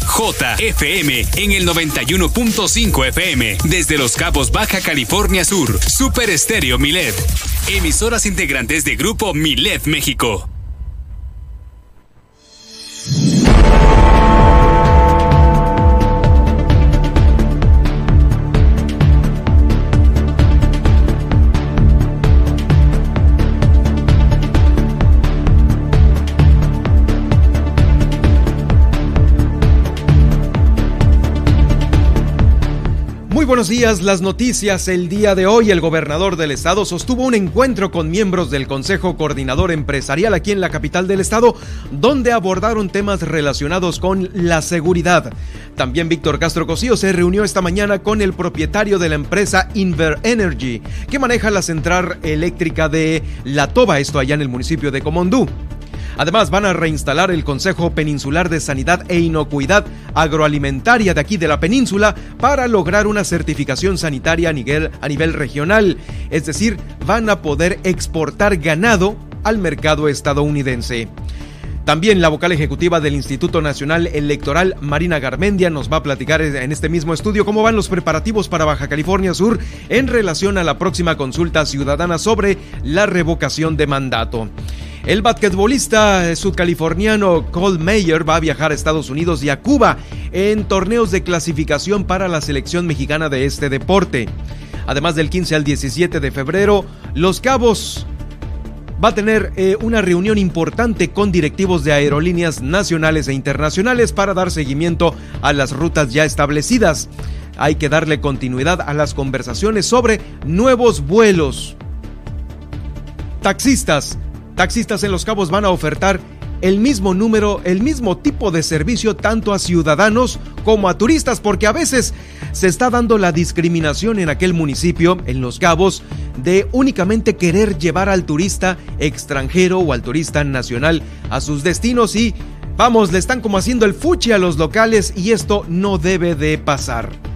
JFM en el 91.5 FM desde Los Cabos, Baja California Sur. Super Estéreo Milet. Emisoras integrantes de Grupo Milet México. Buenos días, las noticias. El día de hoy el gobernador del estado sostuvo un encuentro con miembros del Consejo Coordinador Empresarial aquí en la capital del estado, donde abordaron temas relacionados con la seguridad. También Víctor Castro Cosío se reunió esta mañana con el propietario de la empresa Inver Energy, que maneja la central eléctrica de La Toba, esto allá en el municipio de Comondú. Además, van a reinstalar el Consejo Peninsular de Sanidad e Inocuidad Agroalimentaria de aquí de la península para lograr una certificación sanitaria a nivel, a nivel regional. Es decir, van a poder exportar ganado al mercado estadounidense. También la vocal ejecutiva del Instituto Nacional Electoral, Marina Garmendia, nos va a platicar en este mismo estudio cómo van los preparativos para Baja California Sur en relación a la próxima consulta ciudadana sobre la revocación de mandato. El basquetbolista sudcaliforniano Cole Mayer va a viajar a Estados Unidos y a Cuba en torneos de clasificación para la selección mexicana de este deporte. Además del 15 al 17 de febrero, Los Cabos va a tener eh, una reunión importante con directivos de aerolíneas nacionales e internacionales para dar seguimiento a las rutas ya establecidas. Hay que darle continuidad a las conversaciones sobre nuevos vuelos. Taxistas Taxistas en Los Cabos van a ofertar el mismo número, el mismo tipo de servicio tanto a ciudadanos como a turistas, porque a veces se está dando la discriminación en aquel municipio, en Los Cabos, de únicamente querer llevar al turista extranjero o al turista nacional a sus destinos y, vamos, le están como haciendo el fuchi a los locales y esto no debe de pasar.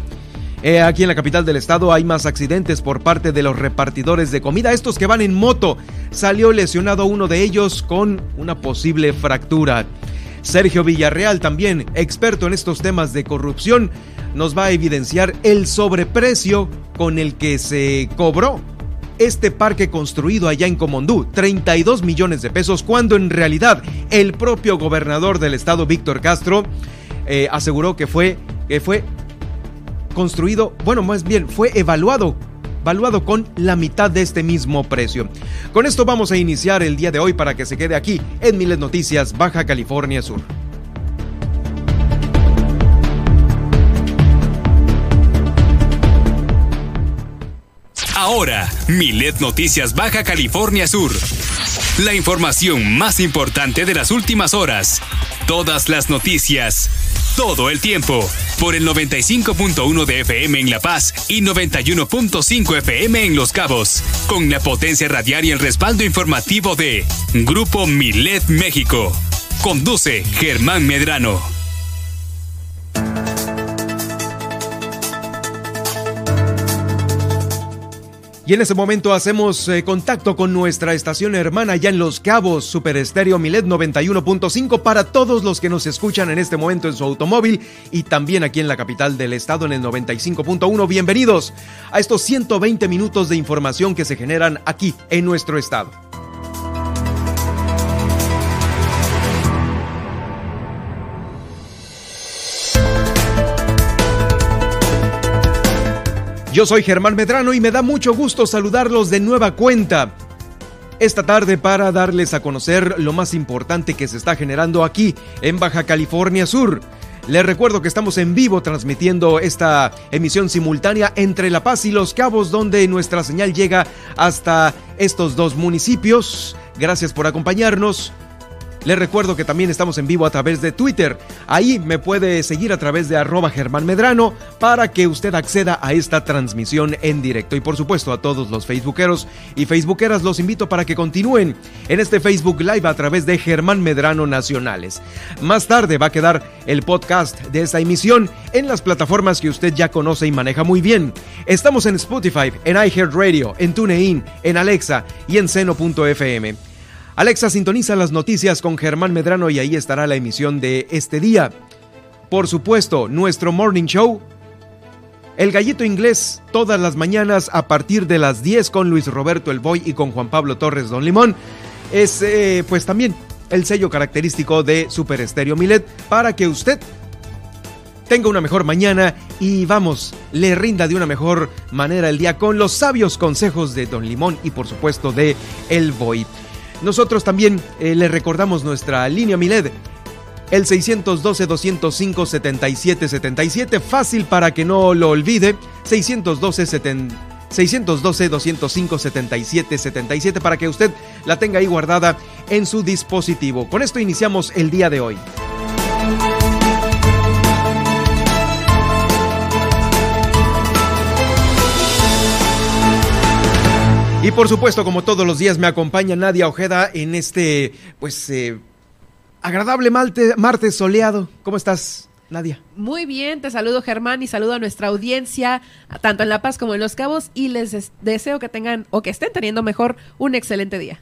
Aquí en la capital del estado hay más accidentes por parte de los repartidores de comida, estos que van en moto. Salió lesionado uno de ellos con una posible fractura. Sergio Villarreal, también experto en estos temas de corrupción, nos va a evidenciar el sobreprecio con el que se cobró este parque construido allá en Comondú, 32 millones de pesos, cuando en realidad el propio gobernador del estado, Víctor Castro, eh, aseguró que fue, que fue construido, bueno, más bien fue evaluado evaluado con la mitad de este mismo precio. Con esto vamos a iniciar el día de hoy para que se quede aquí en Miles Noticias Baja California Sur. Ahora, Milet Noticias Baja California Sur. La información más importante de las últimas horas. Todas las noticias todo el tiempo por el 95.1 de FM en La Paz y 91.5 FM en Los Cabos, con la potencia radial y el respaldo informativo de Grupo Milet México. Conduce Germán Medrano. Y en ese momento hacemos eh, contacto con nuestra estación hermana ya en Los Cabos, Super Estéreo Milet 91.5 para todos los que nos escuchan en este momento en su automóvil y también aquí en la capital del estado en el 95.1. Bienvenidos a estos 120 minutos de información que se generan aquí en nuestro estado. Yo soy Germán Medrano y me da mucho gusto saludarlos de nueva cuenta. Esta tarde para darles a conocer lo más importante que se está generando aquí en Baja California Sur. Les recuerdo que estamos en vivo transmitiendo esta emisión simultánea entre La Paz y Los Cabos, donde nuestra señal llega hasta estos dos municipios. Gracias por acompañarnos. Les recuerdo que también estamos en vivo a través de Twitter. Ahí me puede seguir a través de arroba Germán Medrano para que usted acceda a esta transmisión en directo. Y por supuesto a todos los facebookeros y facebookeras los invito para que continúen en este Facebook Live a través de Germán Medrano Nacionales. Más tarde va a quedar el podcast de esta emisión en las plataformas que usted ya conoce y maneja muy bien. Estamos en Spotify, en iHeartRadio, en TuneIn, en Alexa y en seno.fm. Alexa sintoniza las noticias con Germán Medrano y ahí estará la emisión de este día. Por supuesto, nuestro morning show. El gallito inglés todas las mañanas a partir de las 10 con Luis Roberto El Boy y con Juan Pablo Torres Don Limón. Es eh, pues también el sello característico de Super Estéreo Milet para que usted tenga una mejor mañana y vamos, le rinda de una mejor manera el día con los sabios consejos de Don Limón y por supuesto de El Boy. Nosotros también eh, le recordamos nuestra línea Milet, el 612-205-7777, fácil para que no lo olvide, 612 612-205-7777 para que usted la tenga ahí guardada en su dispositivo. Con esto iniciamos el día de hoy. Y por supuesto, como todos los días, me acompaña Nadia Ojeda en este, pues, eh, agradable martes soleado. ¿Cómo estás, Nadia? Muy bien, te saludo Germán y saludo a nuestra audiencia, tanto en La Paz como en Los Cabos, y les deseo que tengan o que estén teniendo mejor un excelente día.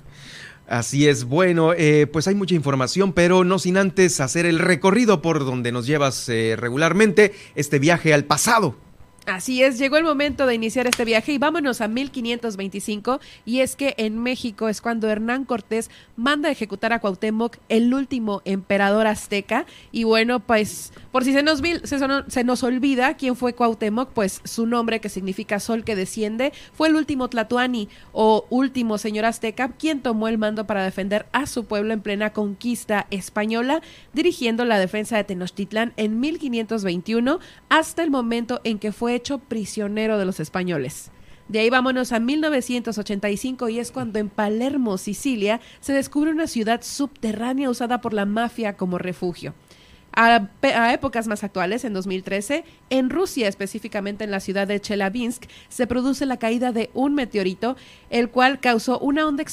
Así es, bueno, eh, pues hay mucha información, pero no sin antes hacer el recorrido por donde nos llevas eh, regularmente, este viaje al pasado. Así es, llegó el momento de iniciar este viaje y vámonos a 1525 y es que en México es cuando Hernán Cortés manda a ejecutar a Cuauhtémoc, el último emperador azteca. Y bueno, pues por si se nos, se, nos olvida quién fue Cuauhtémoc, pues su nombre que significa sol que desciende fue el último Tlatuani o último señor azteca quien tomó el mando para defender a su pueblo en plena conquista española, dirigiendo la defensa de Tenochtitlán en 1521 hasta el momento en que fue hecho prisionero de los españoles. De ahí vámonos a 1985 y es cuando en Palermo, Sicilia, se descubre una ciudad subterránea usada por la mafia como refugio. A, épocas más actuales, en 2013, en Rusia, específicamente en la ciudad de Chelyabinsk, se produce la caída de un meteorito, el cual causó una onda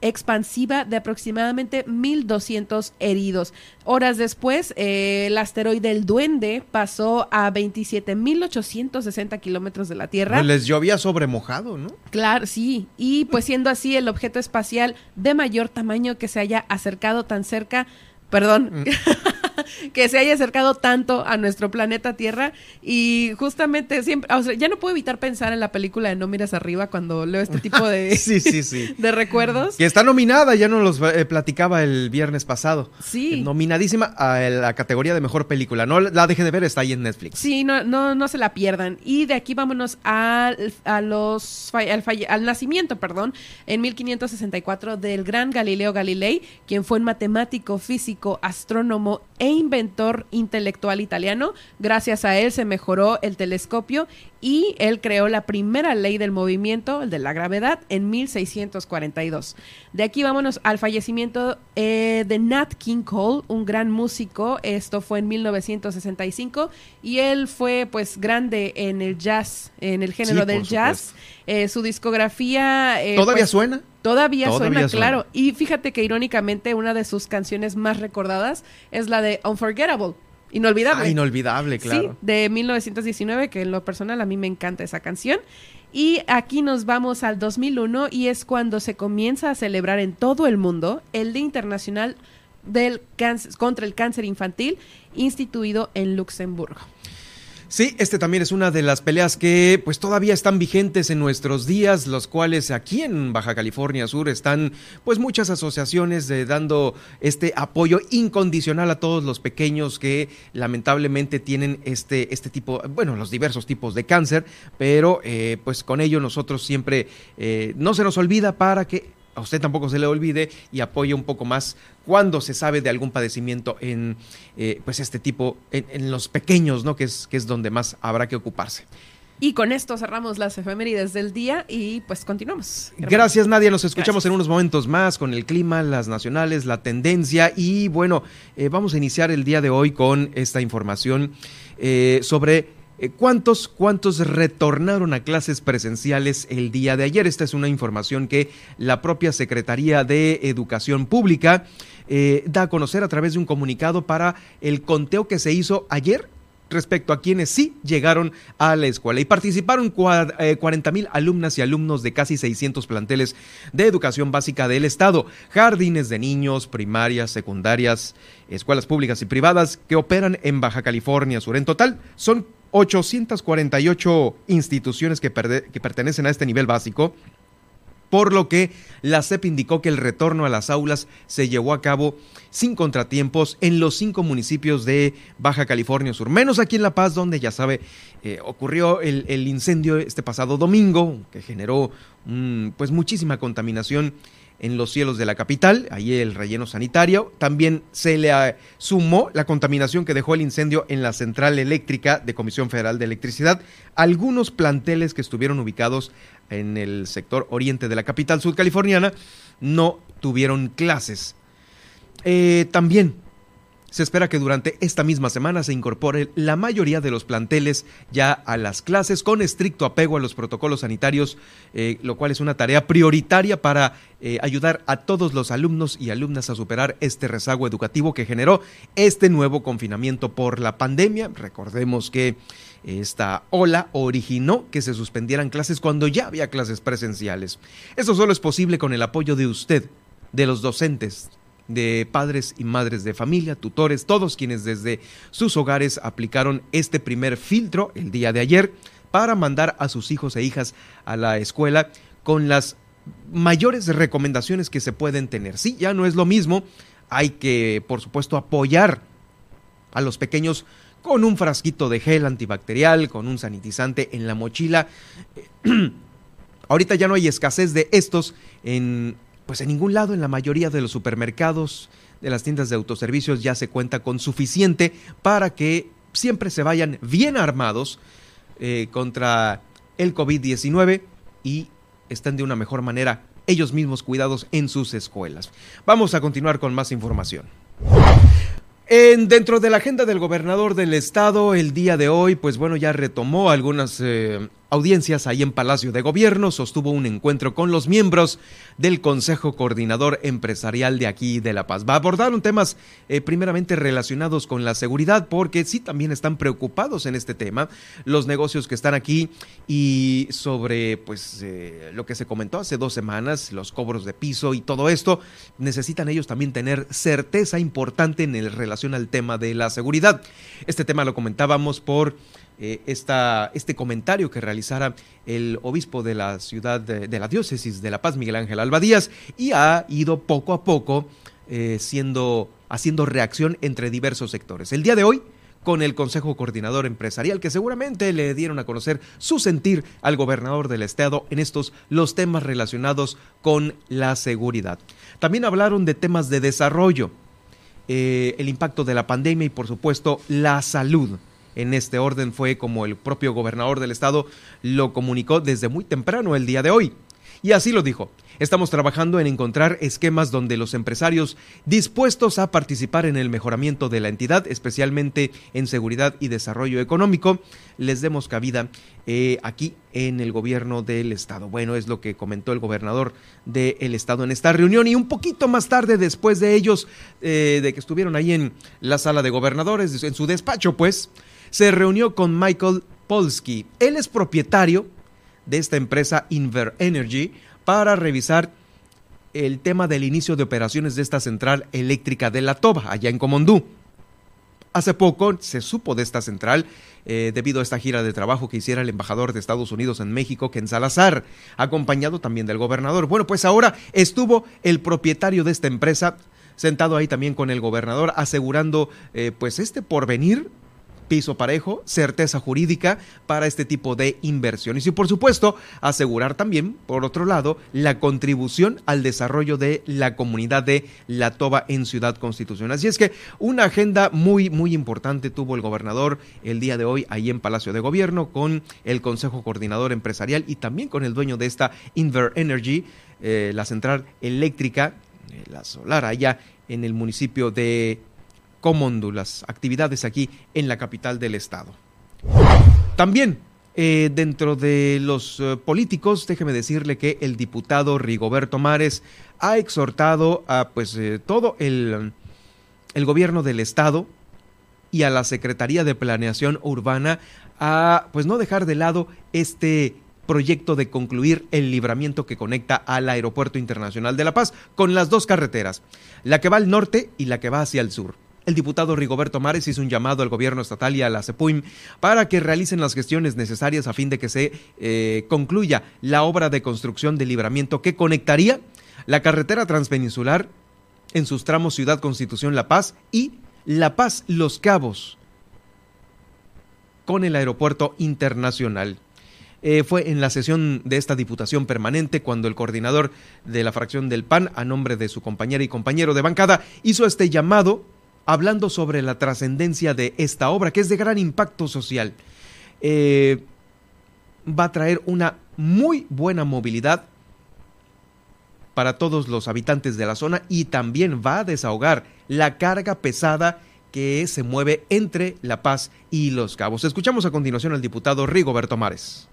expansiva de aproximadamente 1.200 heridos. Horas después, eh, el asteroide El Duende pasó a 27.860 kilómetros de la Tierra. Pues les llovía sobre mojado, ¿no? Claro, sí. Y pues siendo así el objeto espacial de mayor tamaño que se haya acercado tan cerca perdón, mm. que se haya acercado tanto a nuestro planeta Tierra y justamente siempre, o sea, ya no puedo evitar pensar en la película de No miras arriba cuando leo este tipo de, sí, sí, sí. de recuerdos. Que está nominada, ya nos los eh, platicaba el viernes pasado. Sí. Nominadísima a la categoría de mejor película. No la deje de ver, está ahí en Netflix. Sí, no, no, no se la pierdan. Y de aquí vámonos al, a los, al, al nacimiento, perdón, en 1564 del gran Galileo Galilei, quien fue un matemático, físico, astrónomo e inventor intelectual italiano. Gracias a él se mejoró el telescopio y él creó la primera ley del movimiento, el de la gravedad, en 1642. De aquí vámonos al fallecimiento eh, de Nat King Cole, un gran músico. Esto fue en 1965 y él fue pues grande en el jazz, en el género del jazz. Eh, su discografía... Eh, ¿Todavía pues, suena? Todavía, suena, claro. Y fíjate que irónicamente una de sus canciones más recordadas es la de Unforgettable. Inolvidable. Ah, inolvidable, claro. Sí, de 1919, que en lo personal a mí me encanta esa canción. Y aquí nos vamos al 2001 y es cuando se comienza a celebrar en todo el mundo el Día Internacional del cáncer, contra el Cáncer Infantil, instituido en Luxemburgo. Sí, este también es una de las peleas que pues todavía están vigentes en nuestros días, los cuales aquí en Baja California Sur están pues muchas asociaciones de, dando este apoyo incondicional a todos los pequeños que lamentablemente tienen este, este tipo, bueno, los diversos tipos de cáncer, pero eh, pues con ello nosotros siempre eh, no se nos olvida para que a usted tampoco se le olvide y apoye un poco más cuando se sabe de algún padecimiento en eh, pues este tipo, en, los pequeños, ¿no? Que es, que es donde más habrá que ocuparse. Y con esto cerramos las efemérides del día y pues continuamos. Gracias Nadia, nos escuchamos en unos momentos más con el clima, las nacionales, la tendencia y bueno, eh, vamos a iniciar el día de hoy con esta información eh, sobre ¿Cuántos, ¿Cuántos retornaron a clases presenciales el día de ayer? Esta es una información que la propia Secretaría de Educación Pública eh, da a conocer a través de un comunicado para el conteo que se hizo ayer respecto a quienes sí llegaron a la escuela. Y participaron 40 eh, mil alumnas y alumnos de casi 600 planteles de educación básica del Estado, jardines de niños, primarias, secundarias, escuelas públicas y privadas que operan en Baja California Sur. En total, son 848 instituciones que, pertenecen a este nivel básico por lo que la CEP indicó que el retorno a las aulas se llevó a cabo sin contratiempos en los cinco municipios de Baja California Sur, menos aquí en La Paz, donde ya sabe, eh, ocurrió el, incendio este pasado domingo, que generó pues muchísima contaminación en los cielos de la capital, ahí el relleno sanitario. También se le sumó la contaminación que dejó el incendio en la central eléctrica de Comisión Federal de Electricidad. Algunos planteles que estuvieron ubicados en el sector oriente de la capital sudcaliforniana no tuvieron clases. Eh, también se espera que durante esta misma semana se incorpore la mayoría de los planteles ya a las clases con estricto apego a los protocolos sanitarios, eh, lo cual es una tarea prioritaria para eh, ayudar a todos los alumnos y alumnas a superar este rezago educativo que generó este nuevo confinamiento por la pandemia. Recordemos que esta ola originó que se suspendieran clases cuando ya había clases presenciales. Eso solo es posible con el apoyo de usted, de los docentes, de padres y madres de familia, tutores, todos quienes desde sus hogares aplicaron este primer filtro el día de ayer para mandar a sus hijos e hijas a la escuela con las mayores recomendaciones que se pueden tener. Sí, ya no es lo mismo, hay que, por supuesto, apoyar a los pequeños con un frasquito de gel antibacterial, con un sanitizante en la mochila. Ahorita ya no hay escasez de estos en pues en ningún lado, en la mayoría de los supermercados, de las tiendas de autoservicios ya se cuenta con suficiente para que siempre se vayan bien armados eh, contra el COVID-19 y estén de una mejor manera ellos mismos cuidados en sus escuelas. Vamos a continuar con más información. En, dentro de la agenda del gobernador del estado, el día de hoy, pues bueno, ya retomó algunas eh, audiencias ahí en Palacio de Gobierno, sostuvo un encuentro con los miembros del Consejo Coordinador Empresarial de aquí de La Paz. Va a abordar un temas eh, primeramente relacionados con la seguridad, porque sí también están preocupados en este tema los negocios que están aquí y sobre pues eh, lo que se comentó hace dos semanas, los cobros de piso y todo esto, necesitan ellos también tener certeza importante en relación al tema de la seguridad. Este tema lo comentábamos por eh, este comentario que realizara el obispo de la ciudad de, la diócesis de La Paz, Miguel Ángel Alba Díaz, y ha ido poco a poco eh, siendo, haciendo reacción entre diversos sectores. El día de hoy, con el Consejo Coordinador Empresarial, que seguramente le dieron a conocer su sentir al gobernador del estado en estos los temas relacionados con la seguridad. También hablaron de temas de desarrollo, eh, el impacto de la pandemia y por supuesto la salud en este orden fue como el propio gobernador del estado lo comunicó desde muy temprano el día de hoy. Y así lo dijo. Estamos trabajando en encontrar esquemas donde los empresarios dispuestos a participar en el mejoramiento de la entidad, especialmente en seguridad y desarrollo económico, les demos cabida eh, aquí en el gobierno del estado. Bueno, es lo que comentó el gobernador del estado en esta reunión y un poquito más tarde, después de ellos, eh, de que estuvieron ahí en la sala de gobernadores, en su despacho, pues, se reunió con Michael Polsky. Él es propietario de esta empresa Inver Energy para revisar el tema del inicio de operaciones de esta central eléctrica de La Toba, allá en Comondú. Hace poco se supo de esta central eh, debido a esta gira de trabajo que hiciera el embajador de Estados Unidos en México, Ken Salazar, acompañado también del gobernador. Bueno, pues ahora estuvo el propietario de esta empresa sentado ahí también con el gobernador, asegurando eh, pues este porvenir piso parejo, certeza jurídica para este tipo de inversiones y por supuesto asegurar también, por otro lado, la contribución al desarrollo de la comunidad de La Toba en Ciudad Constitucional. Así es que una agenda muy, muy importante tuvo el gobernador el día de hoy ahí en Palacio de Gobierno con el Consejo Coordinador Empresarial y también con el dueño de esta Inver Energy, eh, la central eléctrica, eh, la solar allá en el municipio de Comondo, las actividades aquí en la capital del estado. También eh, dentro de los eh, políticos, déjeme decirle que el diputado Rigoberto Mares ha exhortado a pues eh, todo el, el gobierno del estado y a la Secretaría de Planeación Urbana a pues no dejar de lado este proyecto de concluir el libramiento que conecta al Aeropuerto Internacional de La Paz con las dos carreteras, la que va al norte y la que va hacia el sur. El diputado Rigoberto Mares hizo un llamado al gobierno estatal y a la CEPUIM para que realicen las gestiones necesarias a fin de que se eh, concluya la obra de construcción de libramiento que conectaría la carretera transpeninsular en sus tramos Ciudad Constitución La Paz y La Paz Los Cabos con el aeropuerto internacional. Eh, fue en la sesión de esta diputación permanente cuando el coordinador de la fracción del PAN, a nombre de su compañera y compañero de bancada, hizo este llamado hablando sobre la trascendencia de esta obra, que es de gran impacto social. Eh, va a traer una muy buena movilidad para todos los habitantes de la zona y también va a desahogar la carga pesada que se mueve entre La Paz y Los Cabos. Escuchamos a continuación al diputado Rigoberto Mares.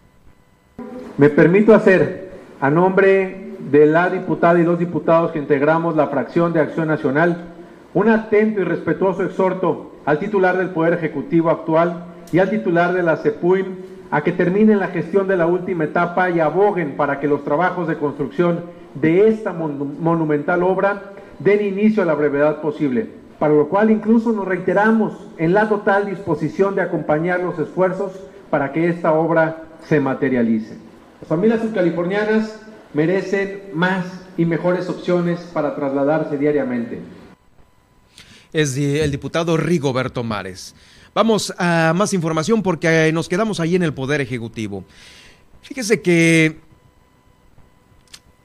Me permito hacer, a nombre de la diputada y dos diputados que integramos la fracción de Acción Nacional, un atento y respetuoso exhorto al titular del Poder Ejecutivo actual y al titular de la CEPUIM a que terminen la gestión de la última etapa y aboguen para que los trabajos de construcción de esta monumental obra den inicio a la brevedad posible, para lo cual incluso nos reiteramos en la total disposición de acompañar los esfuerzos para que esta obra se materialice. Las familias subcalifornianas merecen más y mejores opciones para trasladarse diariamente es el diputado Rigoberto Mares. Vamos a más información porque nos quedamos ahí en el Poder Ejecutivo. Fíjese que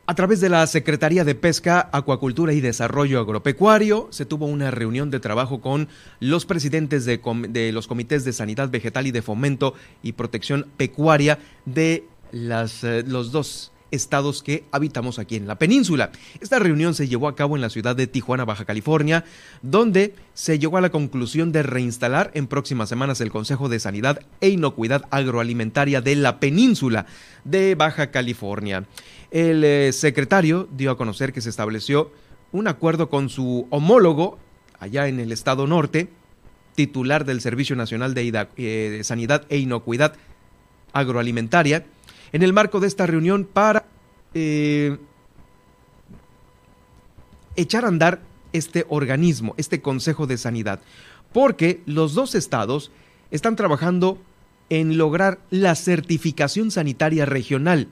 a través de la Secretaría de Pesca, Acuacultura y Desarrollo Agropecuario se tuvo una reunión de trabajo con los presidentes de, los comités de sanidad vegetal y de fomento y protección pecuaria de eh, los dos estados que habitamos aquí en la península. Esta reunión se llevó a cabo en la ciudad de Tijuana, Baja California, donde se llegó a la conclusión de reinstalar en próximas semanas el Consejo de Sanidad e Inocuidad Agroalimentaria de la península de Baja California. El eh, secretario dio a conocer que se estableció un acuerdo con su homólogo allá en el estado norte, titular del Servicio Nacional de, eh, Sanidad e Inocuidad Agroalimentaria, en el marco de esta reunión para eh, echar a andar este organismo, este Consejo de Sanidad, porque los dos estados están trabajando en lograr la certificación sanitaria regional.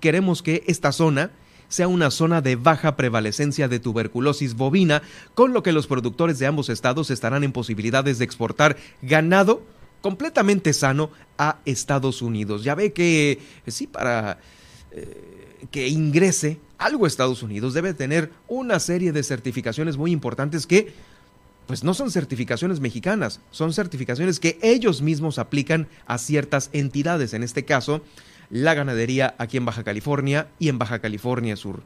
Queremos que esta zona sea una zona de baja prevalecencia de tuberculosis bovina, con lo que los productores de ambos estados estarán en posibilidades de exportar ganado completamente sano a Estados Unidos. Ya ve que sí, para eh, que ingrese algo a Estados Unidos debe tener una serie de certificaciones muy importantes que pues no son certificaciones mexicanas, son certificaciones que ellos mismos aplican a ciertas entidades, en este caso la ganadería aquí en Baja California y en Baja California Sur.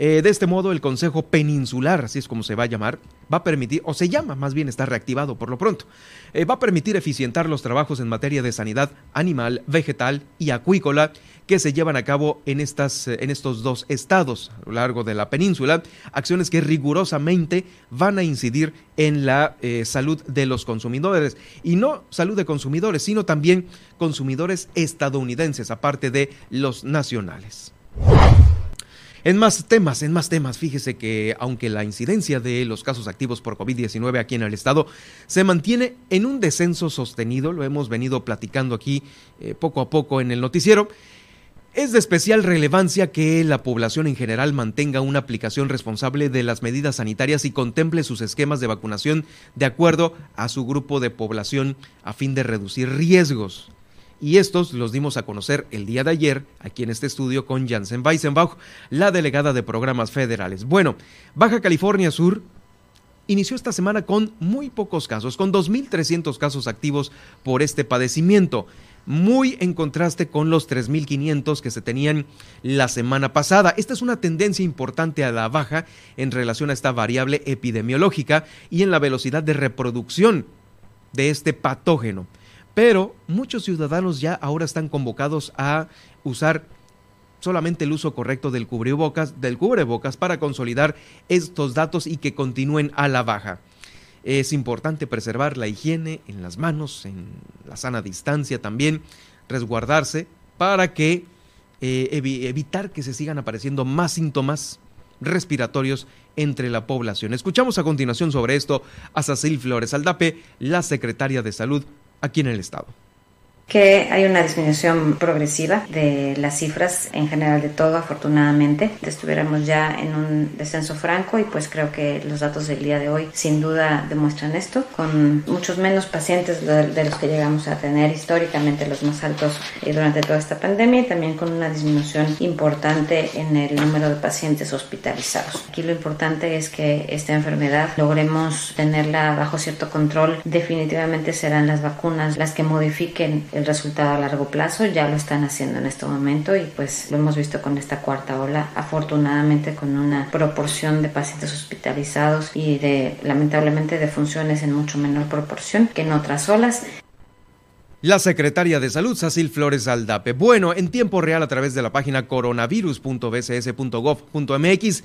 Eh, de este modo, el Consejo Peninsular, así es como se va a llamar, va a permitir, o se llama, más bien está reactivado por lo pronto, eh, va a permitir eficientar los trabajos en materia de sanidad animal, vegetal y acuícola que se llevan a cabo en, estas, eh, en estos dos estados a lo largo de la península, acciones que rigurosamente van a incidir en la salud de los consumidores. Y no salud de consumidores, sino también consumidores estadounidenses, aparte de los nacionales. En más temas, en más temas, fíjese que aunque la incidencia de los casos activos por COVID-19 aquí en el estado se mantiene en un descenso sostenido, lo hemos venido platicando aquí eh, poco a poco en el noticiero, es de especial relevancia que la población en general mantenga una aplicación responsable de las medidas sanitarias y contemple sus esquemas de vacunación de acuerdo a su grupo de población a fin de reducir riesgos y estos los dimos a conocer el día de ayer aquí en este estudio con Janssen Weisenbach, la delegada de programas federales. Bueno, Baja California Sur inició esta semana con muy pocos casos, con 2.300 casos activos por este padecimiento, muy en contraste con los 3.500 que se tenían la semana pasada. Esta es una tendencia importante a la baja en relación a esta variable epidemiológica y en la velocidad de reproducción de este patógeno pero muchos ciudadanos ya ahora están convocados a usar solamente el uso correcto del cubrebocas, del cubrebocas para consolidar estos datos y que continúen a la baja. Es importante preservar la higiene en las manos, en la sana distancia también, resguardarse para que eh, evitar que se sigan apareciendo más síntomas respiratorios entre la población. Escuchamos a continuación sobre esto a Cecil Flores Aldape, la secretaria de Salud aquí en el Estado que hay una disminución progresiva de las cifras en general de todo, afortunadamente. Estuviéramos ya en un descenso franco y pues creo que los datos del día de hoy sin duda demuestran esto, con muchos menos pacientes de los que llegamos a tener históricamente los más altos eh, durante toda esta pandemia y también con una disminución importante en el número de pacientes hospitalizados. Aquí lo importante es que esta enfermedad logremos tenerla bajo cierto control. Definitivamente serán las vacunas las que modifiquen el resultado a largo plazo, ya lo están haciendo en este momento y pues lo hemos visto con esta cuarta ola, afortunadamente con una proporción de pacientes hospitalizados y de lamentablemente de funciones en mucho menor proporción que en otras olas. La secretaria de Salud, Sacil Flores Aldape. Bueno, en tiempo real a través de la página coronavirus.bcs.gov.mx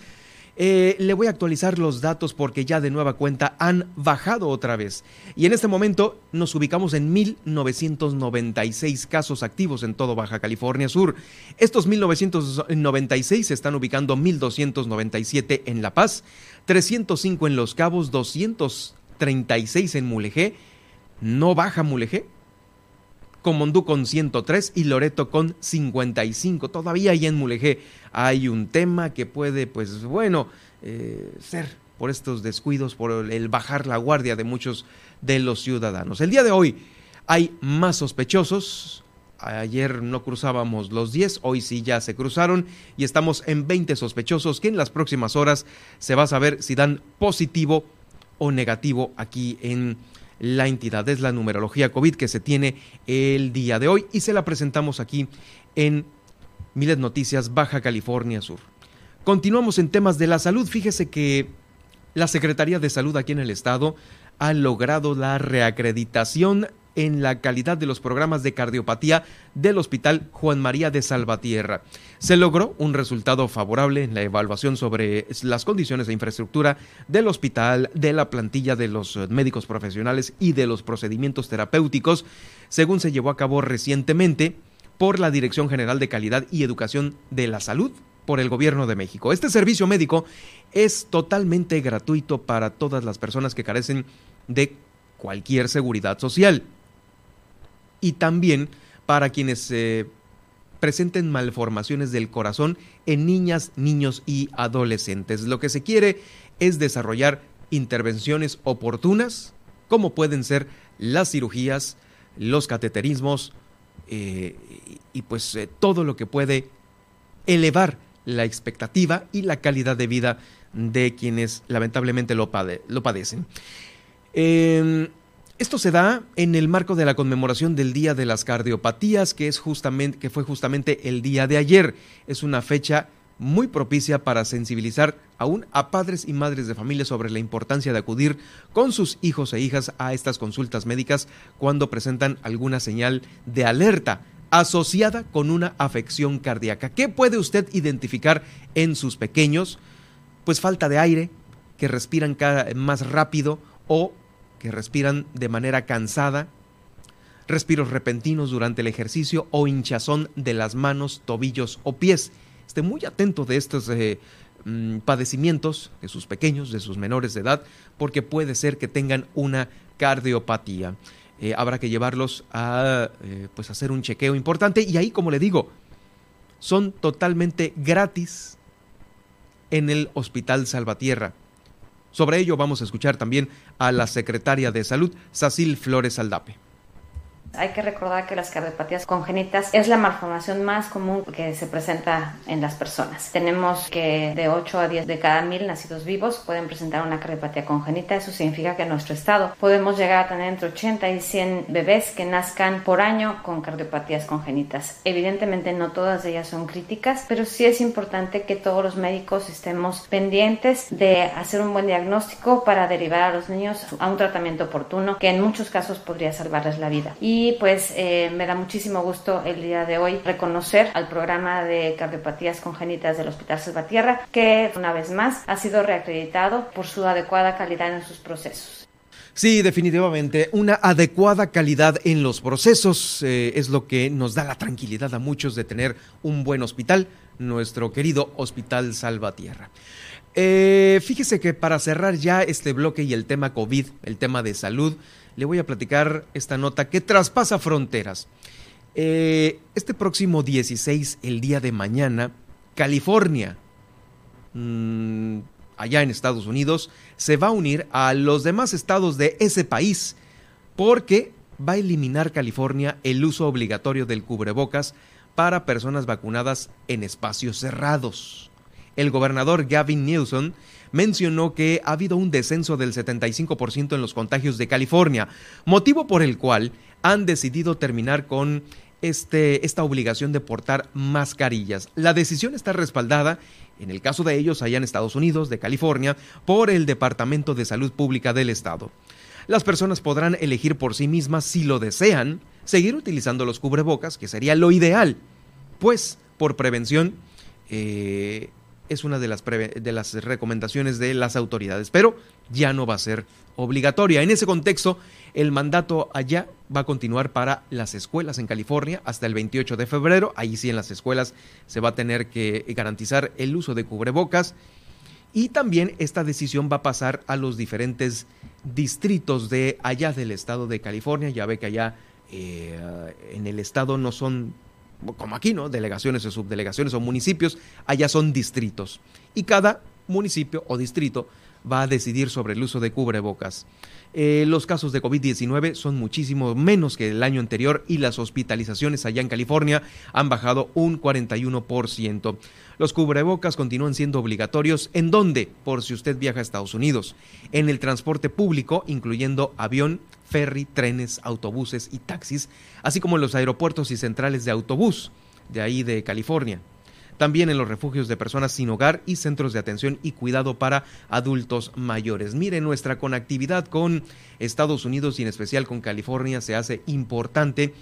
eh, le voy a actualizar los datos porque ya de nueva cuenta han bajado otra vez. Y en este momento nos ubicamos en 1996 casos activos en todo Baja California Sur. Estos 1996 se están ubicando 1297 en La Paz, 305 en Los Cabos, 236 en Mulegé. No baja Mulegé, Comondú con 103 y Loreto con 55. Todavía ahí en Mulegé hay un tema que puede, pues bueno, eh, ser por estos descuidos, por el bajar la guardia de muchos de los ciudadanos. El día de hoy hay más sospechosos. Ayer no cruzábamos los 10, hoy sí ya se cruzaron y estamos en 20 sospechosos que en las próximas horas se va a saber si dan positivo o negativo aquí en la entidad. Es la numerología COVID que se tiene el día de hoy y se la presentamos aquí en Miles Noticias Baja California Sur. Continuamos en temas de la salud. Fíjese que la Secretaría de Salud aquí en el estado ha logrado la reacreditación en la calidad de los programas de cardiopatía del Hospital Juan María de Salvatierra. Se logró un resultado favorable en la evaluación sobre las condiciones de infraestructura del hospital, de la plantilla de los médicos profesionales y de los procedimientos terapéuticos, según se llevó a cabo recientemente por la Dirección General de Calidad y Educación de la Salud por el Gobierno de México. Este servicio médico es totalmente gratuito para todas las personas que carecen de cualquier seguridad social y también para quienes eh, presenten malformaciones del corazón en niñas, niños y adolescentes. Lo que se quiere es desarrollar intervenciones oportunas, como pueden ser las cirugías, los cateterismos eh, y pues eh, todo lo que puede elevar la expectativa y la calidad de vida de quienes lamentablemente lo, lo padecen. Em, esto se da en el marco de la conmemoración del Día de las Cardiopatías, que, es justamente, que fue justamente el día de ayer. Es una fecha muy propicia para sensibilizar aún a padres y madres de familia sobre la importancia de acudir con sus hijos e hijas a estas consultas médicas cuando presentan alguna señal de alerta asociada con una afección cardíaca. ¿Qué puede usted identificar en sus pequeños? Pues falta de aire, que respiran cada más rápido o que respiran de manera cansada, respiros repentinos durante el ejercicio o hinchazón de las manos, tobillos o pies. Esté muy atento de estos eh, mm, padecimientos de sus pequeños, de sus menores de edad, porque puede ser que tengan una cardiopatía. Eh, habrá que llevarlos a eh, pues hacer un chequeo importante y ahí, como le digo, son totalmente gratis en el Hospital Salvatierra. Sobre ello vamos a escuchar también a la secretaria de Salud, Sacil Flores Aldape. Hay que recordar que las cardiopatías congénitas es la malformación más común que se presenta en las personas. Tenemos que de 8 a 10 de cada mil nacidos vivos pueden presentar una cardiopatía congénita. Eso significa que en nuestro estado podemos llegar a tener entre 80 y 100 bebés que nazcan por año con cardiopatías congénitas. Evidentemente no todas ellas son críticas, pero sí es importante que todos los médicos estemos pendientes de hacer un buen diagnóstico para derivar a los niños a un tratamiento oportuno que en muchos casos podría salvarles la vida. Y y pues eh, me da muchísimo gusto el día de hoy reconocer al programa de cardiopatías congénitas del Hospital Salvatierra que una vez más ha sido reacreditado por su adecuada calidad en sus procesos. Sí, definitivamente. Una adecuada calidad en los procesos eh, es lo que nos da la tranquilidad a muchos de tener un buen hospital, nuestro querido Hospital Salvatierra. Eh, fíjese que para cerrar ya este bloque y el tema COVID, el tema de salud, le voy a platicar esta nota que traspasa fronteras. Eh, este próximo 16, el día de mañana, California, mmm, allá en Estados Unidos, se va a unir a los demás estados de ese país porque va a eliminar California el uso obligatorio del cubrebocas para personas vacunadas en espacios cerrados. El gobernador Gavin Newsom mencionó que ha habido un descenso del 75% en los contagios de California, motivo por el cual han decidido terminar con este, esta obligación de portar mascarillas. La decisión está respaldada en el caso de ellos allá en Estados Unidos, de California, por el Departamento de Salud Pública del Estado. Las personas podrán elegir por sí mismas, si lo desean, seguir utilizando los cubrebocas, que sería lo ideal, pues por prevención eh, es una de las, de las recomendaciones de las autoridades, pero ya no va a ser obligatoria. En ese contexto, el mandato allá va a continuar para las escuelas en California hasta el 28 de febrero. Ahí sí en las escuelas se va a tener que garantizar el uso de cubrebocas. Y también esta decisión va a pasar a los diferentes distritos de allá del estado de California. Ya ve que allá eh, en el estado no son como aquí, ¿no? Delegaciones o subdelegaciones o municipios, allá son distritos. Y cada municipio o distrito va a decidir sobre el uso de cubrebocas. Eh, los casos de COVID-19 son muchísimo menos que el año anterior y las hospitalizaciones allá en California han bajado un 41%. Los cubrebocas continúan siendo obligatorios en donde, por si usted viaja a Estados Unidos, en el transporte público, incluyendo avión, ferry, trenes, autobuses y taxis, así como en los aeropuertos y centrales de autobús de ahí de California también en los refugios de personas sin hogar y centros de atención y cuidado para adultos mayores. Mire, nuestra conectividad con Estados Unidos y en especial con California se hace importante.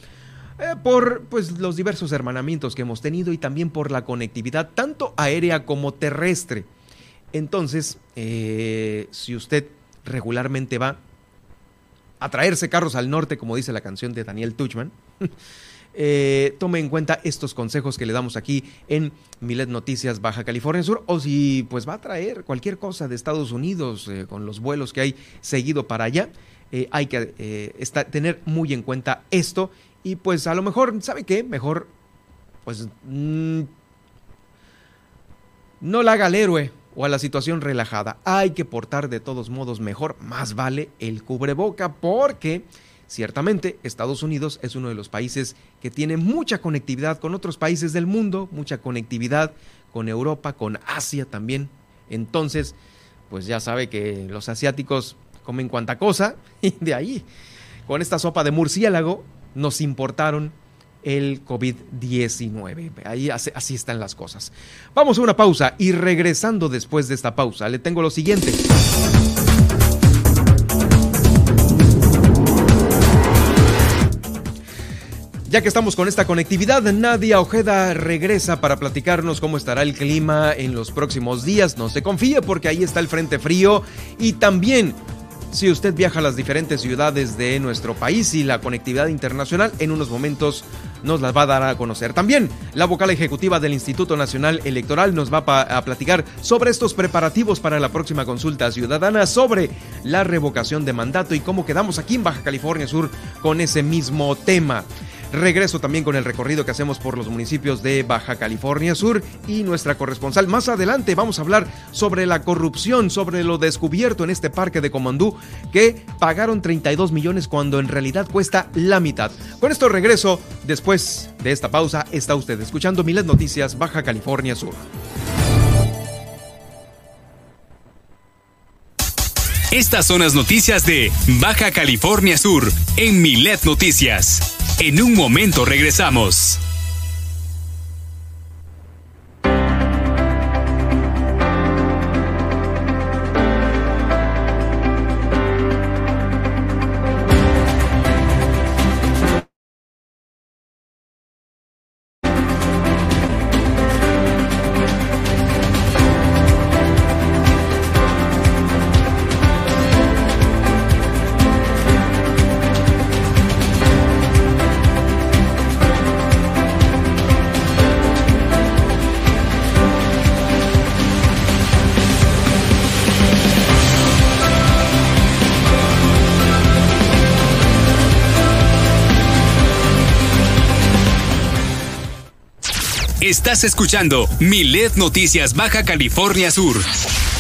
Eh, por pues, los diversos hermanamientos que hemos tenido y también por la conectividad tanto aérea como terrestre. Entonces, eh, si usted regularmente va a traerse carros al norte, como dice la canción de Daniel Tuchman, eh, tome en cuenta estos consejos que le damos aquí en Milet Noticias Baja California Sur o si pues va a traer cualquier cosa de Estados Unidos eh, con los vuelos que hay seguido para allá, eh, hay que tener muy en cuenta esto y pues a lo mejor, ¿sabe qué? Mejor pues mm, no la haga al héroe o a la situación relajada. Hay que portar de todos modos mejor, más vale el cubreboca porque Ciertamente, Estados Unidos es uno de los países que tiene mucha conectividad con otros países del mundo, mucha conectividad con Europa, con Asia también. Entonces, pues ya sabe que los asiáticos comen cuanta cosa y de ahí, con esta sopa de murciélago, nos importaron el COVID-19. Ahí así están las cosas. Vamos a una pausa y regresando después de esta pausa, le tengo lo siguiente. Ya que estamos con esta conectividad, Nadia Ojeda regresa para platicarnos cómo estará el clima en los próximos días. No se confíe porque ahí está el frente frío y también si usted viaja a las diferentes ciudades de nuestro país y la conectividad internacional, en unos momentos nos las va a dar a conocer. También la vocal ejecutiva del Instituto Nacional Electoral nos va a platicar sobre estos preparativos para la próxima consulta ciudadana, sobre la revocación de mandato y cómo quedamos aquí en Baja California Sur con ese mismo tema. Regreso también con el recorrido que hacemos por los municipios de Baja California Sur y nuestra corresponsal. Más adelante vamos a hablar sobre la corrupción, sobre lo descubierto en este parque de Comandú, que pagaron 32 millones cuando en realidad cuesta la mitad. Con esto regreso, después de esta pausa, está usted escuchando Miles Noticias Baja California Sur. Estas son las noticias de Baja California Sur en Milet Noticias. En un momento regresamos. Estás escuchando Milet Noticias Baja California Sur.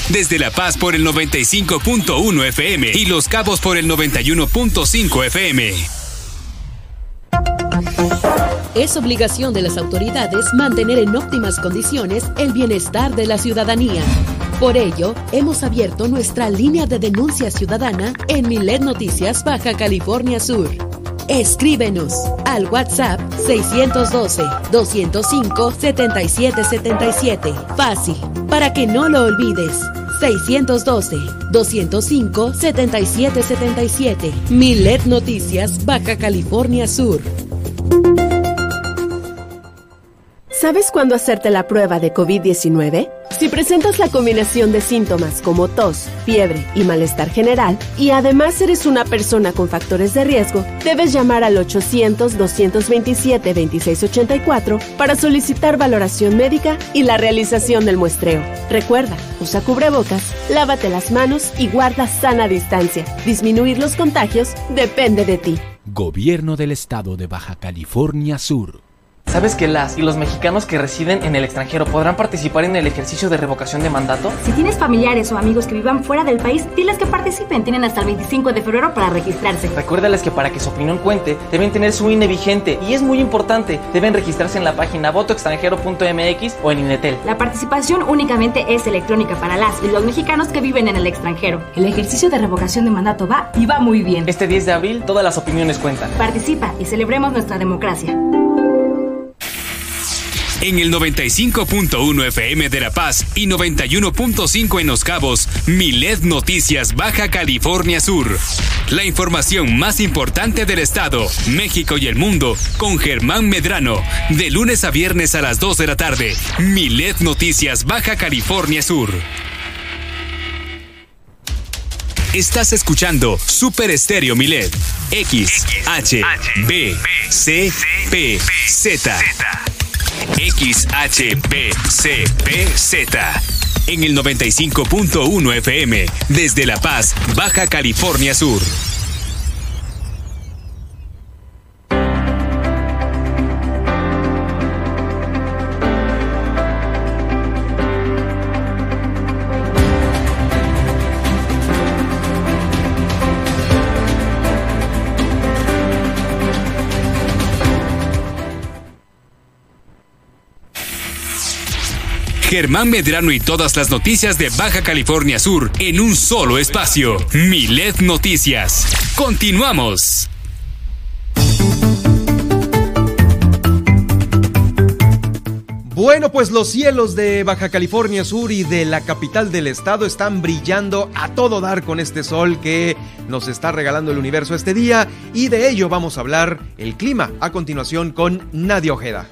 Desde La Paz por el 95.1 FM y Los Cabos por el 91.5 FM. Es obligación de las autoridades mantener en óptimas condiciones el bienestar de la ciudadanía. Por ello, hemos abierto nuestra línea de denuncia ciudadana en Milet Noticias Baja California Sur. Escríbenos al WhatsApp 612-205-7777. Fácil, para que no lo olvides. 612-205-7777. Milet Noticias Baja California Sur. ¿Sabes cuándo hacerte la prueba de COVID-19? Si presentas la combinación de síntomas como tos, fiebre y malestar general, y además eres una persona con factores de riesgo, debes llamar al 800-227-2684 para solicitar valoración médica y la realización del muestreo. Recuerda, usa cubrebocas, lávate las manos y guarda sana distancia. Disminuir los contagios depende de ti. Gobierno del Estado de Baja California Sur. ¿Sabes que las y los mexicanos que residen en el extranjero podrán participar en el ejercicio de revocación de mandato? Si tienes familiares o amigos que vivan fuera del país, diles que participen. Tienen hasta el 25 de febrero para registrarse. Recuérdales que para que su opinión cuente, deben tener su INE vigente y es muy importante, deben registrarse en la página votoextranjero.mx o en Inetel. La participación únicamente es electrónica para las y los mexicanos que viven en el extranjero. El ejercicio de revocación de mandato va y va muy bien. Este 10 de abril todas las opiniones cuentan. Participa y celebremos nuestra democracia en el 95.1 FM de La Paz y 91.5 en Los Cabos, Milet Noticias Baja California Sur. La información más importante del estado, México y el mundo con Germán Medrano, de lunes a viernes a las 2 de la tarde. Milet Noticias Baja California Sur. Estás escuchando Super Estéreo Milet. X, H, B, C, P, Z. XHBCPZ. En el 95.1 FM, desde La Paz, Baja California Sur. Germán Medrano y todas las noticias de Baja California Sur en un solo espacio. Milet Noticias. Continuamos. Bueno, pues los cielos de Baja California Sur y de la capital del estado están brillando a todo dar con este sol que nos está regalando el universo este día y de ello vamos a hablar el clima a continuación con Nadia Ojeda.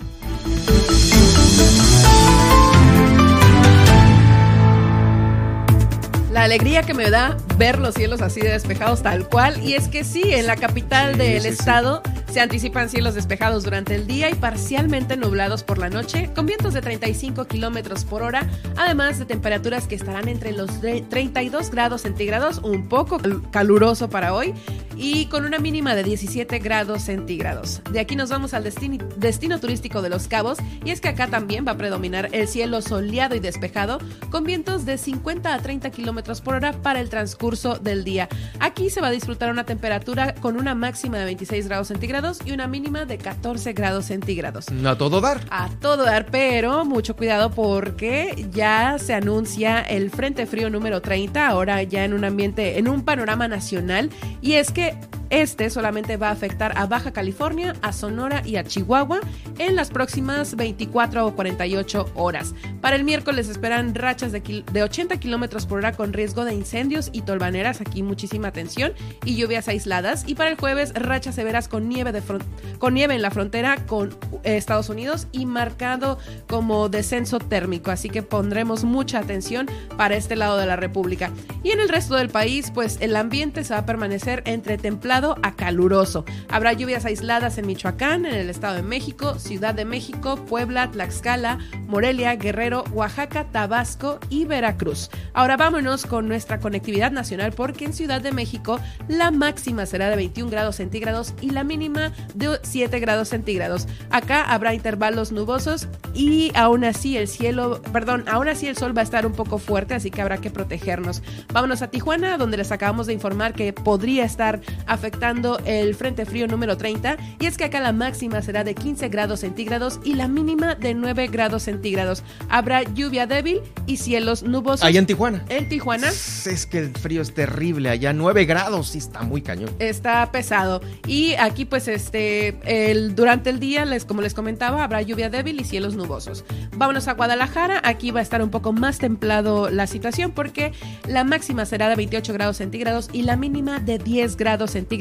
La alegría que me da ver los cielos así de despejados tal cual. Y es que sí, en la capital del estado se anticipan cielos despejados durante el día y parcialmente nublados por la noche, con vientos de 35 kilómetros por hora, además de temperaturas que estarán entre los 32 grados centígrados, un poco caluroso para hoy, y con una mínima de 17 grados centígrados. De aquí nos vamos al destino, destino turístico de Los Cabos, y es que acá también va a predominar el cielo soleado y despejado, con vientos de 50 a 30 kilómetros por hora para el transcurso del día. Aquí se va a disfrutar una temperatura con una máxima de 26 grados centígrados y una mínima de 14 grados centígrados. A todo dar. A todo dar, pero mucho cuidado porque ya se anuncia el Frente Frío número 30, ahora ya en un ambiente, en un panorama nacional, y es que で。Este solamente va a afectar a Baja California, a Sonora y a Chihuahua en las próximas 24 o 48 horas. Para el miércoles esperan rachas de, de 80 kilómetros por hora con riesgo de incendios y tolvaneras, aquí muchísima atención, y lluvias aisladas. Y para el jueves, rachas severas con nieve, en la frontera con Estados Unidos y marcado como descenso térmico. Así que pondremos mucha atención para este lado de la República. Y en el resto del país, pues el ambiente se va a permanecer entre templado a caluroso. Habrá lluvias aisladas en Michoacán, en el Estado de México, Ciudad de México, Puebla, Tlaxcala, Morelia, Guerrero, Oaxaca, Tabasco y Veracruz. Ahora vámonos con nuestra conectividad nacional porque en Ciudad de México la máxima será de 21 grados centígrados y la mínima de 7 grados centígrados. Acá habrá intervalos nubosos y aún así el cielo, perdón, aún así el sol va a estar un poco fuerte, así que habrá que protegernos. Vámonos a Tijuana, donde les acabamos de informar que podría estar afectando el Frente Frío número 30 y es que acá la máxima será de 15 grados centígrados y la mínima de 9 grados centígrados. Habrá lluvia débil y cielos nubosos. Allá en Tijuana. En Tijuana. Es que el frío es terrible allá, 9 grados, sí está muy cañón. Está pesado. Y aquí pues este, el, durante el día, les, como les comentaba, habrá lluvia débil y cielos nubosos. Vámonos a Guadalajara, aquí va a estar un poco más templado la situación porque la máxima será de 28 grados centígrados y la mínima de 10 grados centígrados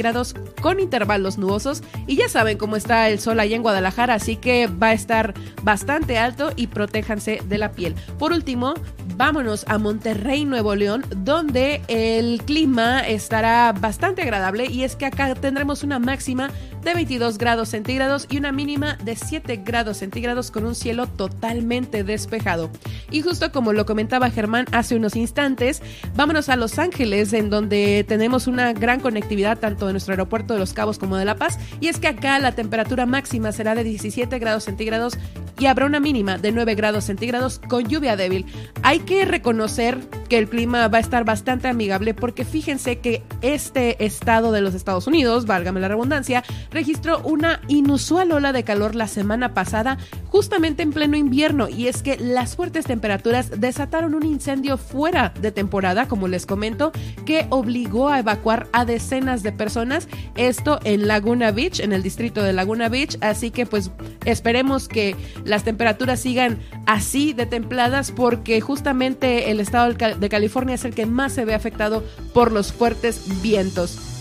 con intervalos nubosos. Y ya saben cómo está el sol ahí en Guadalajara, así que va a estar bastante alto y protéjanse de la piel. Por último, vámonos a Monterrey, Nuevo León, donde el clima estará bastante agradable y es que acá tendremos una máxima de 22 grados centígrados y una mínima de 7 grados centígrados con un cielo totalmente despejado. Y justo como lo comentaba Germán hace unos instantes, vámonos a Los Ángeles, en donde tenemos una gran conectividad tanto de nuestro aeropuerto de Los Cabos como de La Paz. Y es que acá la temperatura máxima será de 17 grados centígrados y habrá una mínima de 9 grados centígrados con lluvia débil. Hay que reconocer que el clima va a estar bastante amigable porque fíjense que este estado de los Estados Unidos, válgame la redundancia, registró una inusual ola de calor la semana pasada, justamente en pleno invierno, y es que las fuertes temperaturas desataron un incendio fuera de temporada, como les comento, que obligó a evacuar a decenas de personas, esto en Laguna Beach, en el distrito de Laguna Beach, así que pues esperemos que las temperaturas sigan así de templadas porque justamente el estado de California es el que más se ve afectado por los fuertes vientos.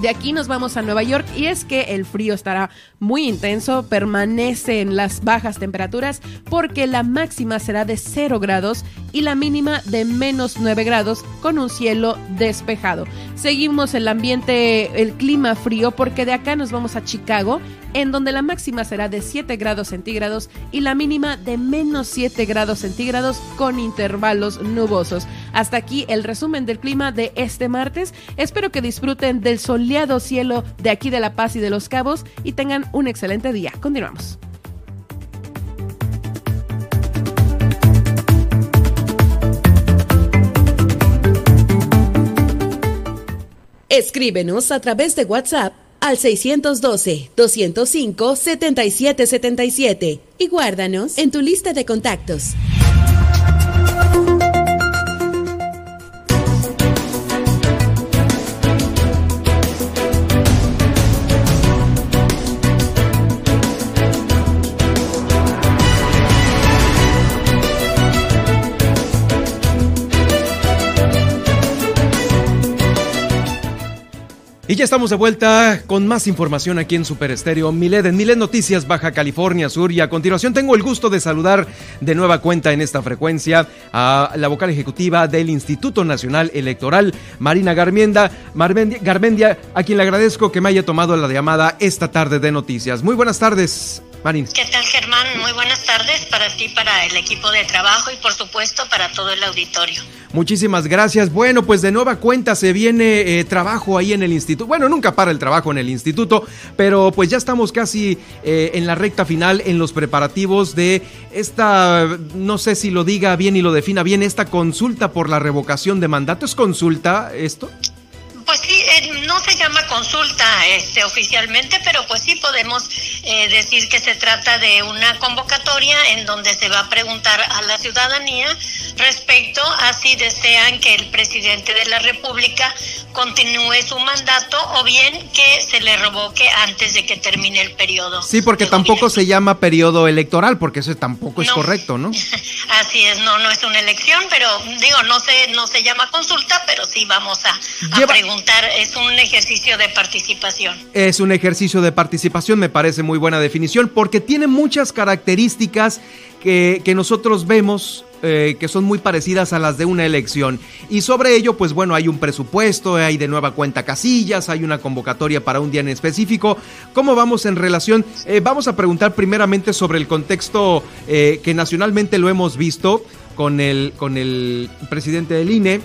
De aquí nos vamos a Nueva York y es que el frío estará muy intenso, permanece en las bajas temperaturas porque la máxima será de 0 grados y la mínima de menos 9 grados con un cielo despejado. Seguimos el ambiente, el clima frío porque de acá nos vamos a Chicago en donde la máxima será de 7 grados centígrados y la mínima de menos 7 grados centígrados con intervalos nubosos. Hasta aquí el resumen del clima de este martes. Espero que disfruten del soleado cielo de aquí de La Paz y de Los Cabos y tengan un excelente día. Continuamos. Escríbenos a través de WhatsApp al 612-205-7777 y guárdanos en tu lista de contactos. Y ya estamos de vuelta con más información aquí en Super Estéreo Milet, en Milet Noticias Baja California Sur. Y a continuación tengo el gusto de saludar de nueva cuenta en esta frecuencia a la vocal ejecutiva del Instituto Nacional Electoral, Marina Garmienda, Garmendia, a quien le agradezco que me haya tomado la llamada esta tarde de noticias. Muy buenas tardes. Marín. ¿Qué tal, Germán? Muy buenas tardes para ti, para el equipo de trabajo y, por supuesto, para todo el auditorio. Muchísimas gracias. Bueno, pues de nueva cuenta se viene eh, trabajo ahí en el instituto. Bueno, nunca para el trabajo en el instituto, pero pues ya estamos casi eh, en la recta final en los preparativos de esta, no sé si lo diga bien y lo defina bien, esta consulta por la revocación de mandato. ¿Es consulta esto? Pues sí, eh, no se llama consulta este, oficialmente, pero pues sí podemos eh, decir que se trata de una convocatoria en donde se va a preguntar a la ciudadanía respecto a si desean que el presidente de la República continúe su mandato o bien que se le revoque antes de que termine el periodo. Sí, porque tampoco se llama periodo electoral, porque eso tampoco es correcto, ¿no? Así es, no, no es una elección, pero digo, no se, no se llama consulta, pero sí vamos a, a preguntar, es un ejercicio de participación. Es un ejercicio de participación, me parece muy buena definición, porque tiene muchas características que, que nosotros vemos eh, que son muy parecidas a las de una elección. Y sobre ello, pues bueno, hay un presupuesto, hay de nueva cuenta casillas, hay una convocatoria para un día en específico. ¿Cómo vamos en relación? Eh, vamos a preguntar primeramente sobre el contexto eh, que nacionalmente lo hemos visto con el, con el presidente del INE,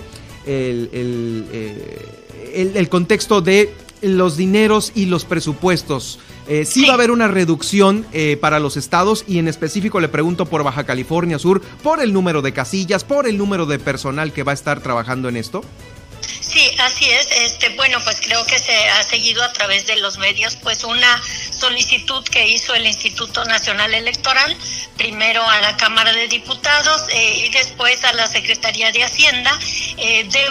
el, el, el contexto de los dineros y los presupuestos. Eh, sí, va a haber una reducción eh, para los estados y en específico le pregunto por Baja California Sur, por el número de casillas, por el número de personal que va a estar trabajando en esto. Sí, así es. Este, bueno, pues creo que se ha seguido a través de los medios, pues una solicitud que hizo el Instituto Nacional Electoral, primero a la Cámara de Diputados eh, y después a la Secretaría de Hacienda, eh, de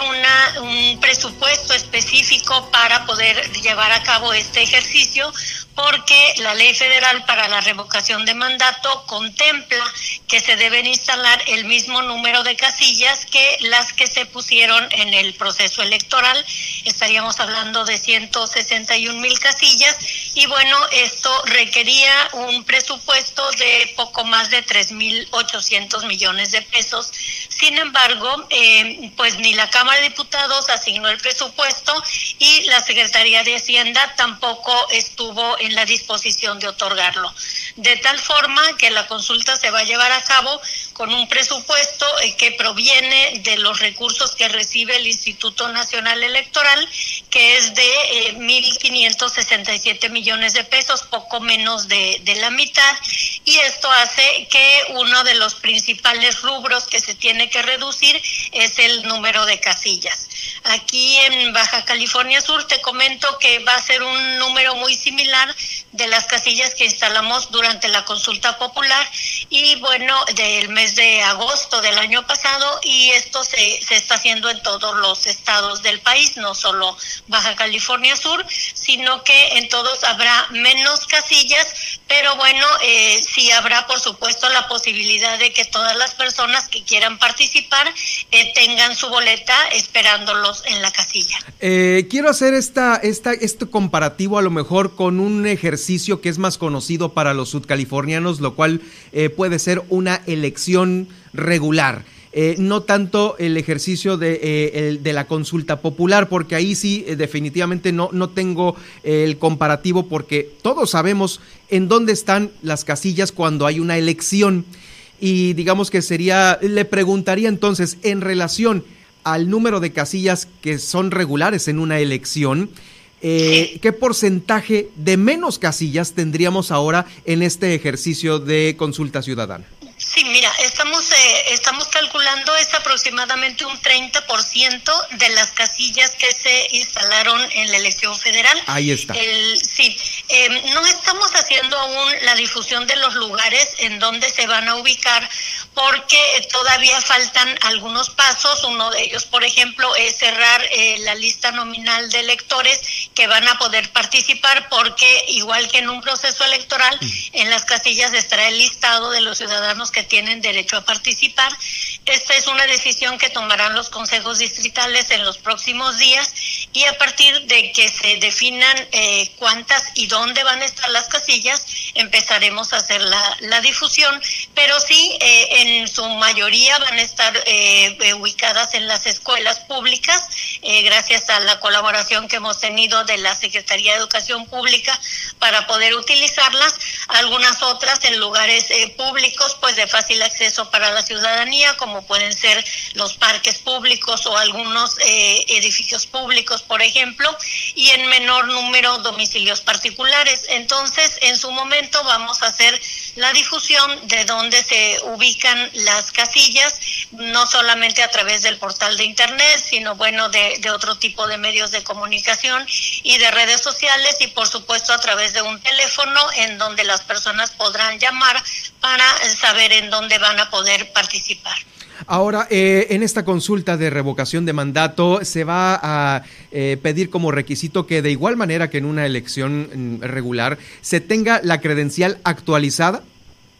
un presupuesto específico para poder llevar a cabo este ejercicio, porque la ley federal para la revocación de mandato contempla que se deben instalar el mismo número de casillas que las que se pusieron en el proceso electoral. Estaríamos hablando de 161 mil casillas y bueno, esto requería un presupuesto de poco más de 3.800 millones de pesos. Sin embargo, eh, pues ni la Cámara de Diputados asignó el presupuesto y la Secretaría de Hacienda tampoco estuvo en la disposición de otorgarlo. De tal forma que la consulta se va a llevar a cabo con un presupuesto eh, que proviene de los recursos que recibe el Instituto Nacional Electoral, que es de 1.567 eh, millones de pesos, poco menos de, de la mitad, y esto hace que uno de los principales rubros que se tiene que reducir es el número de casillas. Aquí en Baja California Sur te comento que va a ser un número muy similar de las casillas que instalamos durante la consulta popular y bueno, del mes de agosto del año pasado y esto se, se está haciendo en todos los estados del país, no solo Baja California Sur, sino que en todos habrá menos casillas, pero bueno, eh, sí habrá por supuesto la posibilidad de que todas las personas que quieran participar eh, tengan su boleta esperándolos en la casilla. Eh, quiero hacer esta, esta, este comparativo a lo mejor con un ejercicio que es más conocido para los sudcalifornianos, lo cual eh, puede ser una elección regular. Eh, no tanto el ejercicio de, eh, de, la consulta popular, porque ahí sí definitivamente no, no tengo el comparativo, porque todos sabemos en dónde están las casillas cuando hay una elección. Y digamos que sería, le preguntaría entonces, en relación al número de casillas que son regulares en una elección, eh, ¿qué porcentaje de menos casillas tendríamos ahora en este ejercicio de consulta ciudadana? Sí, mira, estamos eh, estamos calculando es aproximadamente un 30% de las casillas que se instalaron en la elección federal. Ahí está. El, sí, eh, no estamos haciendo aún la difusión de los lugares en donde se van a ubicar porque todavía faltan algunos pasos. Uno de ellos, por ejemplo, es cerrar eh, la lista nominal de electores que van a poder participar porque igual que en un proceso electoral, en las casillas estará el listado de los ciudadanos que tienen derecho a participar. Esta es una decisión que tomarán los consejos distritales en los próximos días y a partir de que se definan eh, cuántas y dónde van a estar las casillas, empezaremos a hacer la, la difusión, pero sí, eh, en su mayoría van a estar eh, ubicadas en las escuelas públicas, gracias a la colaboración que hemos tenido de la Secretaría de Educación Pública para poder utilizarlas, algunas otras en lugares públicos, pues de fácil acceso para la ciudadanía, como pueden ser los parques públicos o algunos eh, edificios públicos, por ejemplo, y en menor número domicilios particulares. Entonces, en su momento vamos a hacer la difusión de dónde se ubican las casillas, no solamente a través del portal de Internet, sino bueno, de, de otro tipo de medios de comunicación y de redes sociales y por supuesto a través de un teléfono en donde las personas podrán llamar para saber en dónde van a poder participar. Ahora, eh, en esta consulta de revocación de mandato se va a eh, pedir como requisito que de igual manera que en una elección mm, regular se tenga la credencial actualizada.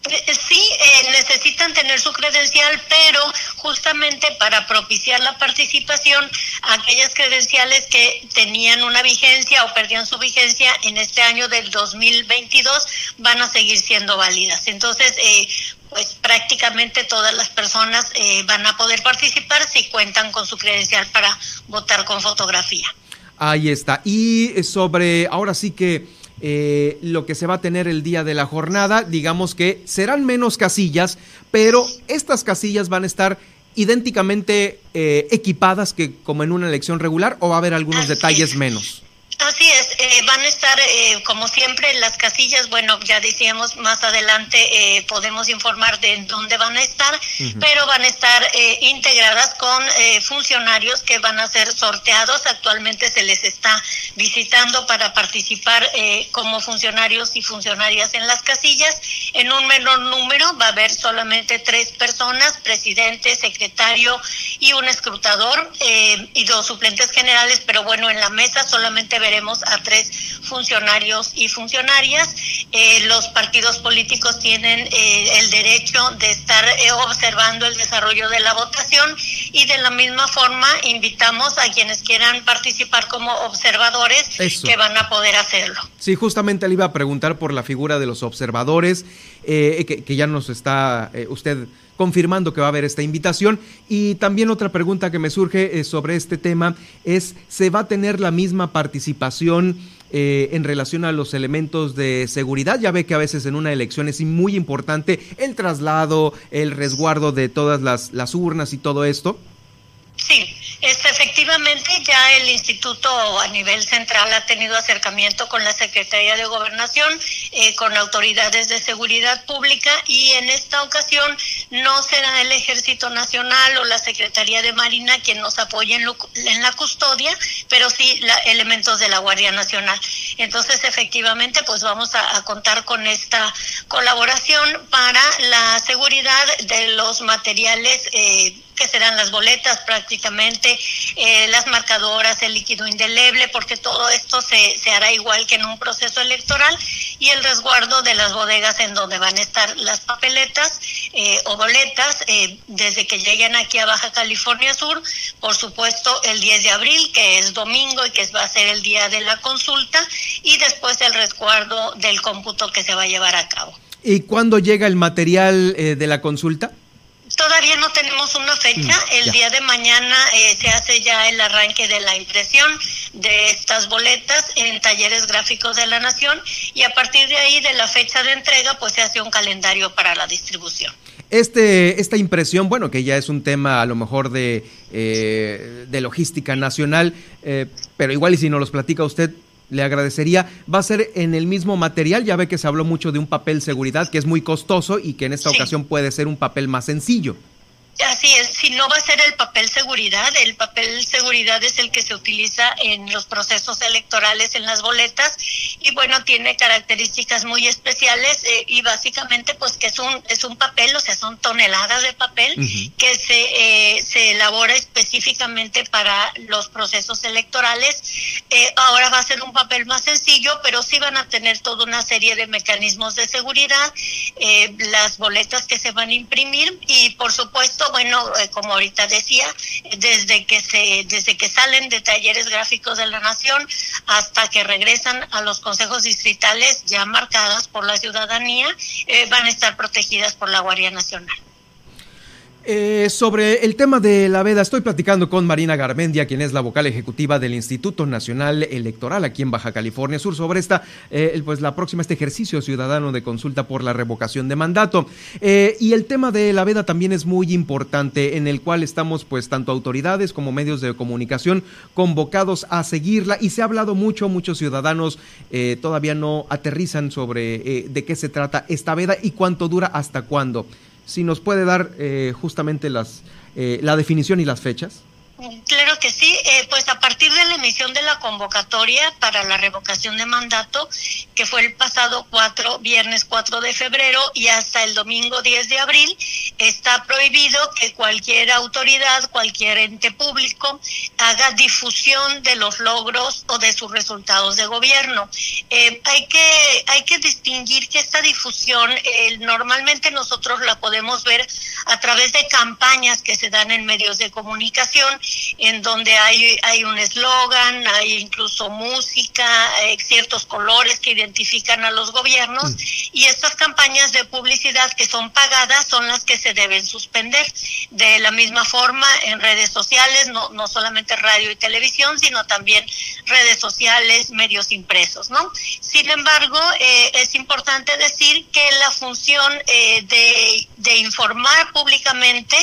Sí, eh, necesita necesitan tener su credencial, pero justamente para propiciar la participación, aquellas credenciales que tenían una vigencia o perdían su vigencia en este año del 2022 van a seguir siendo válidas. Entonces, eh, pues prácticamente todas las personas eh, van a poder participar si cuentan con su credencial para votar con fotografía. Ahí está. Y sobre, ahora sí que eh, lo que se va a tener el día de la jornada, digamos que serán menos casillas, pero estas casillas van a estar idénticamente eh, equipadas que como en una elección regular o va a haber algunos detalles menos. Así es, eh, van a estar eh, como siempre en las casillas, bueno, ya decíamos más adelante eh, podemos informar de dónde van a estar, pero van a estar integradas con funcionarios que van a ser sorteados, actualmente se les está visitando para participar como funcionarios y funcionarias en las casillas, en un menor número va a haber solamente tres personas, presidente, secretario y un escrutador y dos suplentes generales, pero bueno, en la mesa solamente veremos a tres funcionarios y funcionarias. Eh, los partidos políticos tienen eh, el derecho de estar eh, observando el desarrollo de la votación y de la misma forma invitamos a quienes quieran participar como observadores que van a poder hacerlo. Sí, justamente le iba a preguntar por la figura de los observadores, que, que, ya nos está usted confirmando que va a haber esta invitación. Y también otra pregunta que me surge eh, sobre este tema es, ¿se va a tener la misma participación eh, en relación a los elementos de seguridad? Ya ve que a veces en una elección es muy importante el traslado, el resguardo de todas las, las urnas y todo esto. Sí, es, efectivamente ya el instituto a nivel central ha tenido acercamiento con la Secretaría de Gobernación, eh, con autoridades de seguridad pública y en esta ocasión no será el Ejército Nacional o la Secretaría de Marina quien nos apoye en, la custodia, pero sí elementos de la Guardia Nacional. Entonces efectivamente pues vamos a, a contar con esta colaboración para la seguridad de los materiales. Eh, que serán las boletas prácticamente, eh, las marcadoras, el líquido indeleble, porque todo esto se, se hará igual que en un proceso electoral, y el resguardo de las bodegas en donde van a estar las papeletas eh, o boletas eh, desde que lleguen aquí a Baja California Sur, por supuesto el 10 de abril, que es domingo y que va a ser el día de la consulta, y después el resguardo del cómputo que se va a llevar a cabo. ¿Y cuándo llega el material de la consulta? Todavía no tenemos una fecha. Mm, el día de mañana eh, se hace ya el arranque de la impresión de estas boletas en talleres gráficos de la Nación y a partir de ahí de la fecha de entrega pues se hace un calendario para la distribución. Este, esta impresión, bueno, que ya es un tema a lo mejor de, eh, de logística nacional, eh, pero igual y si nos los platica usted, le agradecería. Va a ser en el mismo material, ya ve que se habló mucho de un papel seguridad que es muy costoso y que en esta ocasión puede ser un papel más sencillo. Así es, si no va a ser el papel seguridad, el papel seguridad es el que se utiliza en los procesos electorales, en las boletas, y bueno, tiene características muy especiales eh, y básicamente pues que es un, es un papel, o sea, son toneladas de papel que se, eh, se elabora específicamente para los procesos electorales. Eh, ahora va a ser un papel más sencillo, pero sí van a tener toda una serie de mecanismos de seguridad, las boletas que se van a imprimir y por supuesto bueno, eh, como ahorita decía, desde que se, desde que salen de talleres gráficos de la nación hasta que regresan a los consejos distritales ya marcadas por la ciudadanía, eh, van a estar protegidas por la Guardia Nacional. Eh, sobre el tema de la veda, estoy platicando con Marina Garmendia, quien es la vocal ejecutiva del Instituto Nacional Electoral aquí en Baja California Sur, sobre esta, eh, pues la próxima, este ejercicio ciudadano de consulta por la revocación de mandato. Eh, y el tema de la veda también es muy importante, en el cual estamos, pues, tanto autoridades como medios de comunicación convocados a seguirla. Y se ha hablado mucho, muchos ciudadanos todavía no aterrizan sobre de qué se trata esta veda y cuánto dura, hasta cuándo si nos puede dar eh, justamente las, eh, la definición y las fechas. Claro que sí, eh, pues a partir de la emisión de la convocatoria para la revocación de mandato, que fue el pasado 4, viernes 4 de febrero y hasta el domingo 10 de abril, está prohibido que cualquier autoridad, cualquier ente público haga difusión de los logros o de sus resultados de gobierno. Eh, hay, que, hay que distinguir que esta difusión eh, normalmente nosotros la podemos ver a través de campañas que se dan en medios de comunicación, en donde hay, hay un eslogan, hay incluso música, eh, ciertos colores que identifican a los gobiernos, mm. y estas campañas de publicidad que son pagadas son las que se deben suspender. De la misma forma, en redes sociales, no, no solamente radio y televisión, sino también redes sociales, medios impresos, ¿no? Sin embargo, eh, es importante decir que la función eh, de, de, informar públicamente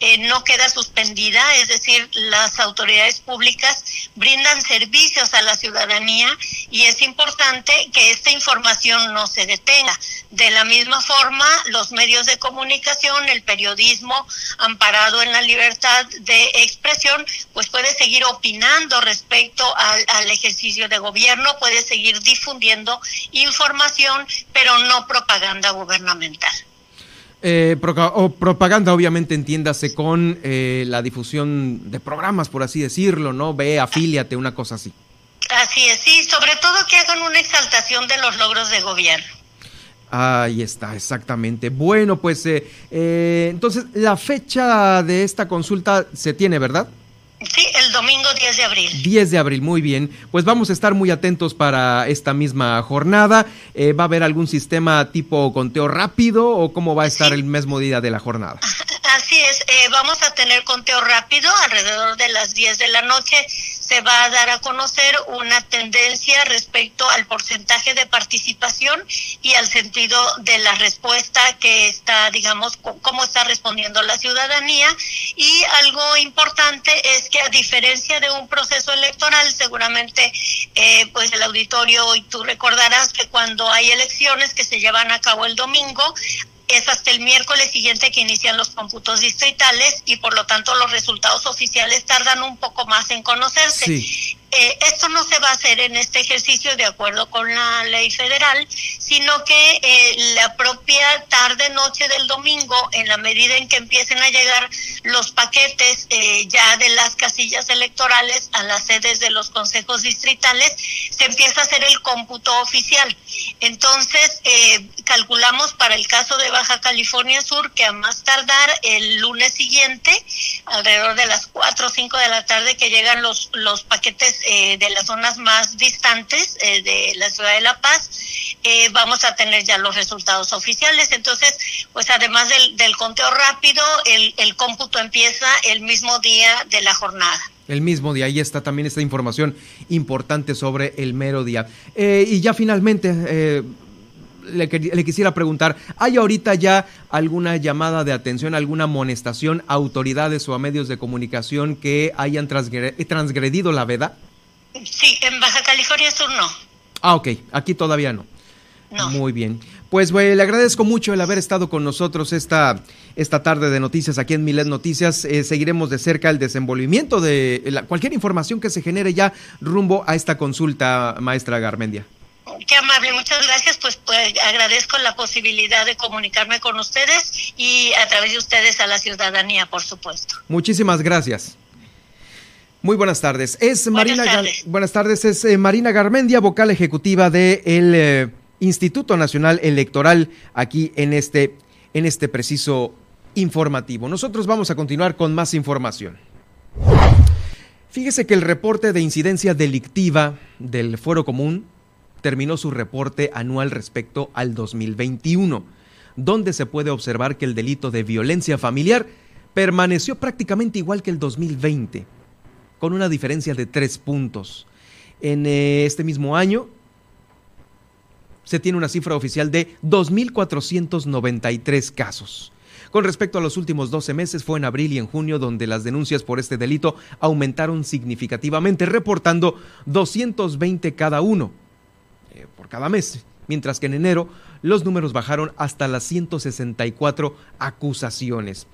eh, no queda suspendida, es decir, las autoridades públicas brindan servicios a la ciudadanía y es importante que esta información no se detenga. De la misma forma, los medios de comunicación, el periodismo amparado en la libertad de expresión, pues puede seguir opinando respecto al, al ejercicio de gobierno, puede seguir difundiendo información, pero no propaganda gubernamental. Eh, o propaganda, obviamente, entiéndase con eh, la difusión de programas, por así decirlo, ¿no? Ve, afíliate, una cosa así. Así es, sí, sobre todo que hagan una exaltación de los logros de gobierno. Ahí está, exactamente. Bueno, pues eh, eh, entonces la fecha de esta consulta se tiene, ¿verdad? Sí, el domingo 10 de abril. 10 de abril, muy bien. Pues vamos a estar muy atentos para esta misma jornada. Eh, ¿Va a haber algún sistema tipo conteo rápido o cómo va a estar el mismo día de la jornada? Así es, eh, vamos a tener conteo rápido alrededor de las 10 de la noche. Se va a dar a conocer una tendencia respecto al porcentaje de participación y al sentido de la respuesta que está, digamos, cómo está respondiendo la ciudadanía. Y algo importante es que a diferencia de un proceso electoral, seguramente, eh, pues el auditorio y tú recordarás que cuando hay elecciones que se llevan a cabo el domingo, es hasta el miércoles siguiente que inician los cómputos distritales y por lo tanto los resultados oficiales tardan un poco más en conocerse. Eh, esto no se va a hacer en este ejercicio de acuerdo con la ley federal, sino que eh, la propia tarde-noche del domingo, en la medida en que empiecen a llegar los paquetes eh, ya de las casillas electorales a las sedes de los consejos distritales, se empieza a hacer el cómputo oficial. Entonces, calculamos para el caso de Baja California Sur que a más tardar el lunes siguiente, alrededor de las 4 o 5 de la tarde, que llegan los, los paquetes eh, de las zonas más distantes eh, de la ciudad de La Paz, eh, vamos a tener ya los resultados oficiales. Entonces, pues además del, conteo rápido, el, el cómputo empieza el mismo día de la jornada. El mismo día, ahí está también esta información importante sobre el mero día. y ya finalmente, le, le, quisiera preguntar, ¿hay ahorita ya alguna llamada de atención, alguna amonestación a autoridades o a medios de comunicación que hayan transgredido la veda? Sí, en Baja California Sur no. Ah, ok, aquí todavía no. No. Muy bien. Pues le agradezco mucho el haber estado con nosotros esta, esta tarde de noticias aquí en Milet Noticias. Eh, seguiremos de cerca el desenvolvimiento de cualquier información que se genere ya rumbo a esta consulta, maestra Garmendia. Qué amable, muchas gracias. Pues, pues agradezco la posibilidad de comunicarme con ustedes y a través de ustedes a la ciudadanía, por supuesto. Muchísimas gracias. Muy buenas tardes. Es buenas Marina tardes. buenas tardes, es eh, Marina Garmendia, vocal ejecutiva del de eh, Instituto Nacional Electoral aquí en este en este preciso informativo. Nosotros vamos a continuar con más información. Fíjese que el reporte de incidencia delictiva del Foro Común terminó su reporte anual respecto al 2021, donde se puede observar que el delito de violencia familiar permaneció prácticamente igual que el 2020 con una diferencia de tres puntos. En eh, este mismo año se tiene una cifra oficial de 2.493 casos. Con respecto a los últimos 12 meses, fue en abril y en junio donde las denuncias por este delito aumentaron significativamente, reportando 220 cada uno eh, por cada mes, mientras que en enero los números bajaron hasta las 164 acusaciones.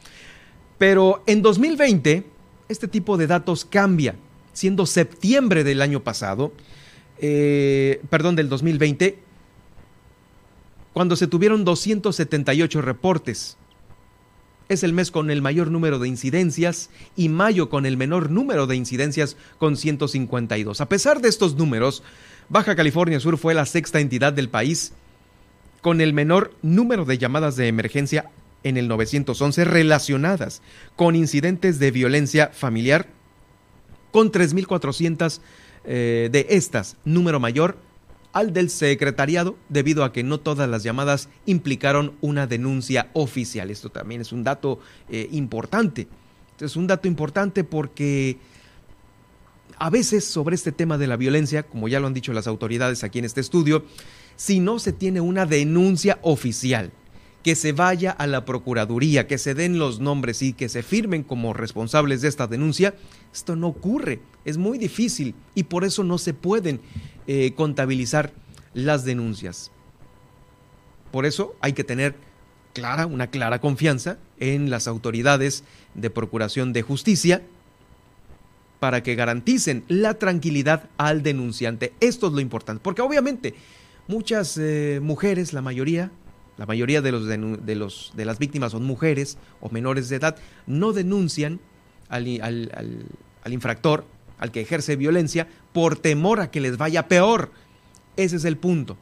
Pero en 2020 este tipo de datos cambia, siendo septiembre del año pasado, eh, perdón, del 2020, cuando se tuvieron 278 reportes. Es el mes con el mayor número de incidencias y mayo con el menor número de incidencias con 152. A pesar de estos números, Baja California Sur fue la sexta entidad del país con el menor número de llamadas de emergencia en el 911 relacionadas con incidentes de violencia familiar, con 3.400 eh, de estas, número mayor al del secretariado, debido a que no todas las llamadas implicaron una denuncia oficial. Esto también es un dato eh, importante. Es un dato importante porque a veces sobre este tema de la violencia, como ya lo han dicho las autoridades aquí en este estudio, si no se tiene una denuncia oficial, que se vaya a la Procuraduría, que se den los nombres y que se firmen como responsables de esta denuncia, esto no ocurre, es muy difícil y por eso no se pueden eh, contabilizar las denuncias. Por eso hay que tener clara, una clara confianza en las autoridades de Procuración de Justicia para que garanticen la tranquilidad al denunciante. Esto es lo importante, porque obviamente muchas eh, mujeres, la mayoría, la mayoría de, los, de, los, de las víctimas son mujeres o menores de edad, no denuncian al, al infractor, al que ejerce violencia, por temor a que les vaya peor. Ese es el punto.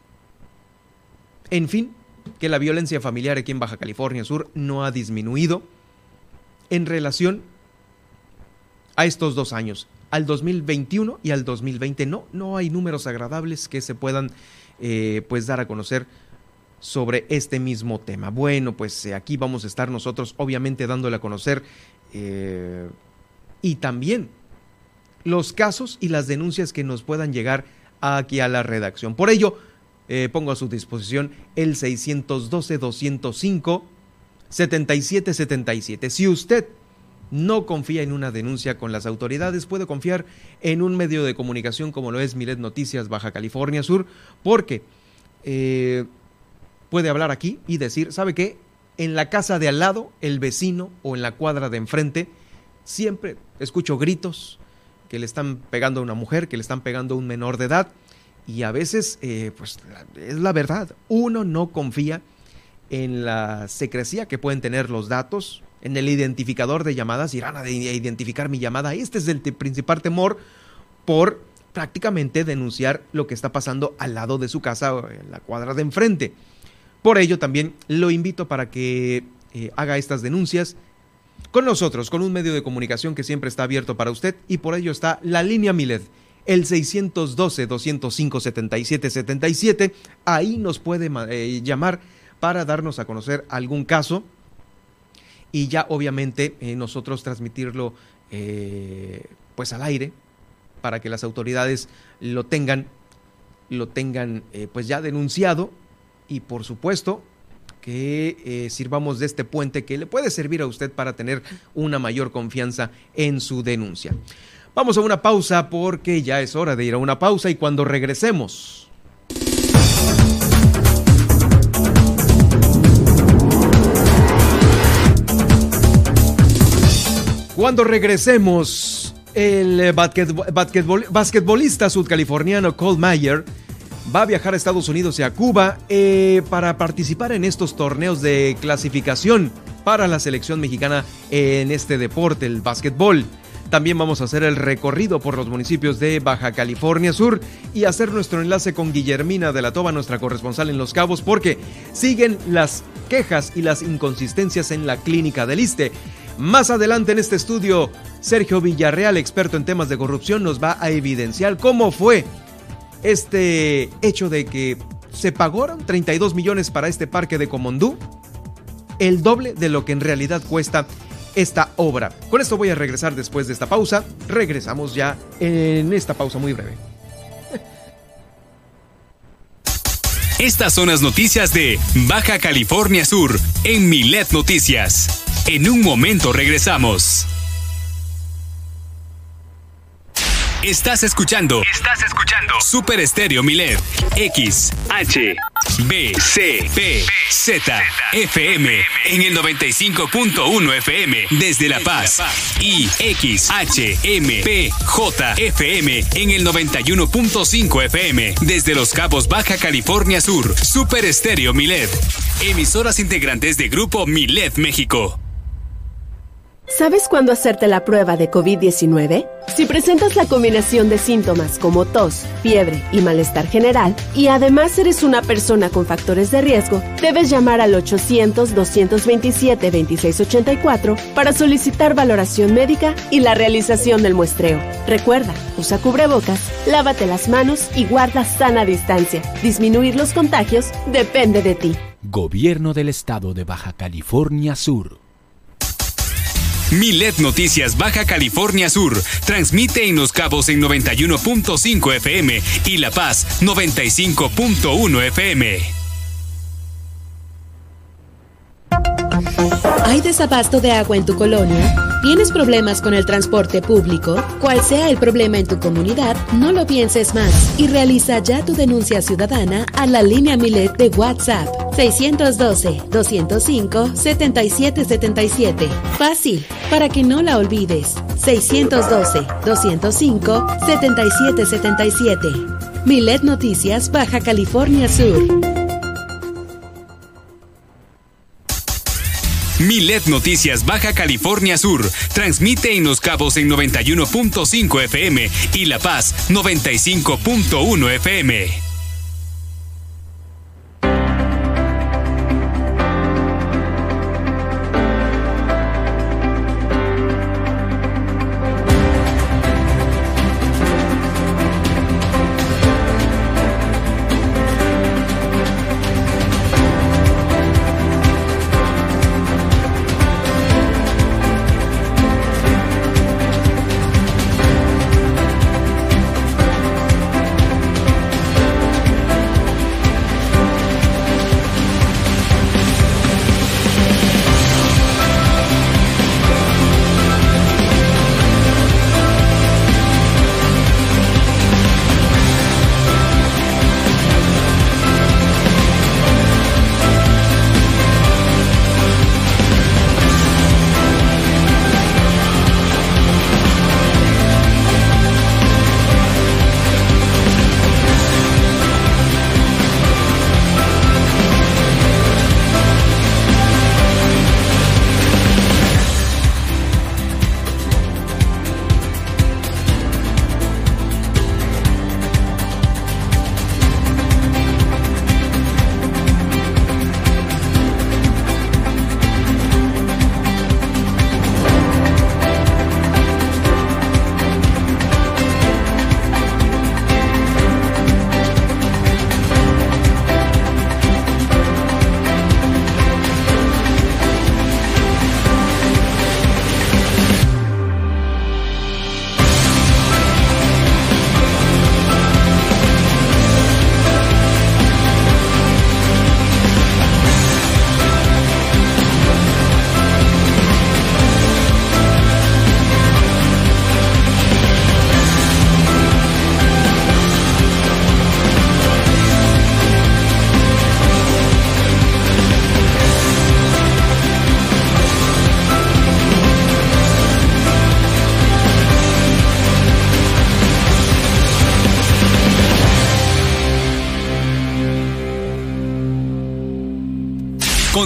En fin, que la violencia familiar aquí en Baja California Sur no ha disminuido en relación a estos dos años, al 2021 y al 2020. No, no hay números agradables que se puedan eh, pues dar a conocer sobre este mismo tema. Bueno, pues eh, aquí vamos a estar nosotros obviamente dándole a conocer eh, y también los casos y las denuncias que nos puedan llegar aquí a la redacción. Por ello, pongo a su disposición el 612-205-7777. Si usted no confía en una denuncia con las autoridades, puede confiar en un medio de comunicación como lo es Milet Noticias Baja California Sur, porque eh, puede hablar aquí y decir, ¿sabe qué? En la casa de al lado, el vecino o en la cuadra de enfrente, siempre escucho gritos que le están pegando a una mujer, que le están pegando a un menor de edad, y a veces, eh, pues es la verdad, uno no confía en la secrecía que pueden tener los datos, en el identificador de llamadas, irán a identificar mi llamada. Este es el principal temor por prácticamente denunciar lo que está pasando al lado de su casa, en la cuadra de enfrente. Por ello también lo invito para que eh, haga estas denuncias con nosotros, con un medio de comunicación que siempre está abierto para usted y por ello está la línea Miled, el 612-205-7777. Ahí nos puede eh, llamar para darnos a conocer algún caso y ya obviamente eh, nosotros transmitirlo pues al aire para que las autoridades lo tengan lo tengan pues ya denunciado y por supuesto que sirvamos de este puente que le puede servir a usted para tener una mayor confianza en su denuncia. Vamos a una pausa porque ya es hora de ir a una pausa y cuando regresemos Cuando regresemos, el basquetbolista sudcaliforniano Cole Mayer va a viajar a Estados Unidos y a Cuba eh, para participar en estos torneos de clasificación para la selección mexicana en este deporte, el básquetbol. También vamos a hacer el recorrido por los municipios de Baja California Sur y hacer nuestro enlace con Guillermina de la Toba, nuestra corresponsal en Los Cabos, porque siguen las quejas y las inconsistencias en la clínica del ISTE. Más adelante en este estudio, Sergio Villarreal, experto en temas de corrupción, nos va a evidenciar cómo fue este hecho de que se pagaron 32 millones para este parque de Comondú, el doble de lo que en realidad cuesta esta obra. Con esto voy a regresar después de esta pausa. Regresamos ya en esta pausa muy breve. Estas son las noticias de Baja California Sur en Milet Noticias. En un momento regresamos. Estás escuchando. Estás escuchando. Super Estéreo Milet. X, H, B, C, P, Z, FM. En el 95.1 FM. Desde La Paz. Y X, H, M, P, J, FM. En el 91.5 FM. Desde Los Cabos, Baja California Sur. Super Estéreo Milet. Emisoras integrantes de Grupo Milet México. ¿Sabes cuándo hacerte la prueba de COVID-19? Si presentas la combinación de síntomas como tos, fiebre y malestar general, y además eres una persona con factores de riesgo, debes llamar al 800-227-2684 para solicitar valoración médica y la realización del muestreo. Recuerda, usa cubrebocas, lávate las manos y guarda sana distancia. Disminuir los contagios depende de ti. Gobierno del Estado de Baja California Sur. Milet Noticias Baja California Sur transmite en Los Cabos en 91.5 FM y La Paz 95.1 FM. ¿Hay desabasto de agua en tu colonia? ¿Tienes problemas con el transporte público? Cual sea el problema en tu comunidad, no lo pienses más y realiza ya tu denuncia ciudadana a la línea Milet de WhatsApp 612-205-7777. Fácil, para que no la olvides. 612-205-7777. Milet Noticias, Baja California Sur. Milet Noticias Baja California Sur transmite en Los Cabos en 91.5 FM y La Paz 95.1 FM.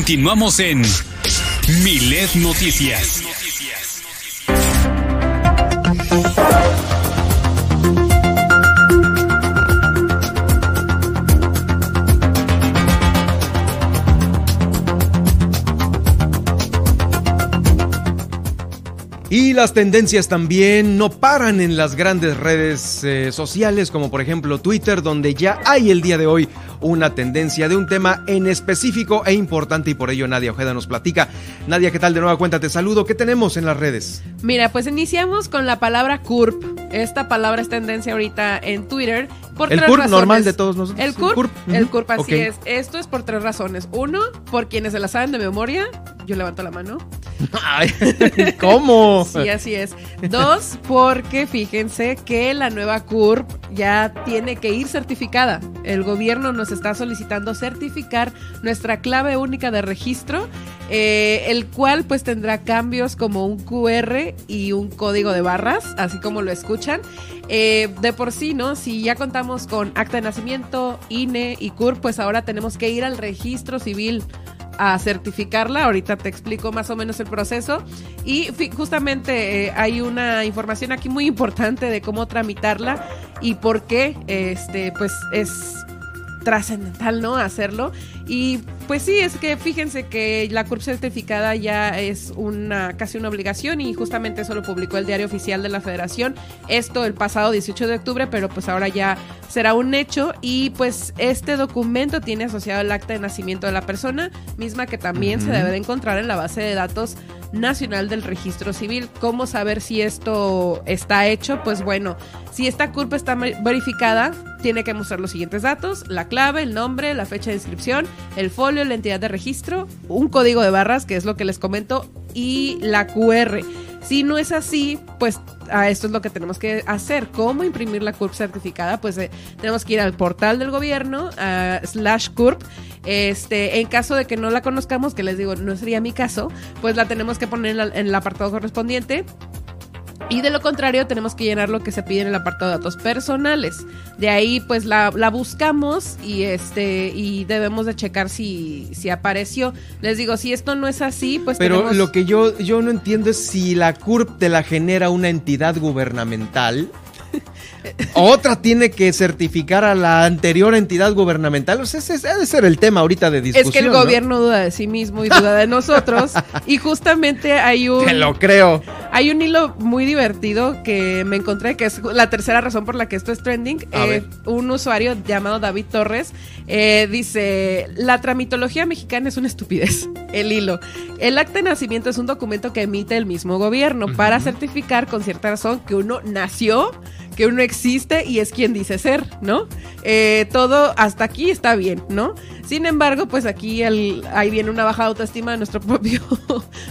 Continuamos en Milet Noticias. Y las tendencias también no paran en las grandes redes eh, sociales, como por ejemplo Twitter, donde ya hay el día de hoy una tendencia de un tema en específico e importante y por ello Nadia Ojeda nos platica. Nadia, ¿qué tal de nueva cuenta? Te saludo. ¿Qué tenemos en las redes? Mira, pues iniciamos con la palabra CURP. Esta palabra es tendencia ahorita en Twitter por el tres CURP razones. normal de todos nosotros. El CURP, el. CURP, así es. Esto es por tres razones. Uno, por quienes se la saben de memoria. Yo levanto la mano. ¿Cómo? Sí, así es. Dos, porque fíjense que la nueva CURP ya tiene que ir certificada. El gobierno nos está solicitando certificar nuestra clave única de registro, eh, el cual pues tendrá cambios como un QR y un código de barras, así como lo escuchan. Eh, de por sí, ¿no? Si ya contamos con acta de nacimiento, INE y CURP, pues ahora tenemos que ir al registro civil a certificarla. Ahorita te explico más o menos el proceso. Y justamente eh, hay una información aquí muy importante de cómo tramitarla y por qué este, pues es trascendental, ¿no? Hacerlo. Y pues sí, es que fíjense que la CURP certificada ya es una casi una obligación y justamente eso lo publicó el diario oficial de la Federación. Esto el pasado 18 de octubre, pero pues ahora ya será un hecho y pues este documento tiene asociado el acta de nacimiento de la persona, misma que también se debe de encontrar en la base de datos nacional del registro civil. ¿Cómo saber si esto está hecho? Pues bueno, si esta CURP está verificada, tiene que mostrar los siguientes datos, la clave, el nombre, la fecha de inscripción, el folio, la entidad de registro, un código de barras, que es lo que les comento, y la QR. Si no es así, pues a esto es lo que tenemos que hacer. ¿Cómo imprimir la CURP certificada? Pues eh, tenemos que ir al portal del gobierno, slash CURP. Este, en caso de que no la conozcamos, que les digo, no sería mi caso, pues la tenemos que poner en el apartado correspondiente y de lo contrario, tenemos que llenar lo que se pide en el apartado de datos personales. De ahí, pues la, buscamos y este y debemos de checar si, si apareció. Les digo, si esto no es así, pues Pero lo que yo, yo no entiendo es si la CURP te la genera una entidad gubernamental otra tiene que certificar a la anterior entidad gubernamental. O sea, ese debe ser el tema ahorita de discusión. Es que el gobierno duda de sí mismo y duda de nosotros. y justamente hay un. Te lo creo. Hay un hilo muy divertido que me encontré, que es la tercera razón por la que esto es trending. Eh, un usuario llamado David Torres eh, dice: La tramitología mexicana es una estupidez. El hilo. El acta de nacimiento es un documento que emite el mismo gobierno para certificar con cierta razón que uno nació que uno existe y es quien dice ser, ¿no? Eh, todo hasta aquí está bien, ¿no? Sin embargo, pues aquí el, ahí viene una baja autoestima de nuestro propio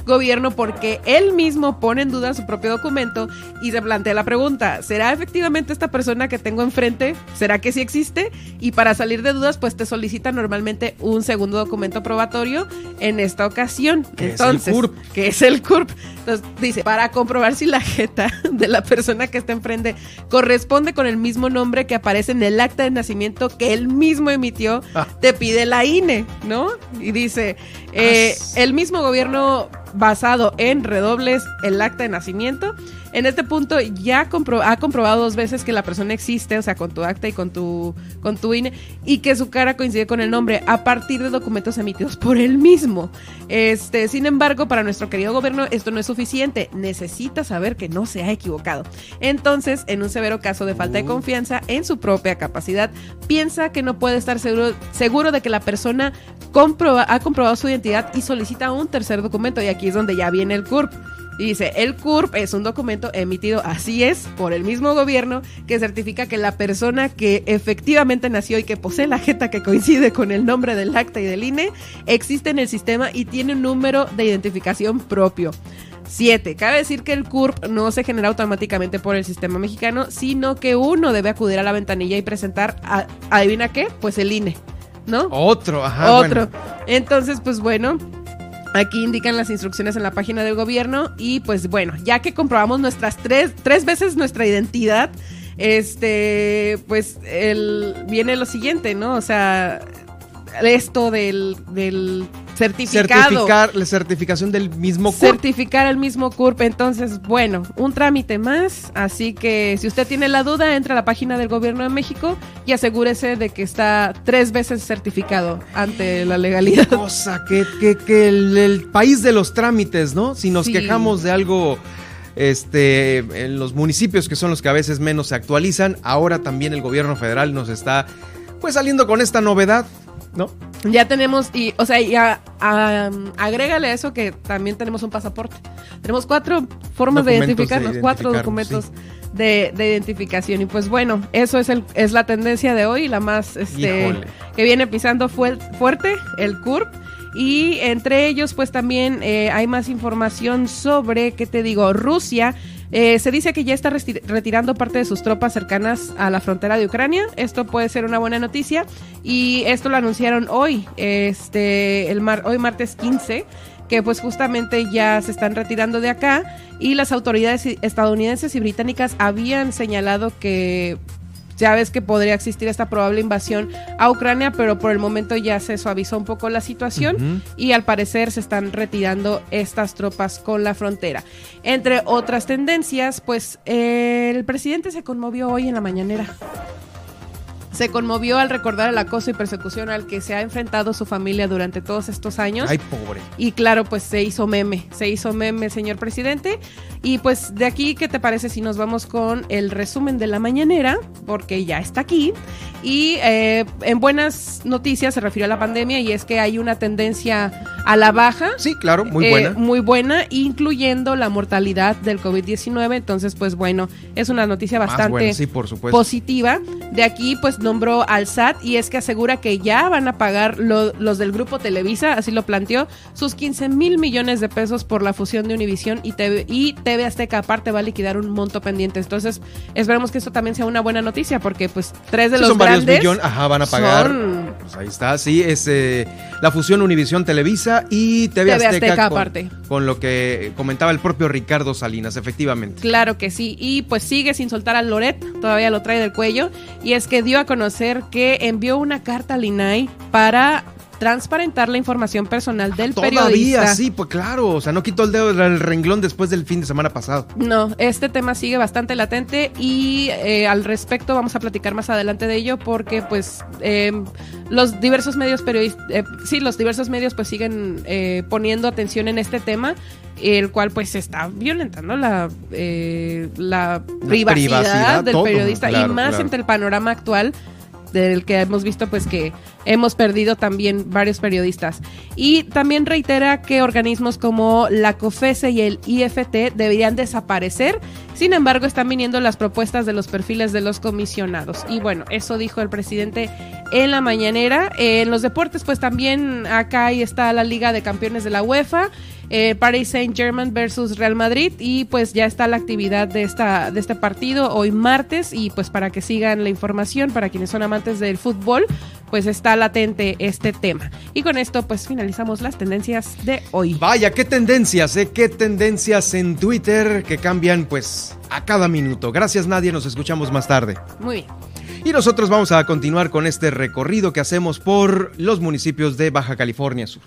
gobierno porque él mismo pone en duda su propio documento y se plantea la pregunta, ¿será efectivamente esta persona que tengo enfrente? ¿Será que sí existe? Y para salir de dudas, pues te solicita normalmente un segundo documento probatorio en esta ocasión. Entonces, es el CURP. que es el CURP. Entonces dice, para comprobar si la jeta de la persona que está enfrente corresponde con el mismo nombre que aparece en el acta de nacimiento que él mismo emitió, ah. te pide la INE, ¿no? Y dice, eh, el mismo gobierno basado en redobles el acta de nacimiento en este punto ya ha comprobado dos veces que la persona existe, o sea, con tu acta y con tu, con tu INE, y que su cara coincide con el nombre a partir de documentos emitidos por él mismo. Este, sin embargo, para nuestro querido gobierno esto no es suficiente. Necesita saber que no se ha equivocado. Entonces, en un severo caso de falta de confianza en su propia capacidad, piensa que no puede estar seguro, seguro de que la persona ha comprobado su identidad y solicita un tercer documento. Y aquí es donde ya viene el CURP dice, el CURP es un documento emitido, así es, por el mismo gobierno que certifica que la persona que efectivamente nació y que posee la jeta que coincide con el nombre del acta y del INE existe en el sistema y tiene un número de identificación propio. 7. Cabe decir que el CURP no se genera automáticamente por el sistema mexicano, sino que uno debe acudir a la ventanilla y presentar, adivina qué, pues el INE, ¿no? Otro, ajá. Otro. Entonces, pues bueno, Aquí indican las instrucciones en la página del gobierno y pues bueno, ya que comprobamos nuestras tres, tres veces nuestra identidad, este, pues el, viene lo siguiente, ¿no? O sea, esto del, del certificado. Certificar la certificación del mismo CURP. Certificar el mismo CURP. Entonces, bueno, un trámite más. Así que si usted tiene la duda, entra a la página del Gobierno de México y asegúrese de que está tres veces certificado ante la legalidad. cosa, que, que, el, país de los trámites, ¿no? Si nos quejamos de algo este, en los municipios que son los que a veces menos se actualizan, ahora también el gobierno federal nos está pues saliendo con esta novedad ¿no? Ya tenemos, y, o sea, ya agrégale a eso que también tenemos un pasaporte. Tenemos cuatro formas de identificarnos, cuatro documentos de, identificación. Y pues bueno, eso es, el, es la tendencia de hoy, la más, este, que viene pisando fuerte, el CURP. Y entre ellos, pues también eh, hay más información sobre, ¿qué te digo? Rusia eh, se dice que ya está retirando parte de sus tropas cercanas a la frontera de Ucrania. Esto puede ser una buena noticia. Y esto lo anunciaron hoy, este, el hoy martes 15 que pues justamente ya se están retirando de acá y las autoridades estadounidenses y británicas habían señalado que ya ves que podría existir esta probable invasión a Ucrania, pero por el momento ya se suavizó un poco la situación y al parecer se están retirando estas tropas con la frontera. Entre otras tendencias, pues el presidente se conmovió hoy en la mañanera se conmovió al recordar el acoso y persecución al que se ha enfrentado su familia durante todos estos años. Ay, pobre. Y claro, pues se hizo meme, se hizo meme, señor presidente. Y pues de aquí, ¿qué te parece si nos vamos con el resumen de la mañanera? Porque ya está aquí. Y eh, en buenas noticias se refirió a la pandemia y es que hay una tendencia a la baja. Sí, claro, muy eh, buena. Muy buena, incluyendo la mortalidad del COVID-19. Entonces, pues bueno, es una noticia bastante sí, por supuesto. positiva. De aquí, pues nombró al SAT y es que asegura que ya van a pagar los del grupo Televisa, así lo planteó, sus 15 mil millones de pesos por la fusión de Univisión y TV, y TV Azteca aparte va a liquidar un monto pendiente. Entonces, esperemos que esto también sea una buena noticia porque pues tres de los son grandes varios millones, ajá, van a pagar. son- Pues ahí está, sí, es eh, la fusión Univisión Televisa y TV, TV Azteca, Azteca con, aparte. con lo que comentaba el propio Ricardo Salinas, efectivamente. Claro que sí. Y pues sigue sin soltar al Loret, todavía lo trae del cuello. Y es que dio a conocer que envió una carta al INAI para transparentar la información personal del Todavía, periodista. sí, pues claro, o sea, no quitó el dedo del renglón después del fin de semana pasado. No, este tema sigue bastante latente y eh, al respecto vamos a platicar más adelante de ello porque pues eh, los diversos medios periodistas, sí, los diversos medios pues siguen eh, poniendo atención en este tema, el cual pues está violentando la, eh, la privacidad, privacidad, del todo, periodista y más claro. entre el panorama actual del que hemos visto pues que hemos perdido también varios periodistas. Y también reitera que organismos como la COFESE y el IFT deberían desaparecer. Sin embargo, están viniendo las propuestas de los perfiles de los comisionados. Y bueno, eso dijo el presidente en la mañanera. Eh, en los deportes, pues también acá ahí está la Liga de Campeones de la UEFA. Eh, Paris Saint Germain versus Real Madrid y pues ya está la actividad de esta de este partido hoy martes y pues para que sigan la información para quienes son amantes del fútbol pues está latente este tema y con esto pues finalizamos las tendencias de hoy Vaya, qué tendencias, ¿eh? Qué tendencias en Twitter que cambian pues a cada minuto. Gracias Nadia, nos escuchamos más tarde. muy bien Y nosotros vamos a continuar con este recorrido que hacemos por los municipios de Baja California Sur.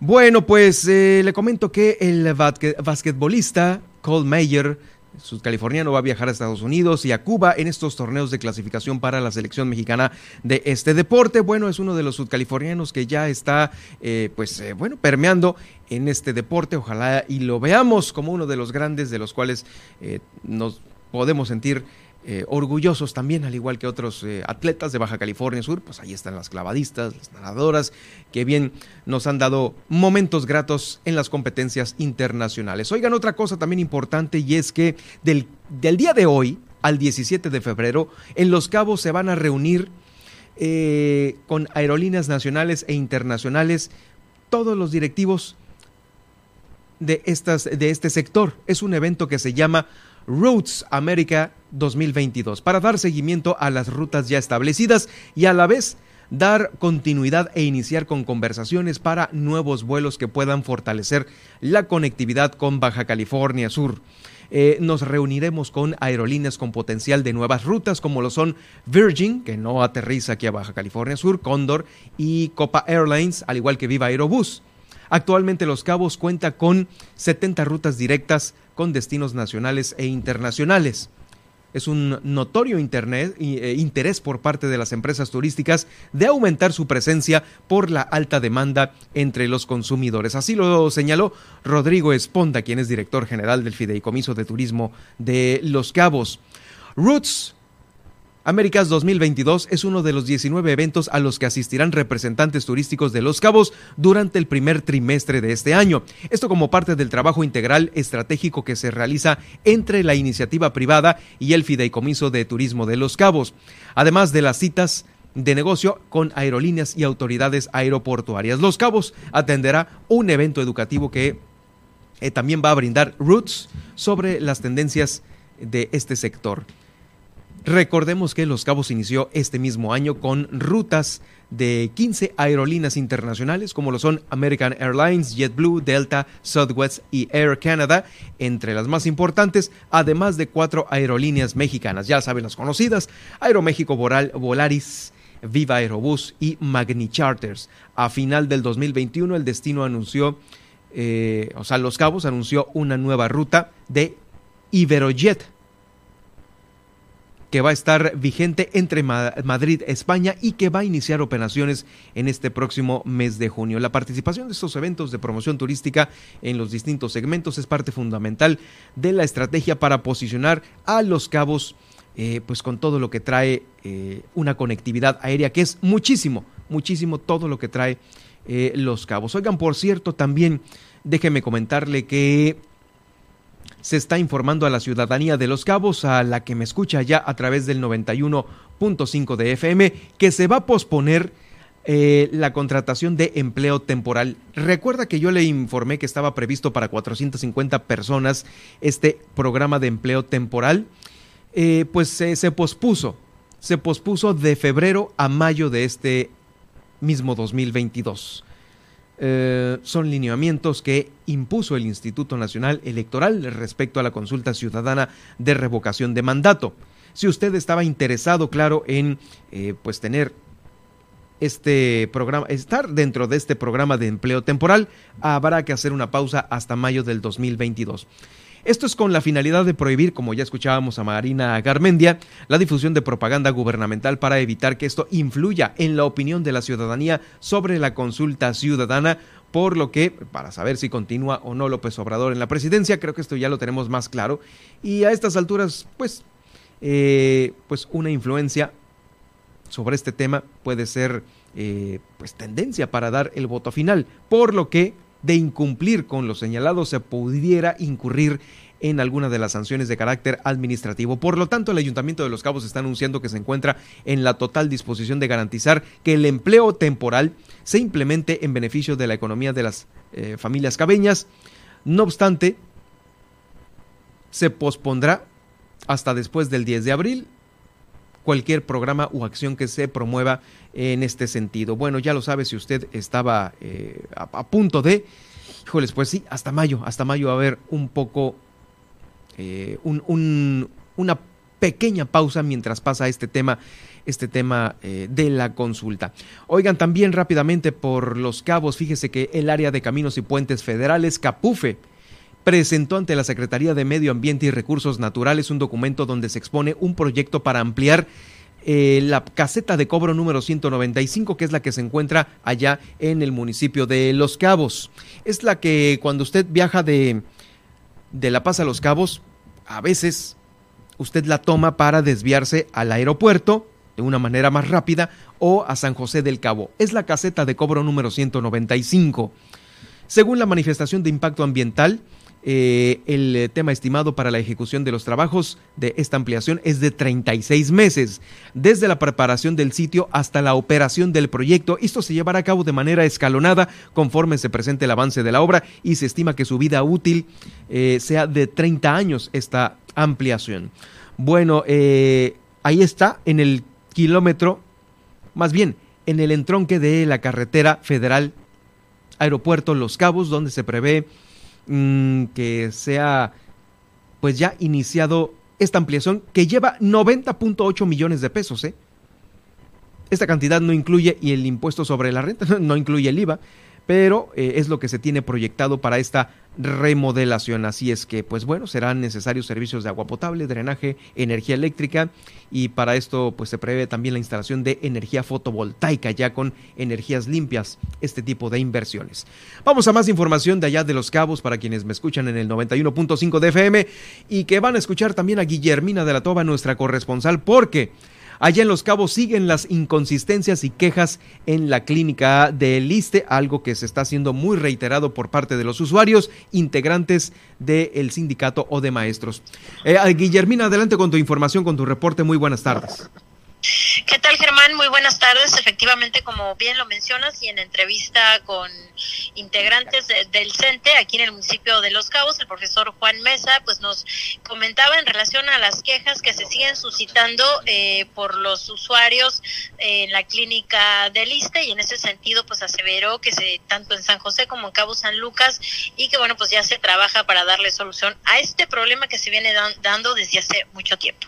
Bueno, pues eh, le comento que el basque- basquetbolista Cole Mayer, sudcaliforniano, va a viajar a Estados Unidos y a Cuba en estos torneos de clasificación para la selección mexicana de este deporte. Bueno, es uno de los sudcalifornianos que ya está, eh, pues, eh, bueno, permeando en este deporte. Ojalá y lo veamos como uno de los grandes de los cuales eh, nos podemos sentir eh, orgullosos también, al igual que otros eh, atletas de Baja California Sur, pues ahí están las clavadistas, las nadadoras, que bien nos han dado momentos gratos en las competencias internacionales. Oigan, otra cosa también importante y es que del, del día de hoy al 17 de febrero, en Los Cabos se van a reunir eh, con aerolíneas nacionales e internacionales todos los directivos de, estas, de este sector. Es un evento que se llama Routes América 2022 para dar seguimiento a las rutas ya establecidas y a la vez dar continuidad e iniciar con conversaciones para nuevos vuelos que puedan fortalecer la conectividad con Baja California Sur. Eh, nos reuniremos con aerolíneas con potencial de nuevas rutas como lo son Virgin, que no aterriza aquí a Baja California Sur, Condor y Copa Airlines, al igual que Viva Aerobús. Actualmente Los Cabos cuenta con 70 rutas directas con destinos nacionales e internacionales. Es un notorio eh, interés por parte de las empresas turísticas de aumentar su presencia por la alta demanda entre los consumidores. Así lo señaló Rodrigo Esponda, quien es director general del Fideicomiso de Turismo de Los Cabos. Roots Américas 2022 es uno de los 19 eventos a los que asistirán representantes turísticos de Los Cabos durante el primer trimestre de este año. Esto como parte del trabajo integral estratégico que se realiza entre la iniciativa privada y el Fideicomiso de Turismo de Los Cabos, además de las citas de negocio con aerolíneas y autoridades aeroportuarias. Los Cabos atenderá un evento educativo que eh, también va a brindar roots sobre las tendencias de este sector. Recordemos que Los Cabos inició este mismo año con rutas de 15 aerolíneas internacionales como lo son American Airlines, JetBlue, Delta, Southwest y Air Canada, entre las más importantes, además de cuatro aerolíneas mexicanas, ya saben las conocidas, Aeroméxico, Volaris, Viva Aerobús y Magni Charters. A final del 2021 el destino anunció, eh, o sea, Los Cabos anunció una nueva ruta de Iberojet que va a estar vigente entre Madrid, España y que va a iniciar operaciones en este próximo mes de junio. La participación de estos eventos de promoción turística en los distintos segmentos es parte fundamental de la estrategia para posicionar a los cabos eh, pues con todo lo que trae eh, una conectividad aérea que es muchísimo, muchísimo todo lo que trae eh, los cabos. Oigan, por cierto, también déjeme comentarle que se está informando a la ciudadanía de Los Cabos, a la que me escucha ya a través del 91.5 de FM, que se va a posponer eh, la contratación de empleo temporal. Recuerda que yo le informé que estaba previsto para 450 personas este programa de empleo temporal. Eh, pues se pospuso, se pospuso de febrero a mayo de este mismo 2022. Eh, son lineamientos que impuso el Instituto Nacional Electoral respecto a la consulta ciudadana de revocación de mandato. Si usted estaba interesado, claro, en eh, pues tener este programa, estar dentro de este programa de empleo temporal, habrá que hacer una pausa hasta mayo del 2022. Esto es con la finalidad de prohibir, como ya escuchábamos a Marina Garmendia, la difusión de propaganda gubernamental para evitar que esto influya en la opinión de la ciudadanía sobre la consulta ciudadana por lo que, para saber si continúa o no López Obrador en la presidencia, creo que esto ya lo tenemos más claro. Y a estas alturas, pues, eh, pues una influencia sobre este tema puede ser, eh, pues, tendencia para dar el voto final, por lo que de incumplir con lo señalado se pudiera incurrir en alguna de las sanciones de carácter administrativo. Por lo tanto, el Ayuntamiento de Los Cabos está anunciando que se encuentra en la total disposición de garantizar que el empleo temporal se implemente en beneficio de la economía de las eh, familias cabeñas. No obstante, se pospondrá hasta después del 10 de abril cualquier programa o acción que se promueva en este sentido. Bueno, ya lo sabe si usted estaba eh, a, punto de, híjoles, pues sí, hasta mayo, hasta mayo va a haber un poco, eh, una pequeña pausa mientras pasa este tema este tema eh, de la consulta. Oigan, también rápidamente por los cabos, fíjese que el área de caminos y puentes federales, Capufe, presentó ante la Secretaría de Medio Ambiente y Recursos Naturales un documento donde se expone un proyecto para ampliar eh, la caseta de cobro número 195, que es la que se encuentra allá en el municipio de Los Cabos. Es la que cuando usted viaja de, de La Paz a Los Cabos, a veces usted la toma para desviarse al aeropuerto de una manera más rápida o a San José del Cabo. Es la caseta de cobro número 195. Según la manifestación de impacto ambiental, eh, el eh, tema estimado para la ejecución de los trabajos de esta ampliación es de 36 meses, desde la preparación del sitio hasta la operación del proyecto. Esto se llevará a cabo de manera escalonada conforme se presente el avance de la obra y se estima que su vida útil eh, sea de 30 años esta ampliación. Bueno, ahí está en el kilómetro, más bien en el entronque de la carretera federal Aeropuerto Los Cabos, donde se prevé Mm, que sea pues ya iniciado esta ampliación que lleva 90.8 millones de pesos. ¿eh? Esta cantidad no incluye y el impuesto sobre la renta, no incluye el IVA, pero eh, es lo que se tiene proyectado para esta remodelación. Así es que, pues bueno, serán necesarios servicios de agua potable, drenaje, energía eléctrica y para esto pues se prevé también la instalación de energía fotovoltaica ya con energías limpias, este tipo de inversiones. Vamos a más información de allá de Los Cabos para quienes me escuchan en el 91.5 de FM y que van a escuchar también a Guillermina de la Toba, nuestra corresponsal, porque Allá en Los Cabos siguen las inconsistencias y quejas en la clínica del ISTE, algo que se está haciendo muy reiterado por parte de los usuarios, integrantes del sindicato o de maestros. Eh, Guillermina, adelante con tu información, con tu reporte. Muy buenas tardes. ¿Qué tal, Germán? Muy buenas tardes. Efectivamente, como bien lo mencionas, y en entrevista con integrantes del CENTE aquí en el municipio de Los Cabos, el profesor Juan Mesa, pues nos comentaba en relación a las quejas que se siguen suscitando eh, por los usuarios en la clínica del ISTE y en ese sentido, pues aseveró que se tanto en San José como en Cabo San Lucas y que bueno, pues ya se trabaja para darle solución a este problema que se viene dando desde hace mucho tiempo.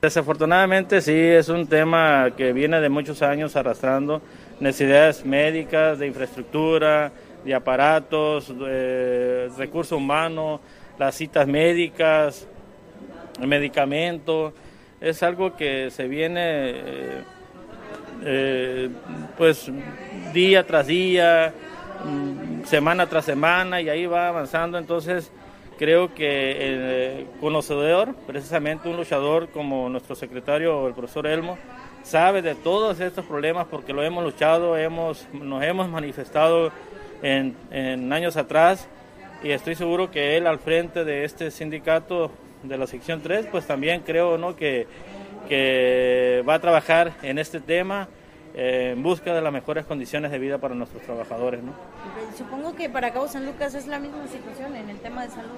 Desafortunadamente sí, es un tema que viene de muchos años arrastrando necesidades médicas, de infraestructura, de aparatos, de recursos humanos, las citas médicas, medicamentos. Es algo que se viene eh, eh, pues día tras día, mm, semana tras semana y ahí va avanzando. Entonces Creo que el eh, conocedor, precisamente un luchador como nuestro secretario, el profesor Elmo, sabe de todos estos problemas porque lo hemos luchado, hemos, nos hemos manifestado en, años atrás y estoy seguro que él al frente de este sindicato de la sección 3, pues también creo ¿no? que, que va a trabajar en este tema eh, en busca de las mejores condiciones de vida para nuestros trabajadores. ¿no? Supongo que para Cabo San Lucas es la misma situación en el tema de salud.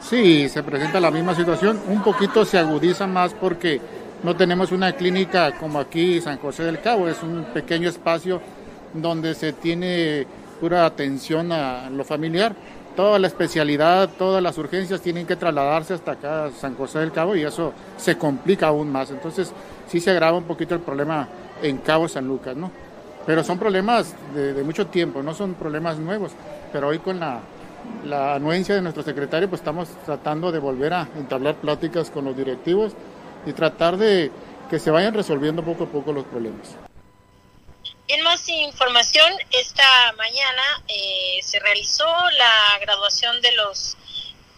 Sí, se presenta la misma situación. Un poquito se agudiza más porque no tenemos una clínica como aquí San José del Cabo, es un pequeño espacio donde se tiene pura atención a lo familiar. Toda la especialidad, todas las urgencias tienen que trasladarse hasta acá, San José del Cabo, y eso se complica aún más. Entonces, sí se agrava un poquito el problema en Cabo San Lucas, ¿no? Pero son problemas de, mucho tiempo, no son problemas nuevos. Pero hoy con la, anuencia de nuestro secretario, pues estamos tratando de volver a entablar pláticas con los directivos y tratar de que se vayan resolviendo poco a poco los problemas. En más información, esta mañana eh, se realizó la graduación de los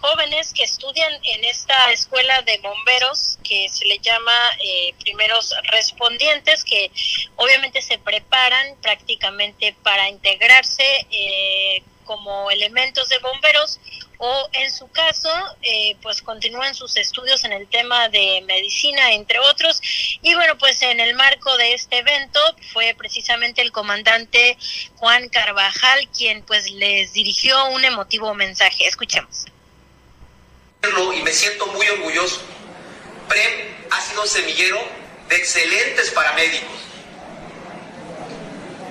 jóvenes que estudian en esta escuela de bomberos que se le llama eh, primeros respondientes que obviamente se preparan prácticamente para integrarse eh, como elementos de bomberos o en su caso eh, pues continúan sus estudios en el tema de medicina entre otros. Y bueno pues en el marco de este evento fue precisamente el comandante Juan Carvajal quien pues les dirigió un emotivo mensaje. Escuchemos y me siento muy orgulloso. PREM ha sido un semillero de excelentes paramédicos.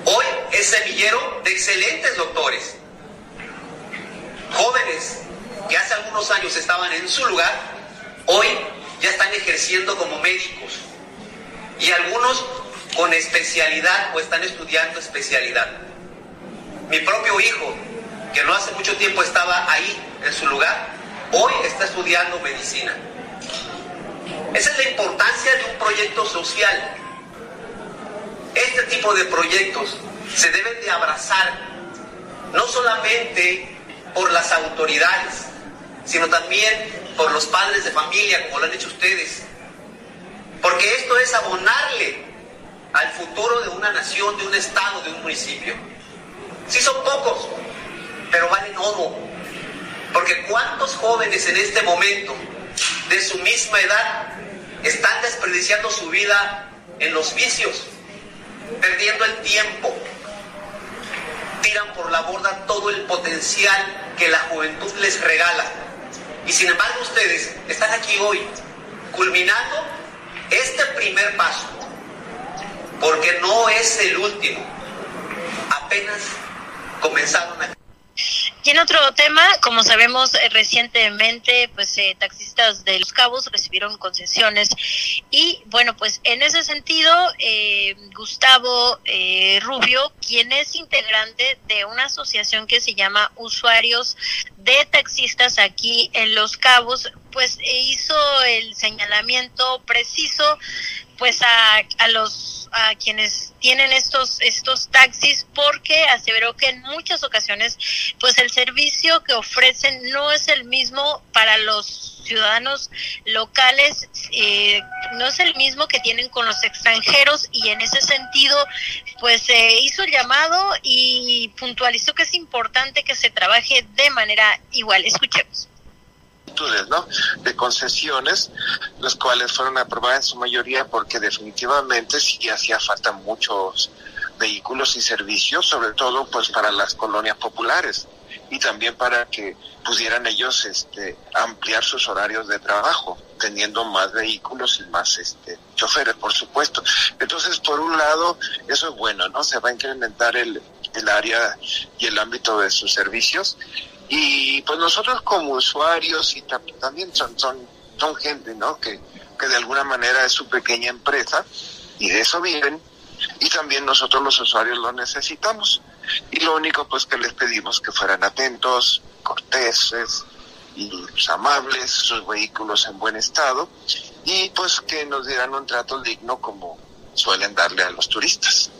Hoy es semillero de excelentes doctores. Jóvenes que hace algunos años estaban en su lugar, hoy ya están ejerciendo como médicos. Y algunos con especialidad o están estudiando especialidad. Mi propio hijo, que no hace mucho tiempo estaba ahí en su lugar, hoy está estudiando medicina. Esa es la importancia de un proyecto social. Este tipo de proyectos se deben de abrazar, no solamente por las autoridades, sino también por los padres de familia, como lo han hecho ustedes. Porque esto es abonarle al futuro de una nación, de un estado, de un municipio. Sí son pocos, pero valen oro. Porque cuántos jóvenes en este momento de su misma edad están desperdiciando su vida en los vicios, perdiendo el tiempo, tiran por la borda todo el potencial que la juventud les regala. Y sin embargo ustedes están aquí hoy, culminando este primer paso, porque no es el último. Apenas comenzaron a y en otro tema, como sabemos eh, recientemente, pues eh, taxistas de Los Cabos recibieron concesiones y bueno, pues en ese sentido, eh, Gustavo Rubio, quien es integrante de una asociación que se llama Usuarios de Taxistas aquí en Los Cabos, pues hizo el señalamiento preciso pues a, a los a quienes tienen estos estos taxis porque aseveró que en muchas ocasiones pues el servicio que ofrecen no es el mismo para los ciudadanos locales eh, no es el mismo que tienen con los extranjeros y en ese sentido pues se hizo el llamado y puntualizó que es importante que se trabaje de manera igual. Escuchemos ¿no? De concesiones, las cuales fueron aprobadas en su mayoría porque definitivamente sí hacía falta muchos vehículos y servicios, sobre todo pues para las colonias populares y también para que pudieran ellos este, ampliar sus horarios de trabajo, teniendo más vehículos y más este, choferes, por supuesto. Entonces, por un lado, eso es bueno, ¿no? Se va a incrementar el, el área y el ámbito de sus servicios. Y pues nosotros como usuarios y también son, son, son gente, ¿no? Que, de alguna manera es su pequeña empresa y de eso viven y también nosotros los usuarios lo necesitamos. Y lo único pues que les pedimos que fueran atentos, corteses y amables, sus vehículos en buen estado y pues que nos dieran un trato digno como suelen darle a los turistas.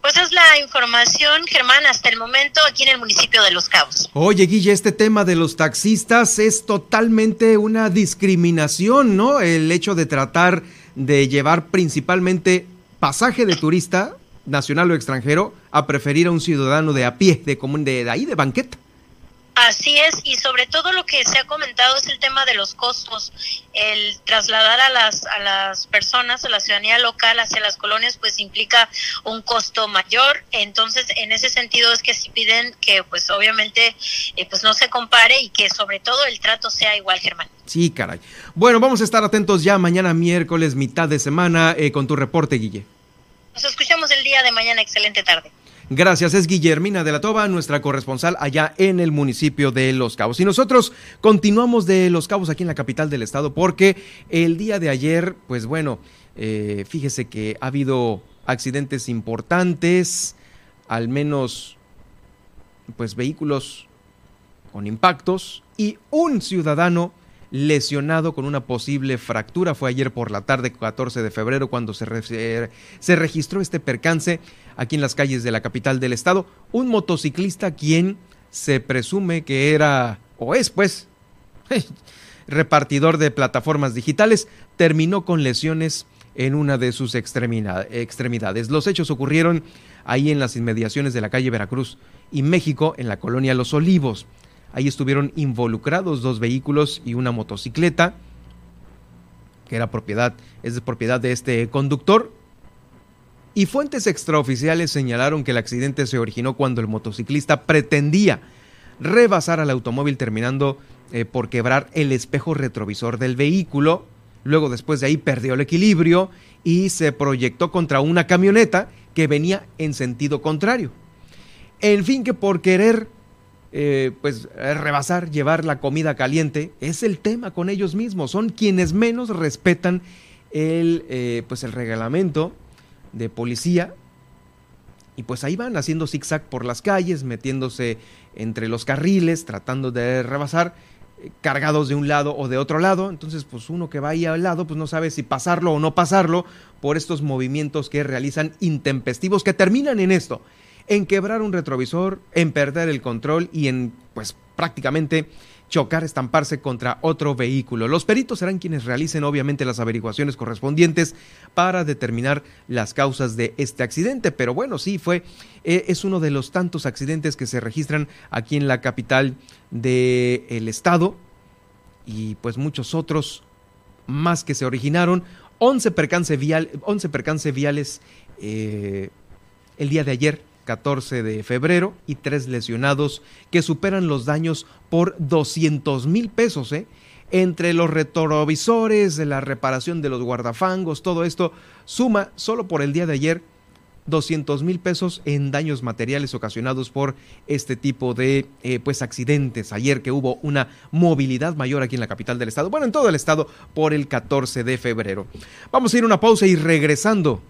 Pues es la información, Germán, hasta el momento aquí en el municipio de Los Cabos. Oye, Guille, este tema de los taxistas es totalmente una discriminación, ¿no? El hecho de tratar de llevar principalmente pasaje de turista, nacional o extranjero, a preferir a un ciudadano de a pie, de común, de, ahí, de banqueta. Así es, y sobre todo lo que se ha comentado es el tema de los costos. El trasladar a las, a las personas, a la ciudadanía local hacia las colonias, pues implica un costo mayor. Entonces, en ese sentido es que si piden que, pues obviamente, eh, pues no se compare y que sobre todo el trato sea igual, Germán. Sí, caray. Bueno, vamos a estar atentos ya mañana miércoles, mitad de semana, eh, con tu reporte, Guille. Nos escuchamos el día de mañana. Excelente tarde. Gracias, es Guillermina de la Toba, nuestra corresponsal allá en el municipio de Los Cabos. Y nosotros continuamos de Los Cabos aquí en la capital del estado porque el día de ayer, pues bueno, eh, fíjese que ha habido accidentes importantes, al menos pues vehículos con impactos y un ciudadano lesionado con una posible fractura. Fue ayer por la tarde, 14 de febrero, cuando se, se registró este percance aquí en las calles de la capital del estado. Un motociclista quien se presume que era, o es pues, repartidor de plataformas digitales, terminó con lesiones en una de sus extremidades. Los hechos ocurrieron ahí en las inmediaciones de la calle Veracruz y México, en la colonia Los Olivos. Ahí estuvieron involucrados dos vehículos y una motocicleta, que era propiedad, es de propiedad de este conductor. Y fuentes extraoficiales señalaron que el accidente se originó cuando el motociclista pretendía rebasar al automóvil terminando eh, por quebrar el espejo retrovisor del vehículo. Luego después de ahí perdió el equilibrio y se proyectó contra una camioneta que venía en sentido contrario. En fin, que por querer eh, pues rebasar, llevar la comida caliente, es el tema con ellos mismos. Son quienes menos respetan el, eh, pues el reglamento de policía. Y pues ahí van haciendo zigzag por las calles, metiéndose entre los carriles, tratando de rebasar, eh, cargados de un lado o de otro lado. Entonces, pues uno que va ahí al lado, pues no sabe si pasarlo o no pasarlo por estos movimientos que realizan intempestivos que terminan en esto, en quebrar un retrovisor, en perder el control y en, pues prácticamente chocar, estamparse contra otro vehículo. Los peritos serán quienes realicen obviamente las averiguaciones correspondientes para determinar las causas de este accidente. Pero bueno, sí, fue, eh, es uno de los tantos accidentes que se registran aquí en la capital del estado y pues muchos otros más que se originaron. 11 percance, vial, 11 percance viales eh, el día de ayer 14 de febrero y tres lesionados que superan los daños por 200 mil pesos. ¿eh? Entre los retrovisores, la reparación de los guardafangos, todo esto suma solo por el día de ayer 200 mil pesos en daños materiales ocasionados por este tipo de eh, pues accidentes. Ayer que hubo una movilidad mayor aquí en la capital del estado, bueno, en todo el estado por el 14 de febrero. Vamos a ir una pausa y regresando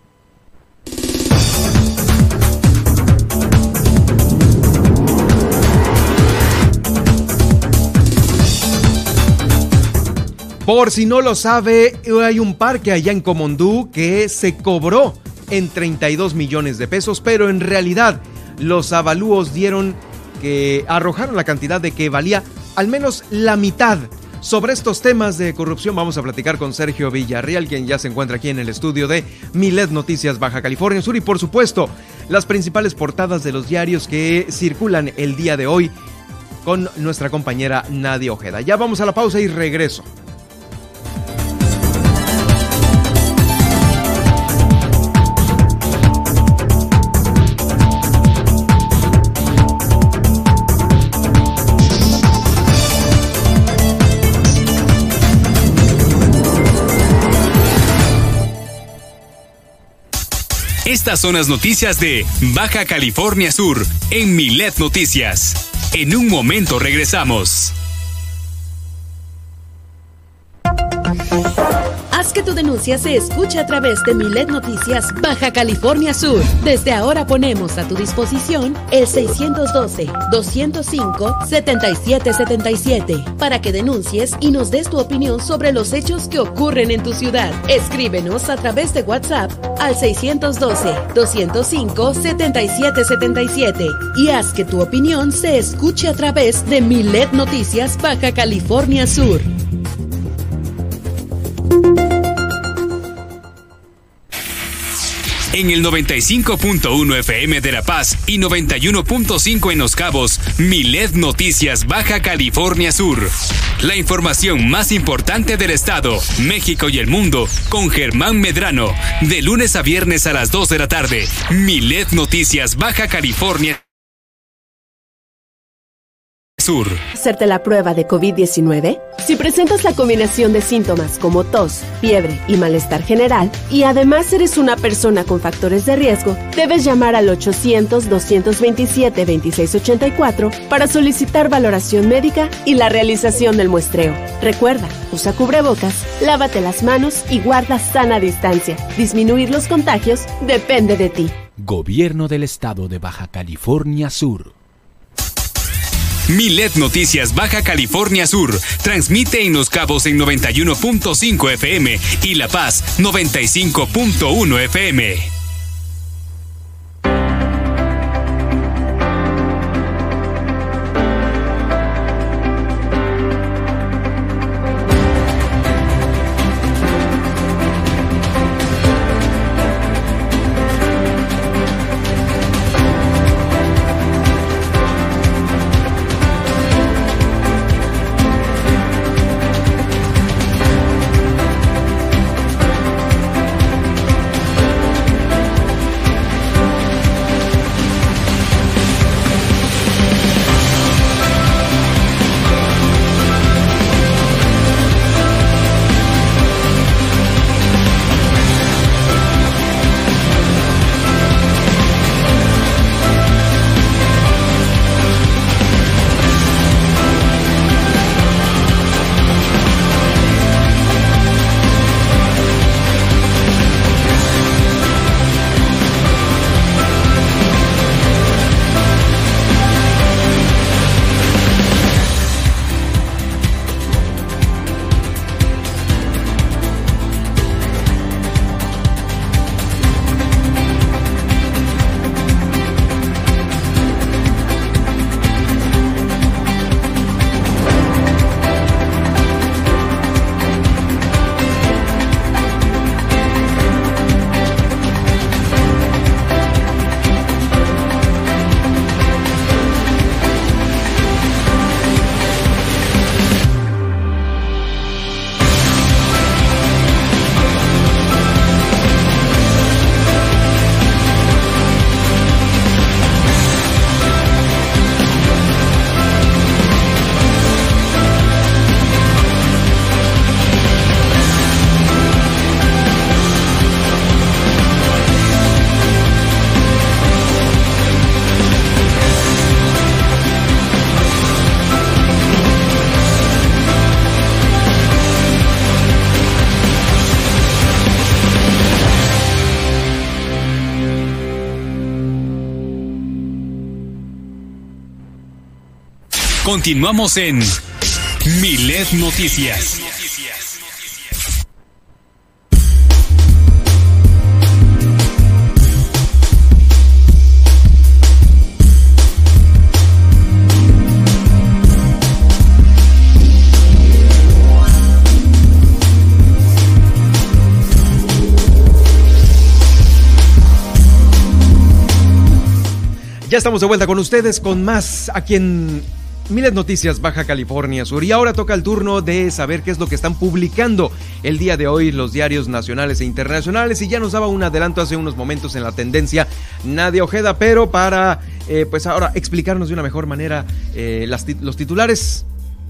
Por si no lo sabe, hay un parque allá en Comondú que se cobró en 32 millones de pesos, pero en realidad los avalúos dieron que arrojaron la cantidad de que valía al menos la mitad. Sobre estos temas de corrupción vamos a platicar con Sergio Villarreal, quien ya se encuentra aquí en el estudio de Milet Noticias Baja California Sur y por supuesto las principales portadas de los diarios que circulan el día de hoy con nuestra compañera Nadia Ojeda. Ya vamos a la pausa y regreso. Estas son las noticias de Baja California Sur en Milet Noticias. En un momento regresamos. Haz que tu denuncia se escuche a través de Milet Noticias Baja California Sur. Desde ahora ponemos a tu disposición el 612-205-7777 para que denuncies y nos des tu opinión sobre los hechos que ocurren en tu ciudad. Escríbenos a través de WhatsApp al 612-205-7777 y haz que tu opinión se escuche a través de Milet Noticias Baja California Sur. En el 95.1 FM de La Paz y 91.5 en Los Cabos, Milet Noticias Baja California Sur. La información más importante del estado, México y el mundo, con Germán Medrano, de lunes a viernes a las 2 de la tarde. Milet Noticias Baja California Sur. ¿Hacerte la prueba de COVID-19? Si presentas la combinación de síntomas como tos, fiebre y malestar general, y además eres una persona con factores de riesgo, debes llamar al 800-227-2684 para solicitar valoración médica y la realización del muestreo. Recuerda, usa cubrebocas, lávate las manos y guarda sana distancia. Disminuir los contagios depende de ti. Gobierno del Estado de Baja California Sur. Milet Noticias Baja California Sur transmite en Los Cabos en 91.5 FM y La Paz 95.1 FM. Continuamos en Milet Noticias. Ya estamos de vuelta con ustedes con más aquí en Miles Noticias Baja California Sur. Y ahora toca el turno de saber qué es lo que están publicando el día de hoy los diarios nacionales e internacionales. Y ya nos daba un adelanto hace unos momentos en la tendencia Nadia Ojeda, pero para eh, pues ahora explicarnos de una mejor manera eh, los titulares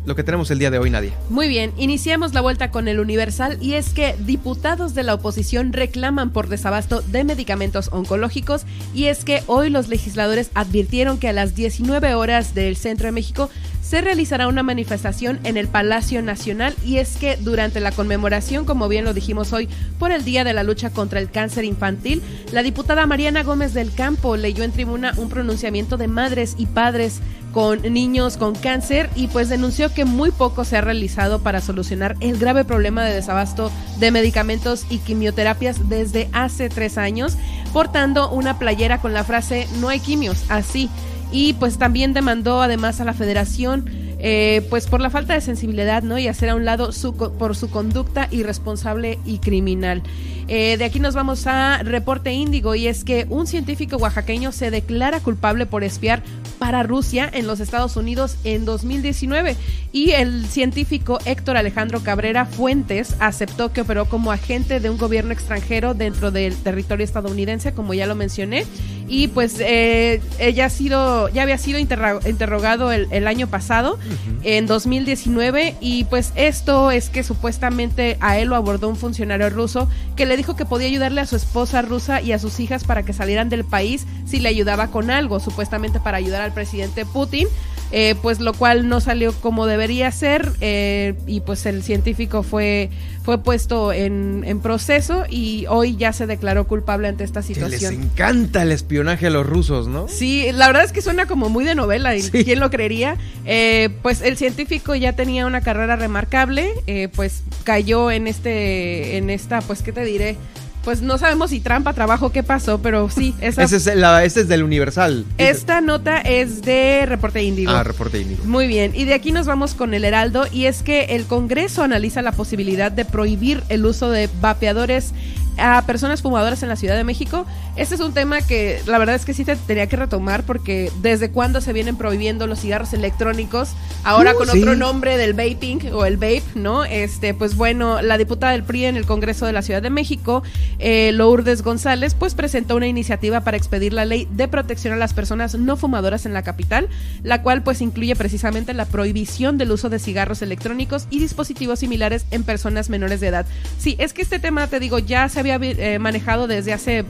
lo que tenemos el día de hoy, Nadia. Muy bien, iniciamos la vuelta con el Universal y es que diputados de la oposición reclaman por desabasto de medicamentos oncológicos y es que hoy los legisladores advirtieron que a las 19 horas del centro de México se realizará una manifestación en el Palacio Nacional y es que durante la conmemoración, como bien lo dijimos hoy, por el Día de la Lucha contra el Cáncer Infantil, la diputada Mariana Gómez del Campo leyó en tribuna un pronunciamiento de madres y padres con niños con cáncer y pues denunció que muy poco se ha realizado para solucionar el grave problema de desabasto de medicamentos y quimioterapias desde hace tres años, portando una playera con la frase no hay quimios, así. Y pues también demandó además a la federación eh, pues por la falta de sensibilidad, ¿no? Y hacer a un lado su, por su conducta irresponsable y criminal. Eh, de aquí nos vamos a Reporte Índigo y es que un científico oaxaqueño se declara culpable por espiar para Rusia en los Estados Unidos en 2019 y el científico Héctor Alejandro Cabrera Fuentes aceptó que operó como agente de un gobierno extranjero dentro del territorio estadounidense, como ya lo mencioné, y pues eh, ella ha sido, ya había sido interrogado el, año pasado, en 2019, y pues esto es que supuestamente a él lo abordó un funcionario ruso que le dijo que podía ayudarle a su esposa rusa y a sus hijas para que salieran del país si le ayudaba con algo, supuestamente para ayudar al presidente Putin. Eh, pues lo cual no salió como debería ser eh, y pues el científico fue, fue puesto en, en, proceso y hoy ya se declaró culpable ante esta situación. les encanta el espionaje a los rusos, ¿no? Sí, la verdad es que suena como muy de novela y quién lo creería. Eh, pues el científico ya tenía una carrera remarcable, pues cayó en este, en esta, pues qué te diré, pues no sabemos si trampa, trabajo, qué pasó, pero sí. Esa... Ese, es la, este es del Universal. Esta nota es de Reporte Índigo. Ah, Reporte Índigo. Muy bien. Y de aquí nos vamos con el Heraldo. Y es que el Congreso analiza la posibilidad de prohibir el uso de vapeadores a personas fumadoras en la Ciudad de México. Este es un tema que la verdad es que sí te tenía que retomar porque desde cuándo se vienen prohibiendo los cigarros electrónicos, ahora uh, con otro nombre del vaping o el vape, ¿no? Este, pues bueno, la diputada del PRI en el Congreso de la Ciudad de México, eh, Lourdes González, pues presentó una iniciativa para expedir la ley de protección a las personas no fumadoras en la capital, la cual pues incluye precisamente la prohibición del uso de cigarros electrónicos y dispositivos similares en personas menores de edad. Sí, es que este tema, te digo, ya se había eh, manejado desde hace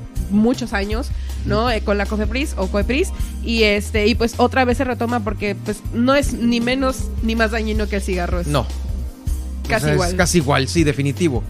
muchos años, ¿no? Eh, con la COFEPRIS o COEPRIS y este y pues otra vez se retoma porque pues no es ni menos ni más dañino que el cigarro. No. Casi igual. casi igual, sí, definitivo.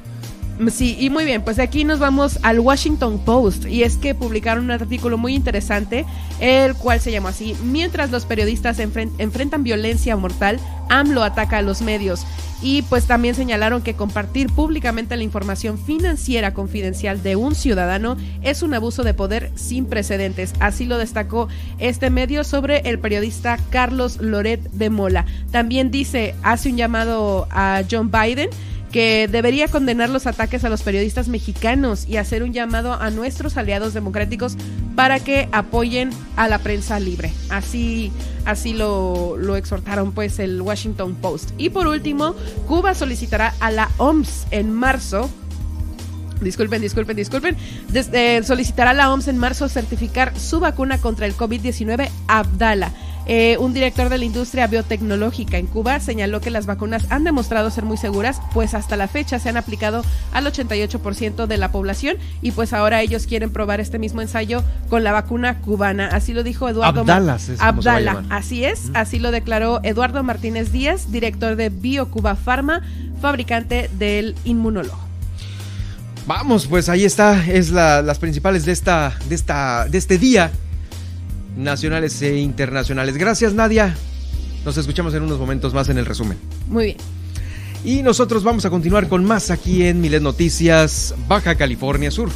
Sí, y muy bien, pues aquí nos vamos al Washington Post y es que publicaron un artículo muy interesante, el cual se llama así, mientras los periodistas enfrentan violencia mortal, AMLO ataca a los medios. Y pues también señalaron que compartir públicamente la información financiera confidencial de un ciudadano es un abuso de poder sin precedentes. Así lo destacó este medio sobre el periodista Carlos Loret de Mola. También dice, hace un llamado a John Biden que debería condenar los ataques a los periodistas mexicanos y hacer un llamado a nuestros aliados democráticos para que apoyen a la prensa libre. Así, así lo, lo exhortaron pues el Washington Post. Y por último, Cuba solicitará a la OMS en marzo disculpen, disculpen, disculpen, eh, solicitará a la OMS en marzo certificar su vacuna contra el COVID-19 Abdala. Eh, un director de la industria biotecnológica en Cuba señaló que las vacunas han demostrado ser muy seguras, pues hasta la fecha se han aplicado al 88% de la población y pues ahora ellos quieren probar este mismo ensayo con la vacuna cubana. Así lo dijo Eduardo Abdala, así es, así lo declaró Eduardo Martínez Díaz, director de BioCuba Pharma, fabricante del inmunólogo. Vamos, pues ahí está, es las principales de esta, de esta, de este día nacionales e internacionales. Gracias, Nadia. Nos escuchamos en unos momentos más en el resumen. Muy bien. Y nosotros vamos a continuar con más aquí en Milet Noticias, Baja California Sur.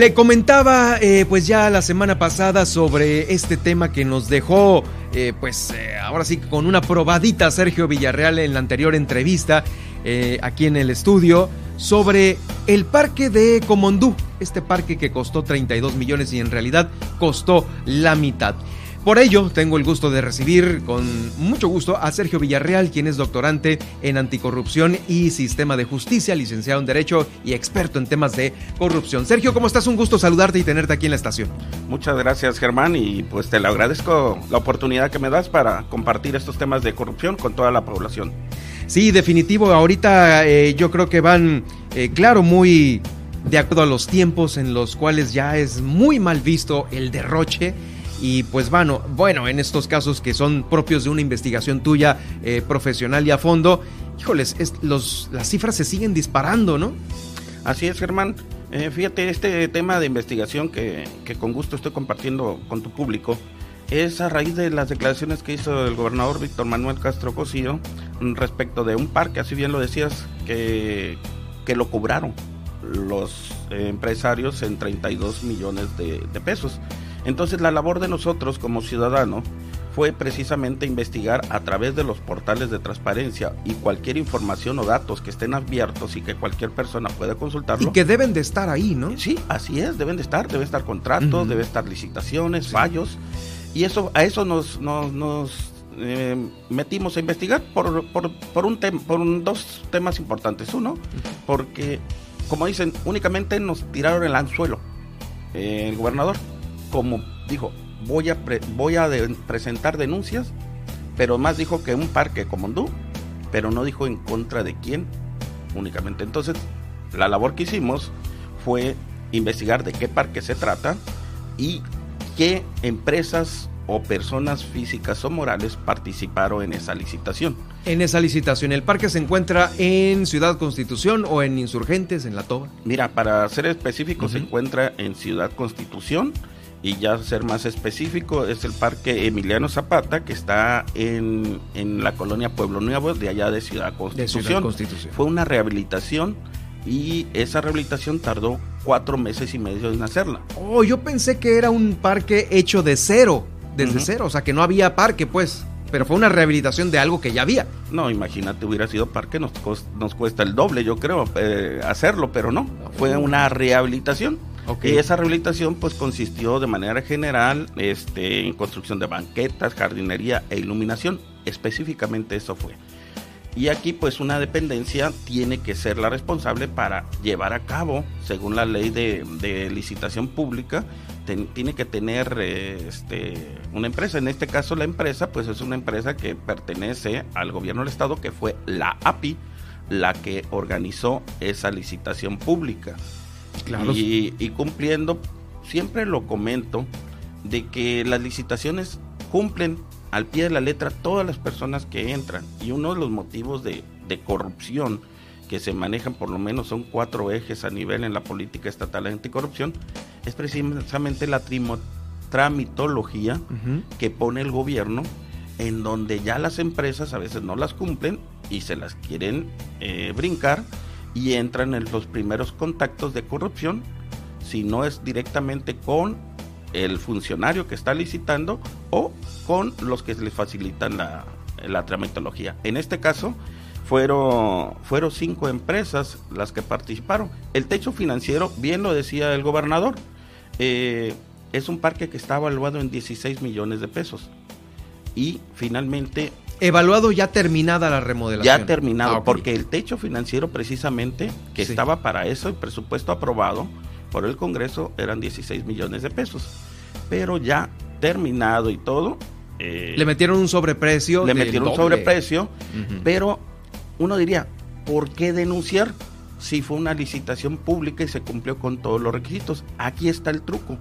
Le comentaba eh, pues ya la semana pasada sobre este tema que nos dejó eh, pues eh, ahora sí con una probadita Sergio Villarreal en la anterior entrevista aquí en el estudio sobre el parque de Comondú, este parque que costó 32 millones y en realidad costó la mitad. Por ello, tengo el gusto de recibir con mucho gusto a Sergio Villarreal, quien es doctorante en anticorrupción y sistema de justicia, licenciado en Derecho y experto en temas de corrupción. Sergio, ¿cómo estás? Un gusto saludarte y tenerte aquí en la estación. Muchas gracias, Germán, y pues te le agradezco la oportunidad que me das para compartir estos temas de corrupción con toda la población. Sí, definitivo. Ahorita eh, yo creo que van, eh, claro, muy de acuerdo a los tiempos en los cuales ya es muy mal visto el derroche y pues bueno, bueno, en estos casos que son propios de una investigación tuya eh, profesional y a fondo, híjoles, los, las cifras se siguen disparando, ¿no? Así es, Germán. Eh, fíjate, este tema de investigación que, que, con gusto estoy compartiendo con tu público es a raíz de las declaraciones que hizo el gobernador Víctor Manuel Castro Cosío respecto de un parque, así bien lo decías, que, que lo cobraron los empresarios en 32 millones de pesos. Entonces la labor de nosotros como ciudadanos fue precisamente investigar a través de los portales de transparencia y cualquier información o datos que estén abiertos y que cualquier persona pueda consultarlo. Y que deben de estar ahí, ¿no? Sí, así es, deben de estar, deben estar contratos, deben estar licitaciones, fallos. Y eso, a eso nos, nos, eh, metimos a investigar por, por, por un por dos temas importantes. Uno, porque, como dicen, únicamente nos tiraron el anzuelo eh, el gobernador como dijo, voy a, voy a presentar denuncias, pero más dijo que un parque como Hondú, pero no dijo en contra de quién únicamente. Entonces, la labor que hicimos fue investigar de qué parque se trata y qué empresas o personas físicas o morales participaron en esa licitación. En esa licitación, ¿el parque se encuentra en Ciudad Constitución o en Insurgentes, en La Toba? Mira, para ser específico, se encuentra en Ciudad Constitución y ya ser más específico, es el Parque Emiliano Zapata, que está en, la colonia Pueblo Nuevo, de allá de Ciudad Constitución. Fue una rehabilitación y esa rehabilitación tardó cuatro meses y medio en hacerla. Oh, yo pensé que era un parque hecho de cero, desde cero, o sea que no había parque, pues. Pero fue una rehabilitación de algo que ya había. No, imagínate, hubiera sido parque, nos, nos cuesta el doble, yo creo, eh, hacerlo, pero no, fue una rehabilitación. Y esa rehabilitación pues consistió de manera general este, en construcción de banquetas, jardinería e iluminación. Específicamente eso fue. Y aquí pues una dependencia tiene que ser la responsable para llevar a cabo, según la ley de, licitación pública, tiene que tener este, una empresa. En este caso la empresa pues es una empresa que pertenece al gobierno del estado que fue la API la que organizó esa licitación pública. Y, cumpliendo, siempre lo comento, de que las licitaciones cumplen al pie de la letra todas las personas que entran. Y uno de los motivos de, corrupción que se manejan por lo menos son cuatro ejes a nivel en la política estatal de anticorrupción, es precisamente la tramitología que pone el gobierno en donde ya las empresas a veces no las cumplen y se las quieren eh, brincar y entran en los primeros contactos de corrupción, si no es directamente con el funcionario que está licitando o con los que les facilitan la, la tramitología. En este caso, fueron, fueron cinco empresas las que participaron. El techo financiero, bien lo decía el gobernador, eh, es un parque que está evaluado en 16 millones de pesos. Y finalmente Evaluado ya terminada la remodelación. Ya terminado, ah, porque el techo financiero precisamente, que estaba para eso, el presupuesto aprobado por el Congreso, eran 16 millones de pesos. Pero ya terminado y todo. Eh, le metieron un sobreprecio. Le metieron un sobreprecio, pero uno diría, ¿por qué denunciar si fue una licitación pública y se cumplió con todos los requisitos? Aquí está el truco.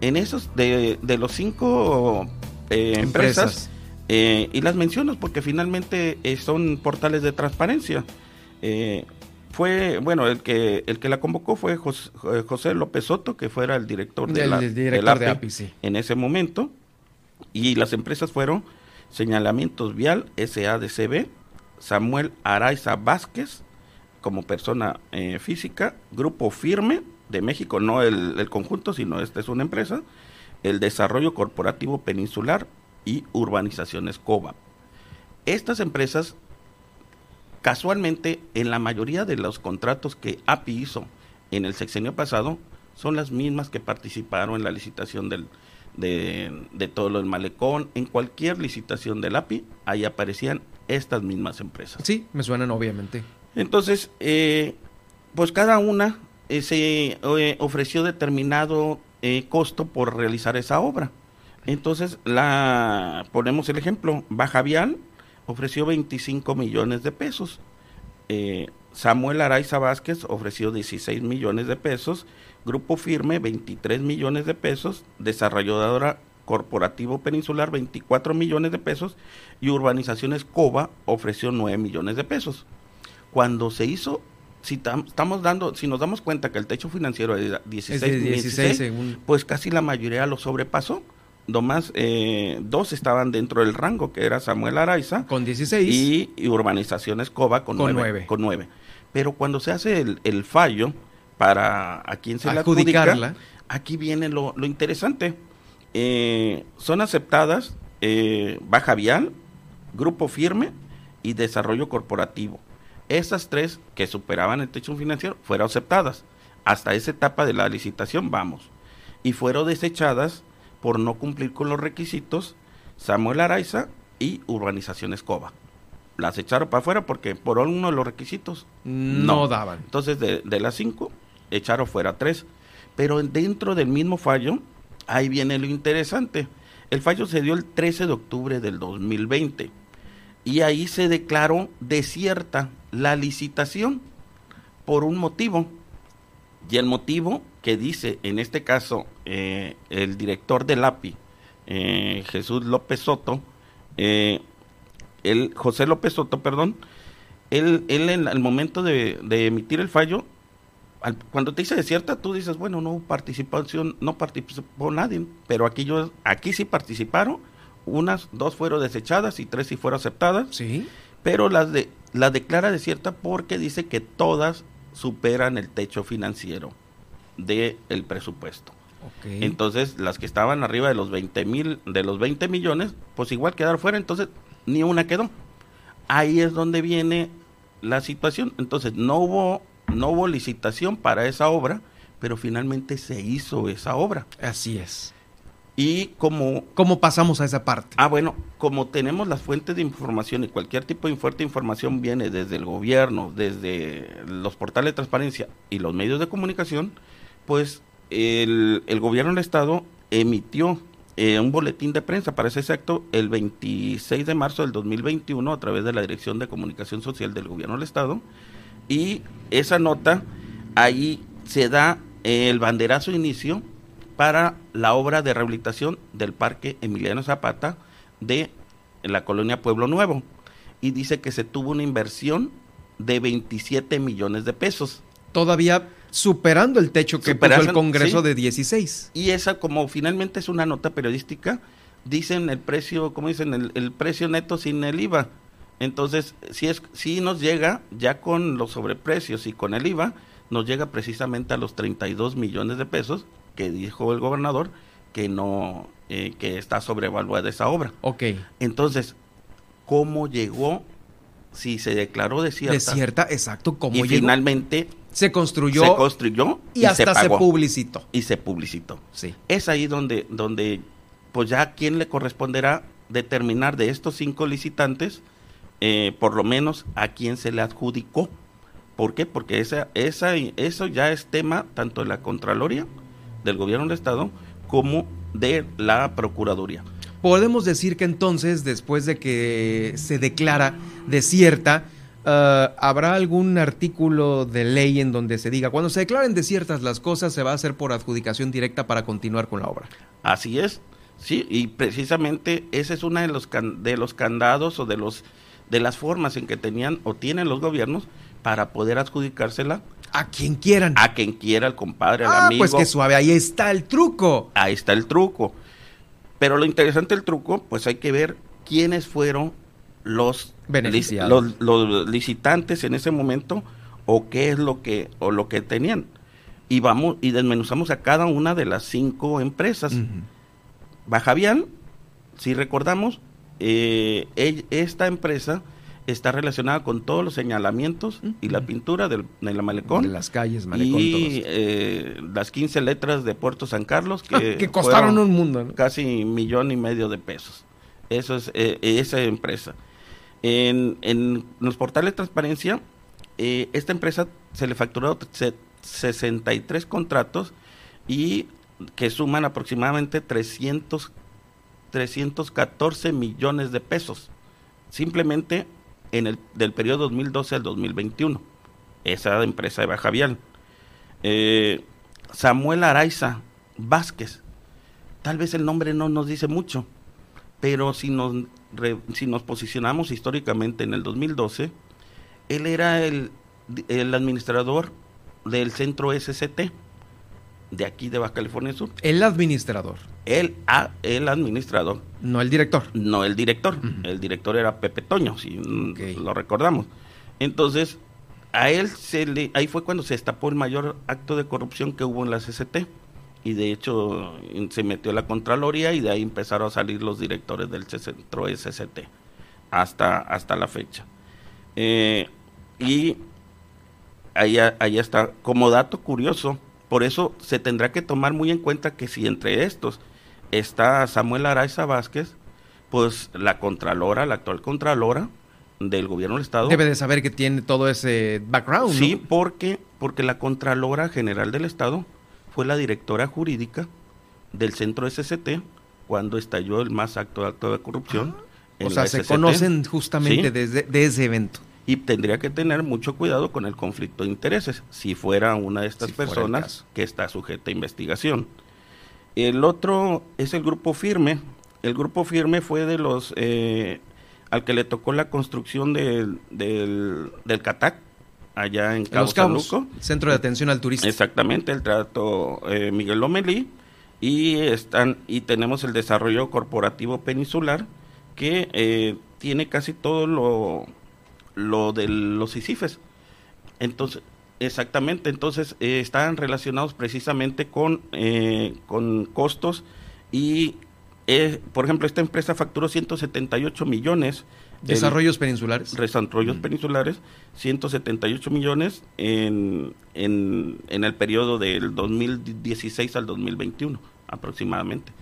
En esos, de, los cinco eh, empresas eh, y las menciono porque finalmente eh, son portales de transparencia. Eh, fue, bueno, el que el que la convocó fue José, López Soto, que fuera el director de, la, en ese momento. Y las empresas fueron Señalamientos Vial, SADCB, Samuel Araiza Vázquez, como persona física, Grupo Firme, de México, no el, el conjunto, sino esta es una empresa, el Desarrollo Corporativo Peninsular y Urbanizaciones COBA. Estas empresas, casualmente, en la mayoría de los contratos que API hizo en el sexenio pasado, son las mismas que participaron en la licitación del, de, de todo lo del malecón. En cualquier licitación del API, ahí aparecían estas mismas empresas. Sí, me suenan obviamente. Entonces, eh, pues cada una eh, se eh, ofreció determinado eh, costo por realizar esa obra. Entonces, la ponemos el ejemplo, Baja Vial ofreció 25 millones de pesos. Eh, Samuel Araiza Vázquez ofreció 16 millones de pesos. Grupo Firme, 23 millones de pesos. Desarrolladora Corporativo Peninsular, 24 millones de pesos. Y Urbanizaciones Coba ofreció 9 millones de pesos. Cuando se hizo si tam- estamos dando, si nos damos cuenta que el techo financiero era 16, Es de 16, 16, según- pues casi la mayoría lo sobrepasó. Nomás eh, dos estaban dentro del rango, que era Samuel Araiza. Con 16. Y, y Urbanizaciones Coba con, Con 9, nueve. Con 9. Pero cuando se hace el, el fallo para a quién se le Adjudicarla. adjudica, aquí viene lo, lo interesante. Eh, son aceptadas eh, Baja Vial, Grupo Firme y Desarrollo Corporativo. Esas tres que superaban el techo financiero fueron aceptadas. Hasta esa etapa de la licitación vamos. Y fueron desechadas por no cumplir con los requisitos Samuel Araiza y Urbanizaciones Cova. Las echaron para afuera porque por uno de los requisitos No daban. Entonces de, de las cinco echaron fuera tres. Pero dentro del mismo fallo, ahí viene lo interesante. El fallo se dio el 13 de octubre del 2020 y ahí se declaró desierta la licitación por un motivo. Y el motivo que dice, en este caso, eh, el director del API, eh, Jesús López Soto, eh, el José López Soto, perdón, él, él en el momento de, de emitir el fallo, al- cuando te dice desierta, tú dices, bueno, no hubo participación, no participó nadie, pero aquí yo, aquí sí participaron, unas, dos fueron desechadas y tres sí fueron aceptadas. Sí. Pero las de, la declara desierta porque dice que todas superan el techo financiero del presupuesto. Entonces, las que estaban arriba de los 20 mil, de los 20 millones, pues igual quedaron fuera, entonces ni una quedó. Ahí es donde viene la situación. Entonces, no hubo, no hubo licitación para esa obra, pero finalmente se hizo esa obra. Así es. Y como... ¿Cómo pasamos a esa parte? Ah, bueno, como tenemos las fuentes de información y cualquier tipo de fuente de información viene desde el gobierno, desde los portales de transparencia y los medios de comunicación, pues el, gobierno del Estado emitió eh, un boletín de prensa para ese acto el 26 de marzo del 2021 a través de la Dirección de Comunicación Social del Gobierno del Estado y esa nota ahí se da el banderazo inicio para la obra de rehabilitación del Parque Emiliano Zapata de la colonia Pueblo Nuevo y dice que se tuvo una inversión de 27 millones de pesos. Todavía superando el techo que puso el Congreso sí. de 16. Y esa como finalmente es una nota periodística, dicen el precio, como dicen, el, el precio neto sin el IVA. Entonces, si es si nos llega ya con los sobreprecios y con el IVA, nos llega precisamente a los 32 millones de pesos que dijo el gobernador que no eh, que está sobrevaluada esa obra. Ok. Entonces, ¿cómo llegó si se declaró desierta? Desierta, exacto. ¿Cómo y llegó? finalmente se construyó, se construyó y hasta se pagó. publicitó. Y se publicitó. Sí. Es ahí donde, donde pues ya a quién le corresponderá determinar de estos cinco licitantes, eh, por lo menos a quién se le adjudicó. ¿Por qué? Porque esa, esa, eso ya es tema tanto de la Contraloría, del Gobierno del Estado, como de la Procuraduría. Podemos decir que entonces, después de que se declara desierta, ah, ¿habrá algún artículo de ley en donde se diga, cuando se declaren desiertas las cosas, se va a hacer por adjudicación directa para continuar con la obra? Así es, sí, y precisamente ese es uno de los can- de los candados o de los de las formas en que tenían o tienen los gobiernos para poder adjudicársela a quien quieran, a quien quiera, el compadre, al Ah, amigo. pues que suave, ahí está el truco. Ahí está el truco. Pero lo interesante del truco, pues hay que ver quiénes fueron los los, los licitantes en ese momento o qué es lo que o lo que tenían. y vamos y desmenuzamos a cada una de las cinco empresas. Bajavial, si recordamos, eh, esta empresa está relacionada con todos los señalamientos y la pintura del, de la malecón. De las calles, malecón, Y eh, las 15 letras de Puerto San Carlos que, que costaron un mundo. Casi un millón y medio de pesos. Eso es eh, esa empresa. En, en, los portales de transparencia, eh, esta empresa se le facturó 63 contratos y que suman aproximadamente 300, 314 millones de pesos. Simplemente en el del periodo 2012 al 2021. Esa empresa de Baja Vial. Eh, Samuel Araiza Vázquez. Tal vez el nombre no nos dice mucho, pero si nos, si nos posicionamos históricamente en el 2012, él era el, el administrador del centro SCT de aquí de Baja California Sur. El administrador. El, el administrador. No el director. No el director. El director era Pepe Toño, si lo recordamos. Entonces, a él se le, ahí fue cuando se destapó el mayor acto de corrupción que hubo en la CCT. Y de hecho se metió la Contraloría y de ahí empezaron a salir los directores del centro SCT hasta, hasta la fecha. Eh, y ahí, ahí está, como dato curioso, por eso se tendrá que tomar muy en cuenta que si entre estos está Samuel Araiza Vázquez, pues la Contralora, la actual Contralora del Gobierno del Estado. Debe de saber que tiene todo ese background. Sí, porque, porque la Contralora General del Estado fue la directora jurídica del centro SCT cuando estalló el más acto, acto de corrupción. Ah, o sea, se conocen justamente desde de ese evento y tendría que tener mucho cuidado con el conflicto de intereses si fuera una de estas personas que está sujeta a investigación. El otro es el grupo firme. El grupo firme fue de los eh, al que le tocó la construcción del, del, CATAC allá en Cabo Los Centro de Atención al Turista. Exactamente, el trato eh, Miguel Lomelí y están y tenemos el desarrollo corporativo peninsular que eh, tiene casi todo lo lo de los ICIFES. Entonces, exactamente, entonces eh, están relacionados precisamente con, eh, con costos y, eh, por ejemplo, esta empresa facturó 178 millones. Desarrollos peninsulares. Desarrollos peninsulares, 178 millones en, en, en el periodo del 2016 al 2021 aproximadamente.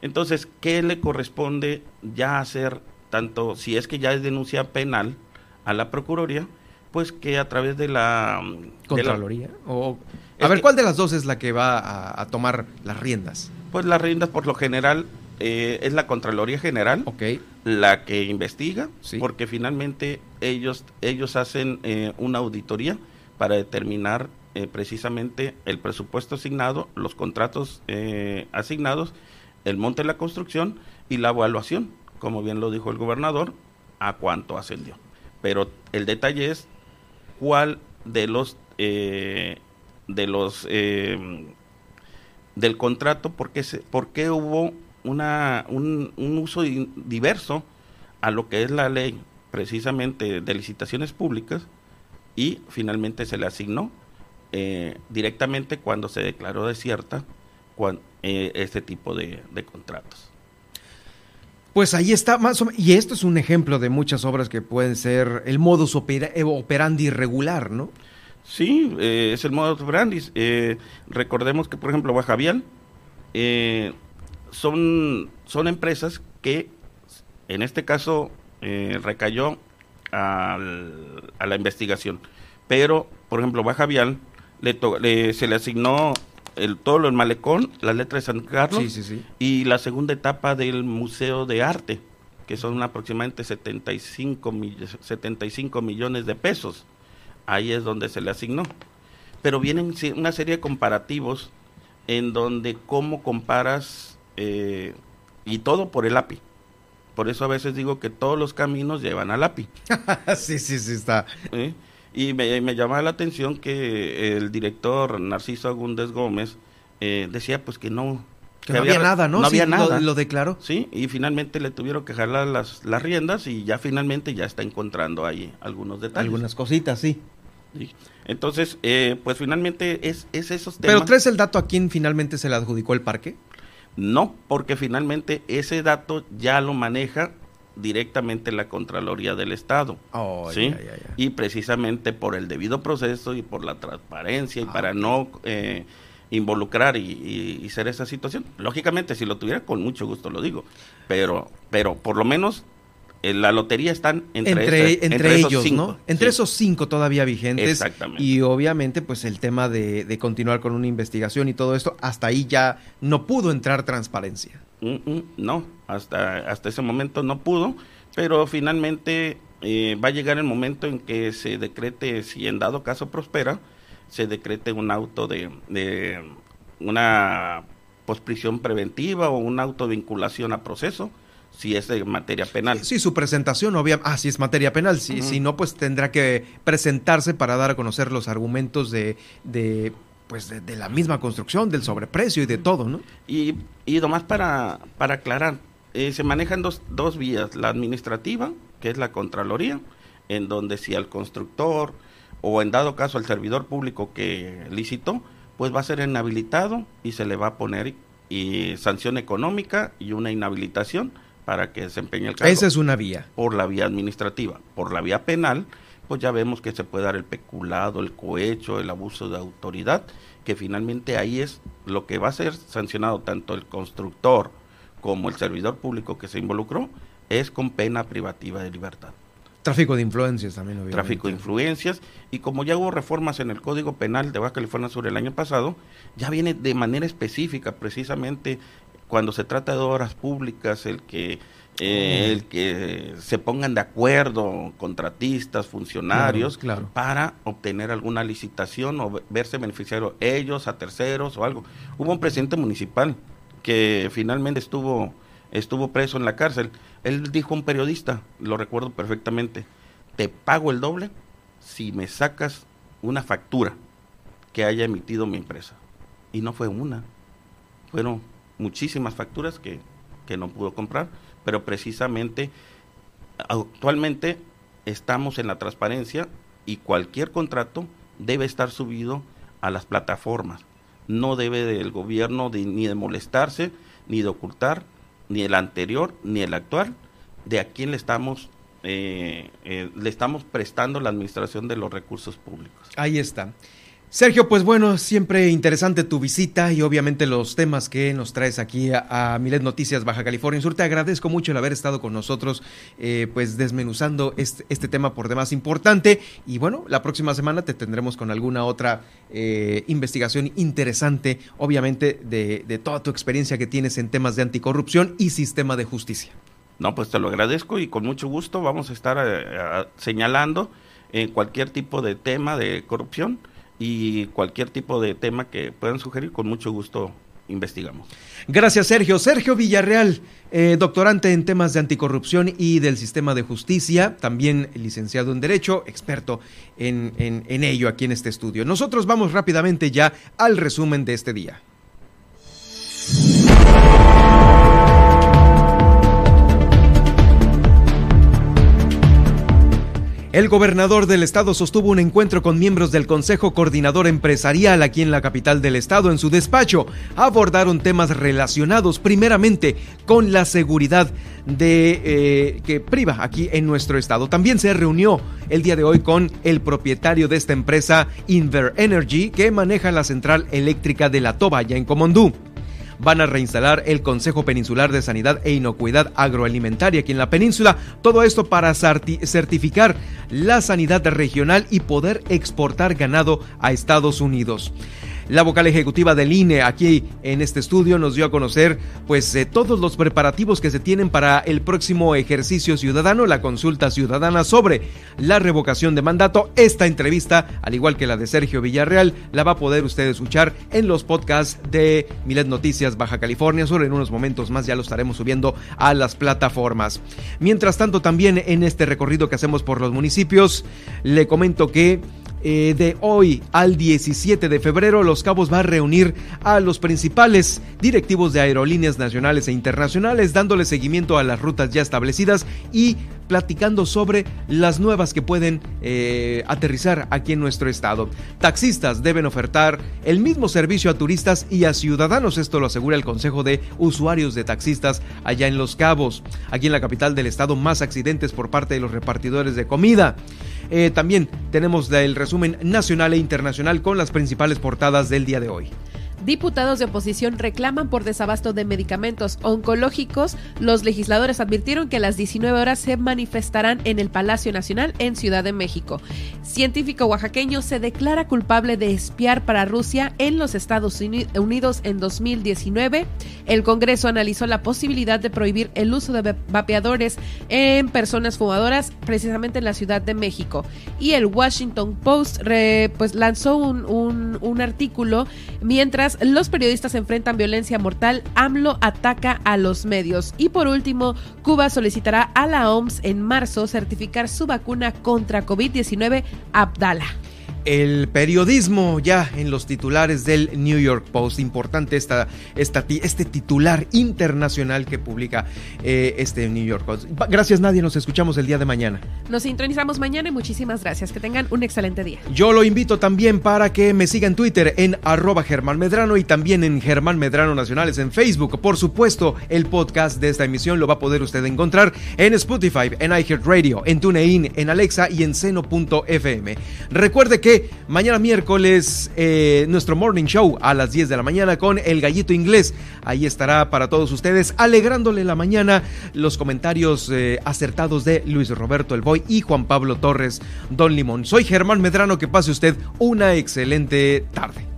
Entonces, ¿qué le corresponde ya hacer, tanto si es que ya es denuncia penal, a la Procuraduría, pues que a través de la... Contraloría. o, a ver, ¿cuál de las dos es la que va a, tomar las riendas? Pues las riendas por lo general eh, es la Contraloría General la que investiga, porque finalmente ellos, ellos hacen eh, una auditoría para determinar eh, precisamente el presupuesto asignado, los contratos asignados, el monte de la construcción y la evaluación, como bien lo dijo el gobernador, a cuánto ascendió. Pero el detalle es cuál de los eh, de los del contrato, por qué, se, por qué hubo una, un, uso diverso a lo que es la ley precisamente de licitaciones públicas y finalmente se le asignó eh, directamente cuando se declaró desierta este tipo de contratos. Pues ahí está, más o menos, y esto es un ejemplo de muchas obras que pueden ser el modus eh, operandi regular, ¿no? Sí, eh, es el modus operandi. Eh, recordemos que, por ejemplo, Bajavial eh, son, son empresas que, en este caso, recayó al, a la investigación. Pero, por ejemplo, Bajavial le, se le asignó el, todo lo del malecón, la letra de San Carlos y la segunda etapa del Museo de Arte, que son aproximadamente 75, 75 millones de pesos. Ahí es donde se le asignó. Pero vienen una serie de comparativos en donde cómo comparas eh, y todo por el API. Por eso a veces digo que todos los caminos llevan al API. sí, sí, sí, está. ¿Eh? Y me, me llamaba la atención que el director Narciso Agúndez Gómez eh, decía pues que no... Que, no había, nada, ¿no? No había nada. Lo, declaró. Sí, y finalmente le tuvieron que jalar las, las riendas y ya finalmente ya está encontrando ahí algunos detalles. Algunas cositas, sí. Entonces, eh, pues finalmente es, es esos temas. ¿Pero traes el dato a quién finalmente se le adjudicó el parque? No, porque finalmente ese dato ya lo maneja directamente la Contraloría del Estado. Oh, ¿sí? Y precisamente por el debido proceso y por la transparencia y para no eh, involucrar y, y- y ser esa situación. Lógicamente, si lo tuviera, con mucho gusto lo digo. Pero, pero por lo menos en la lotería están entre, Entre, ese- entre, esos ellos, cinco. ¿no? Entre Sí. esos cinco todavía vigentes. Exactamente. Y obviamente, pues el tema de, de continuar con una investigación y todo esto, hasta ahí ya no pudo entrar transparencia. Mm, mm, no, hasta, hasta ese momento no pudo, pero finalmente eh, va a llegar el momento en que se decrete, si en dado caso prospera, se decrete un auto de, de una posprisión preventiva o una autovinculación a proceso, si es de materia penal. Sí, su presentación, obviamente, ah, si es materia penal, si, Ujú. si no, pues tendrá que presentarse para dar a conocer los argumentos de, de pues de, de la misma construcción, del sobreprecio y de todo, ¿no? Y, y nomás para, para aclarar, eh, se manejan dos, dos vías, la administrativa, que es la Contraloría, en donde si al constructor o en dado caso al servidor público que licitó, pues va a ser inhabilitado y se le va a poner y sanción económica y una inhabilitación para que desempeñe el cargo. Esa es una vía. Por la vía administrativa. Por la vía penal, pues ya vemos que se puede dar el peculado, el cohecho, el abuso de autoridad, que finalmente ahí es lo que va a ser sancionado tanto el constructor como el servidor público que se involucró, es con pena privativa de libertad. Tráfico de influencias también, obviamente. Tráfico de influencias, y como ya hubo reformas en el Código Penal de Baja California Sur el año pasado, ya viene de manera específica, precisamente cuando se trata de obras públicas, el que eh, el que se pongan de acuerdo contratistas, funcionarios, Claro, claro. para obtener alguna licitación o ve- verse beneficiario ellos, a terceros o algo. Hubo un presidente municipal que finalmente estuvo, estuvo preso en la cárcel. Él dijo a un periodista, lo recuerdo perfectamente, te pago el doble si me sacas una factura que haya emitido mi empresa. Y no fue una, fueron muchísimas facturas que, que no pudo comprar, pero precisamente actualmente estamos en la transparencia y cualquier contrato debe estar subido a las plataformas. No debe del gobierno de- ni de molestarse, ni de ocultar, ni el anterior, ni el actual, de a quién le estamos, eh, eh, le estamos prestando la administración de los recursos públicos. Ahí está. Sergio, pues bueno, siempre interesante tu visita y obviamente los temas que nos traes aquí a, a Milet Noticias Baja California Sur. Te agradezco mucho el haber estado con nosotros, eh, pues desmenuzando este, tema por demás importante. Y bueno, la próxima semana te tendremos con alguna otra eh, investigación interesante, obviamente de, toda tu experiencia que tienes en temas de anticorrupción y sistema de justicia. No, pues te lo agradezco y con mucho gusto vamos a estar eh, señalando cualquier tipo de tema de corrupción y cualquier tipo de tema que puedan sugerir, con mucho gusto investigamos. Gracias, Sergio. Sergio Villarreal, eh, doctorante en temas de anticorrupción y del sistema de justicia, también licenciado en Derecho, experto en, en- en ello aquí en este estudio. Nosotros vamos rápidamente ya al resumen de este día. El gobernador del estado sostuvo un encuentro con miembros del Consejo Coordinador Empresarial aquí en la capital del estado. En su despacho abordaron temas relacionados primeramente con la seguridad de eh, que priva aquí en nuestro estado. También se reunió el día de hoy con el propietario de esta empresa, Inver Energy, que maneja la central eléctrica de La Toba, ya en Comondú van a reinstalar el Consejo Peninsular de Sanidad e Inocuidad Agroalimentaria aquí en la península. Todo esto para certificar la sanidad regional y poder exportar ganado a Estados Unidos. La vocal ejecutiva del INE aquí en este estudio nos dio a conocer pues eh, todos los preparativos que se tienen para el próximo ejercicio ciudadano, la consulta ciudadana sobre la revocación de mandato. Esta entrevista, al igual que la de Sergio Villarreal, la va a poder usted escuchar en los podcasts de Milet Noticias Baja California Sur. En unos momentos más ya lo estaremos subiendo a las plataformas. Mientras tanto, también en este recorrido que hacemos por los municipios, le comento que eh, de hoy al 17 de febrero, Los Cabos va a reunir a los principales directivos de aerolíneas nacionales e internacionales, dándole seguimiento a las rutas ya establecidas y platicando sobre las nuevas que pueden eh, aterrizar aquí en nuestro estado. Taxistas deben ofertar el mismo servicio a turistas y a ciudadanos, esto lo asegura el Consejo de Usuarios de Taxistas allá en Los Cabos, aquí en la capital del estado, más accidentes por parte de los repartidores de comida. Eh, también tenemos el resumen nacional e internacional con las principales portadas del día de hoy. Diputados de oposición reclaman por desabasto de medicamentos oncológicos. Los legisladores advirtieron que a las 19 horas se manifestarán en el Palacio Nacional en Ciudad de México. Científico oaxaqueño se declara culpable de espiar para Rusia en los Estados Unidos en 2019. El Congreso analizó la posibilidad de prohibir el uso de vapeadores en personas fumadoras, precisamente en la Ciudad de México. Y el Washington Post pues, lanzó un, un, un artículo mientras los periodistas enfrentan violencia mortal, AMLO ataca a los medios. Y por último, Cuba solicitará a la OMS en marzo certificar su vacuna contra COVID-19 Abdala el periodismo ya en los titulares del New York Post. Importante esta, esta este titular internacional que publica eh, este New York Post. Gracias Nadia, nos escuchamos el día de mañana. Nos sintonizamos mañana y muchísimas gracias. Que tengan un excelente día. Yo lo invito también para que me siga en Twitter en arroba Germán Medrano y también en Germán Medrano Nacionales en Facebook. Por supuesto, el podcast de esta emisión lo va a poder usted encontrar en Spotify, en iHeartRadio, en TuneIn, en Alexa y en seno.fm. Recuerde mañana miércoles eh, nuestro morning show a las 10 de la mañana con el gallito inglés. Ahí estará para todos ustedes alegrándole la mañana los comentarios eh, acertados de Luis Roberto El Boy y Juan Pablo Torres Don Limón. Soy Germán Medrano, que pase usted una excelente tarde.